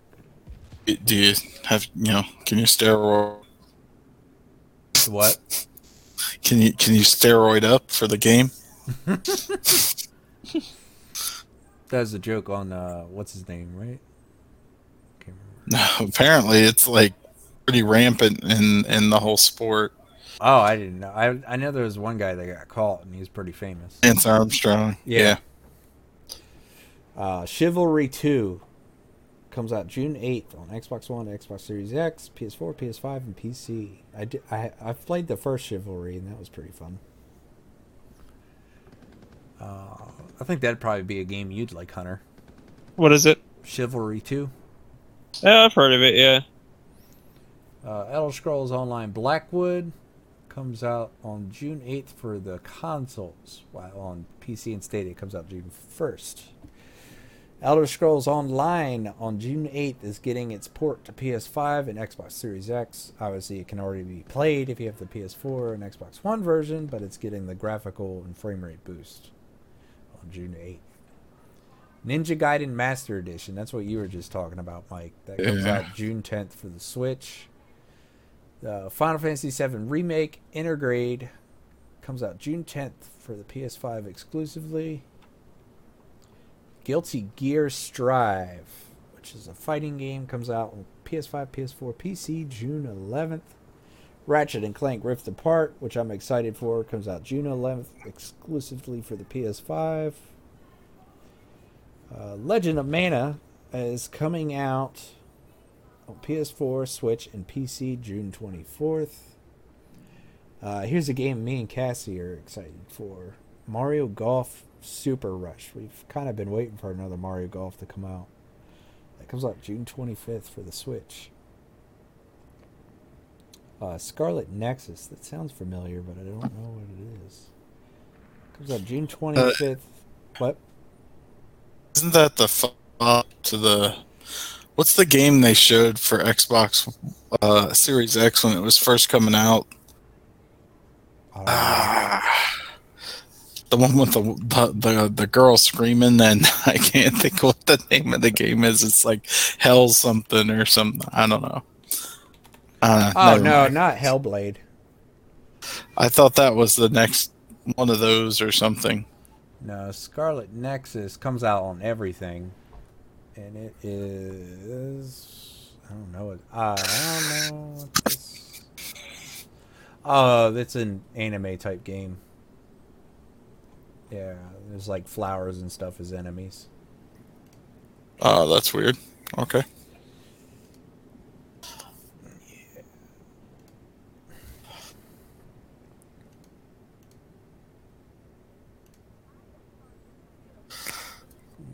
Do you have you know? Can you steroid? What? Can you can you steroid up for the game? (laughs) That was a joke on uh, what's his name, right? No, apparently it's like pretty rampant in in the whole sport. Oh, I didn't know. I I know there was one guy that got caught and he was pretty famous. Lance Armstrong. Yeah. Uh, Chivalry 2 comes out June 8th on Xbox One, Xbox Series X, PS4, PS5, and PC. I, did, I, I've played the first Chivalry, and that was pretty fun. Uh, I think that'd probably be a game you'd like, Hunter. What is it? Chivalry 2. Yeah, I've heard of it. Yeah. Uh, Elder Scrolls Online Blackwood comes out on June 8th for the consoles, while on PC and Stadia it comes out June 1st. Elder Scrolls Online on June 8th is getting its port to PS5 and Xbox Series X. Obviously, it can already be played if you have the PS4 and Xbox One version, but it's getting the graphical and frame rate boost on June 8th. Ninja Gaiden Master Edition, that's what you were just talking about, Mike. That comes Yeah. out June 10th for the Switch. The Final Fantasy VII Remake Intergrade comes out June 10th for the PS5 exclusively. Guilty Gear Strive, which is a fighting game, comes out on PS5, PS4, PC June 11th. Ratchet and Clank Rift Apart, which I'm excited for, comes out June 11th exclusively for the PS5. Uh, Legend of Mana is coming out on PS4, Switch, and PC June 24th. Uh, here's a game me and Cassie are excited for Mario Golf Super Rush. We've kind of been waiting for another Mario Golf to come out. That comes out June 25th for the Switch. Uh, Scarlet Nexus. That sounds familiar, but I don't know what it is. Comes out June 25th. what? Isn't that the follow-up to the? What's the game they showed for Xbox uh, Series X when it was first coming out. Uh, (sighs) Ah, the one with the, the the the girl screaming, and (laughs) I can't think what the name of the game is. It's like Hell something or something. I don't know. Uh, oh no, mind. not Hellblade. I thought that was the next one of those or something. No, Scarlet Nexus comes out on everything, and it is I don't know it. Uh, I don't know. This? Oh, it's an anime type game. Yeah, there's like flowers and stuff as enemies. Oh, that's weird. Okay.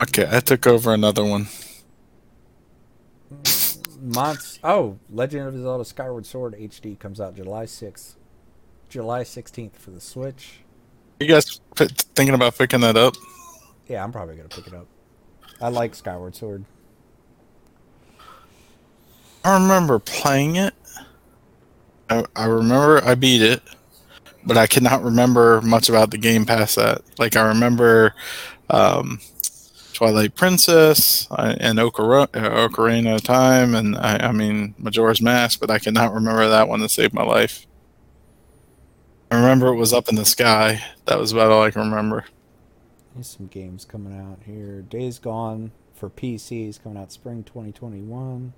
Okay, I took over another one. Months. Oh, Legend of Zelda: Skyward Sword HD comes out July sixth, July sixteenth for the Switch. You guys p- thinking about picking that up? Yeah, I'm probably gonna pick it up. I like Skyward Sword. I remember playing it. I, I remember I beat it, but I cannot remember much about the game past that. Like I remember um, Twilight Princess and Okara- uh, Ocarina of Time, and I, I mean Majora's Mask, but I cannot remember that one to save my life. I remember it was up in the sky. That was about all I can remember. There's some games coming out here. Days Gone for PCs coming out spring 2021.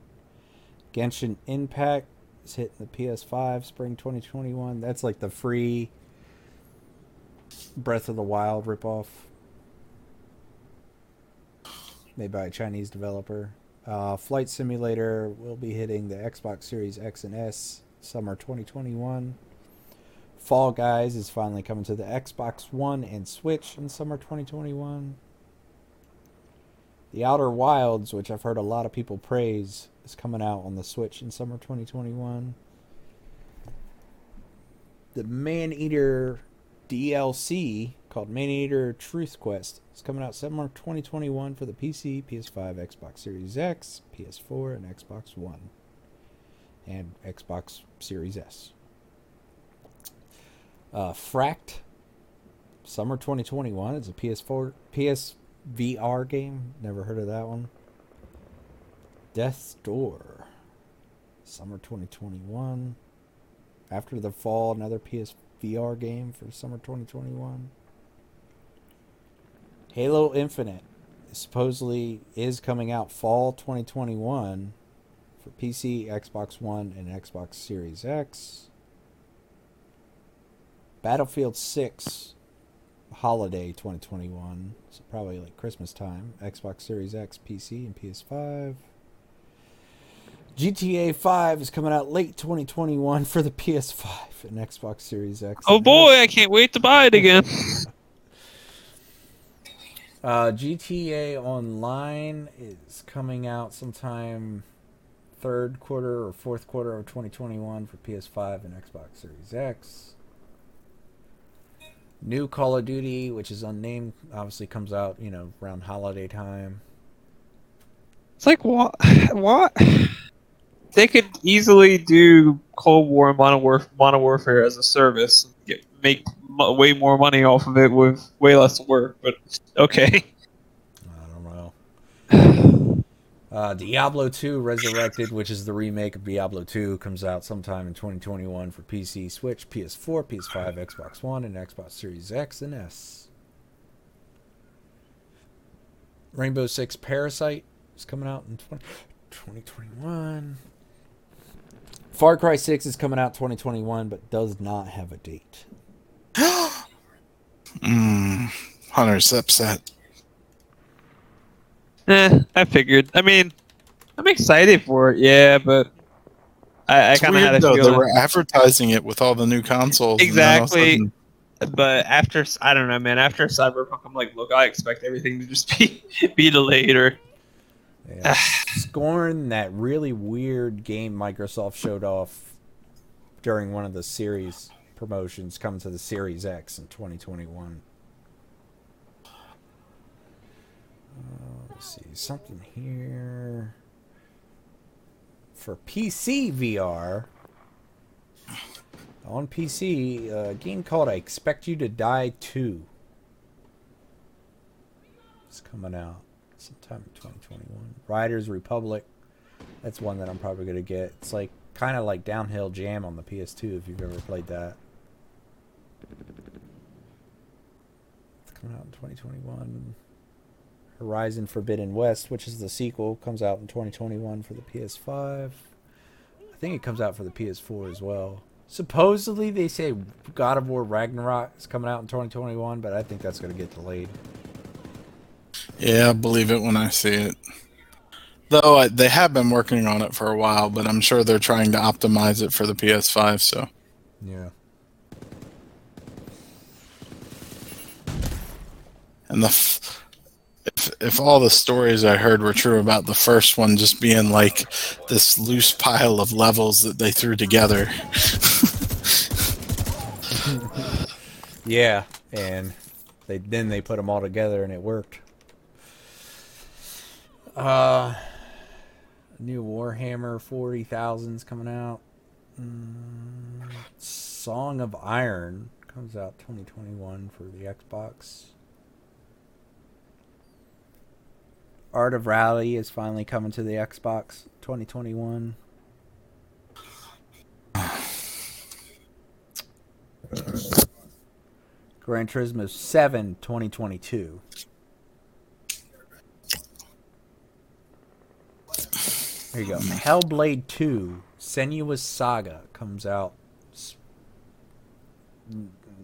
Genshin Impact is hitting the PS5 spring 2021. That's like the free Breath of the Wild ripoff. Made by a Chinese developer. Uh, Flight Simulator will be hitting the Xbox Series X and S summer 2021. Fall Guys is finally coming to the Xbox One and Switch in summer 2021. The Outer Wilds, which I've heard a lot of people praise, is coming out on the Switch in summer 2021. The Maneater DLC called Maneater Truth Quest It's coming out summer 2021 for the PC, PS5, Xbox Series X, PS4, and Xbox One, and Xbox Series S. Uh, Fract, summer 2021. It's a PS4, PSVR game. Never heard of that one. Death's Door, summer 2021. After the Fall, another PSVR game for summer 2021. Halo Infinite supposedly is coming out fall 2021 for PC, Xbox One, and Xbox Series X. Battlefield 6 holiday 2021. So probably like Christmas time. Xbox Series X, PC, and PS5. GTA 5 is coming out late 2021 for the PS5 and Xbox Series X. Oh boy. I can't wait to buy it again. (laughs) Uh, GTA Online is coming out sometime third quarter or fourth quarter of 2021 for PS5 and Xbox Series X. New Call of Duty, which is unnamed, obviously comes out, you know, around holiday time. It's like what? (laughs) What? They could easily do Cold War and Modern, Warf- Modern Warfare as a service, and get, make mo- way more money off of it with way less work. But okay, (laughs) I don't know. (sighs) Uh, Diablo 2 Resurrected, which is the remake of Diablo 2, comes out sometime in 2021 for PC, Switch, PS4, PS5, Xbox One, and Xbox Series X and S. Rainbow Six Parasite is coming out in 20, 2021. Far Cry 6 is coming out 2021, but does not have a date. (gasps) Mm, Hunter's upset. eh, I figured. I mean, I'm excited for it, yeah, but I, I kind of had a weird, though. They were advertising it with all the new consoles. and then all of a Exactly. sudden- But after I don't know, man. After Cyberpunk, I'm like, look, I expect everything to just (laughs) be be delayed or Yeah. Scorn, that really weird game Microsoft showed off during one of the series promotions, coming to the Series X in 2021. Uh, let's see, something here. for PC VR, on PC, a game called I Expect You to Die 2. It's coming out sometime in 2021. Riders Republic. That's one that I'm probably going to get. It's like kind of like Downhill Jam on the PS2 if you've ever played that. Coming out in 2021. Horizon Forbidden West, which is the sequel, comes out in 2021 for the PS5. I think it comes out for the PS4 as well. Supposedly, they say God of War Ragnarok is coming out in 2021, but I think that's going to get delayed. Yeah, I believe it when I see it. Though I, they have been working on it for a while, but I'm sure they're trying to optimize it for the PS5. So Yeah. And the f- if if all the stories I heard were true about the first one just being like this loose pile of levels that they threw together, (laughs) Yeah, and they then they put them all together and it worked. Uh, new Warhammer 40,000's coming out. Mm, Song of Iron comes out 2021 for the Xbox. Art of Rally is finally coming to the Xbox 2021. Gran Turismo 7 2022. There you go. Hellblade 2 Senua's Saga comes out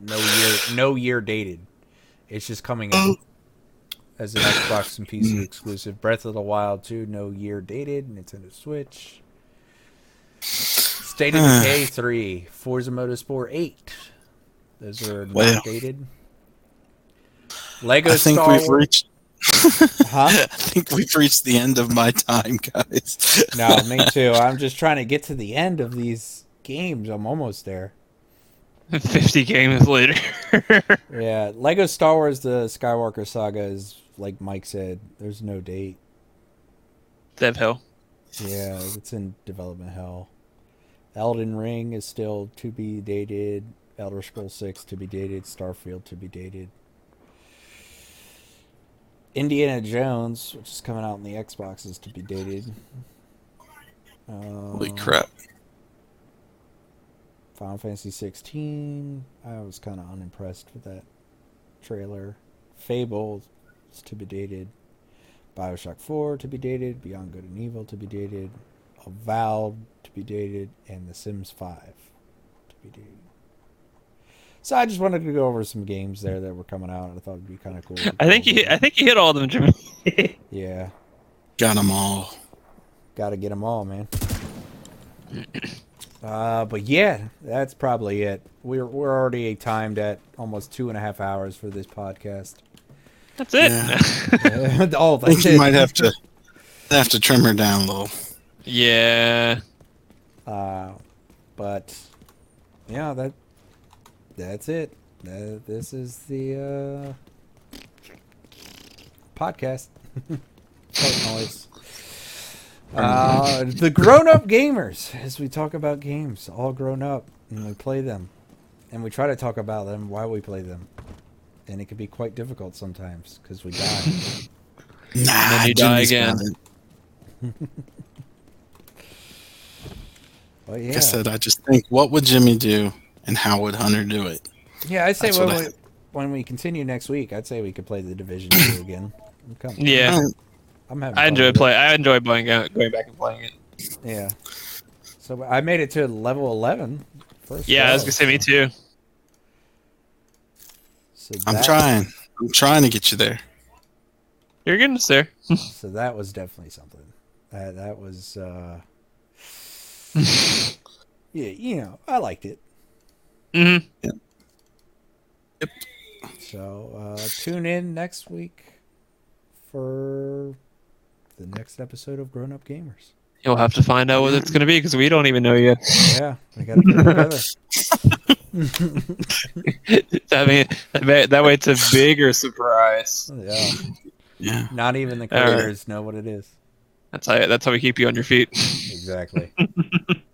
no year no year dated. It's just coming out oh. As an Xbox and (coughs) PC exclusive. Breath of the Wild 2 no year dated. Nintendo Switch. State of (sighs) Decay 3, Forza Motorsport 8. Those are not Well. dated. Lego I think Star we've Wars. (laughs) reached. Huh? I think we've reached the end of my time, guys. No, me too. I'm just trying to get to the end of these games. I'm almost there. (laughs) 50 games later. (laughs) Yeah, Lego Star Wars: The Skywalker Saga is like Mike said. There's no date. Dev Hill. Yeah, it's in development hell. Elden Ring is still to be dated. Elder Scrolls 6 to be dated. Starfield to be dated. Indiana Jones, which is coming out in the Xbox, is to be dated. Holy Um, crap! Final Fantasy 16. I was kind of unimpressed with that trailer. Fable is to be dated. Bioshock 4 to be dated. Beyond Good and Evil to be dated. Avowed to be dated. And The Sims 5 to be dated. So I just wanted to go over some games there that were coming out. I thought it'd be kind of cool. (laughs) I think you over. I think you hit all of them, Jimmy. (laughs) Yeah, Got them all. got to get them all, man. (clears throat) Uh, but yeah, that's probably it. We're we're already timed at almost two and a half hours for this podcast. That's it. Yeah. oh, I think that's you it. might have to have to trim her down a little. yeah. Uh, but yeah, that that's it. That, this is the uh, podcast. (laughs) Noise. Uh, the grown-up gamers, as we talk about games, all grown up, and we play them, and we try to talk about them while we play them, and it can be quite difficult sometimes because we die. (laughs) Nah, then you die again. got it. But Like yeah, I said, I just think, what would Jimmy do, and how would Hunter do it? yeah, I'd say That's when what I we, think. when we continue next week, I'd say we could play the Division Two (laughs) again. I'm Yeah. Alright, I'm having I enjoy with it. play. I enjoy playing out, going back and playing it. Yeah. So I made it to level 11. First Yeah, I was gonna say me too. So I'm trying. I'm trying to get you there. You're getting us there. (laughs) So that was definitely something. That that was. uh (laughs) Yeah, you know, I liked it. Mm-hmm. Yep. So uh tune in next week for the next episode of Grown Up Gamers. You'll have to find out what it's gonna be because we don't even know yet. Yeah, we gotta put it together. (laughs) (laughs) I mean, that way- it's a bigger surprise. Yeah, Yeah. not even the All right. creators know what it is. That's how that's how we keep you on your feet. Exactly. exactly. (laughs)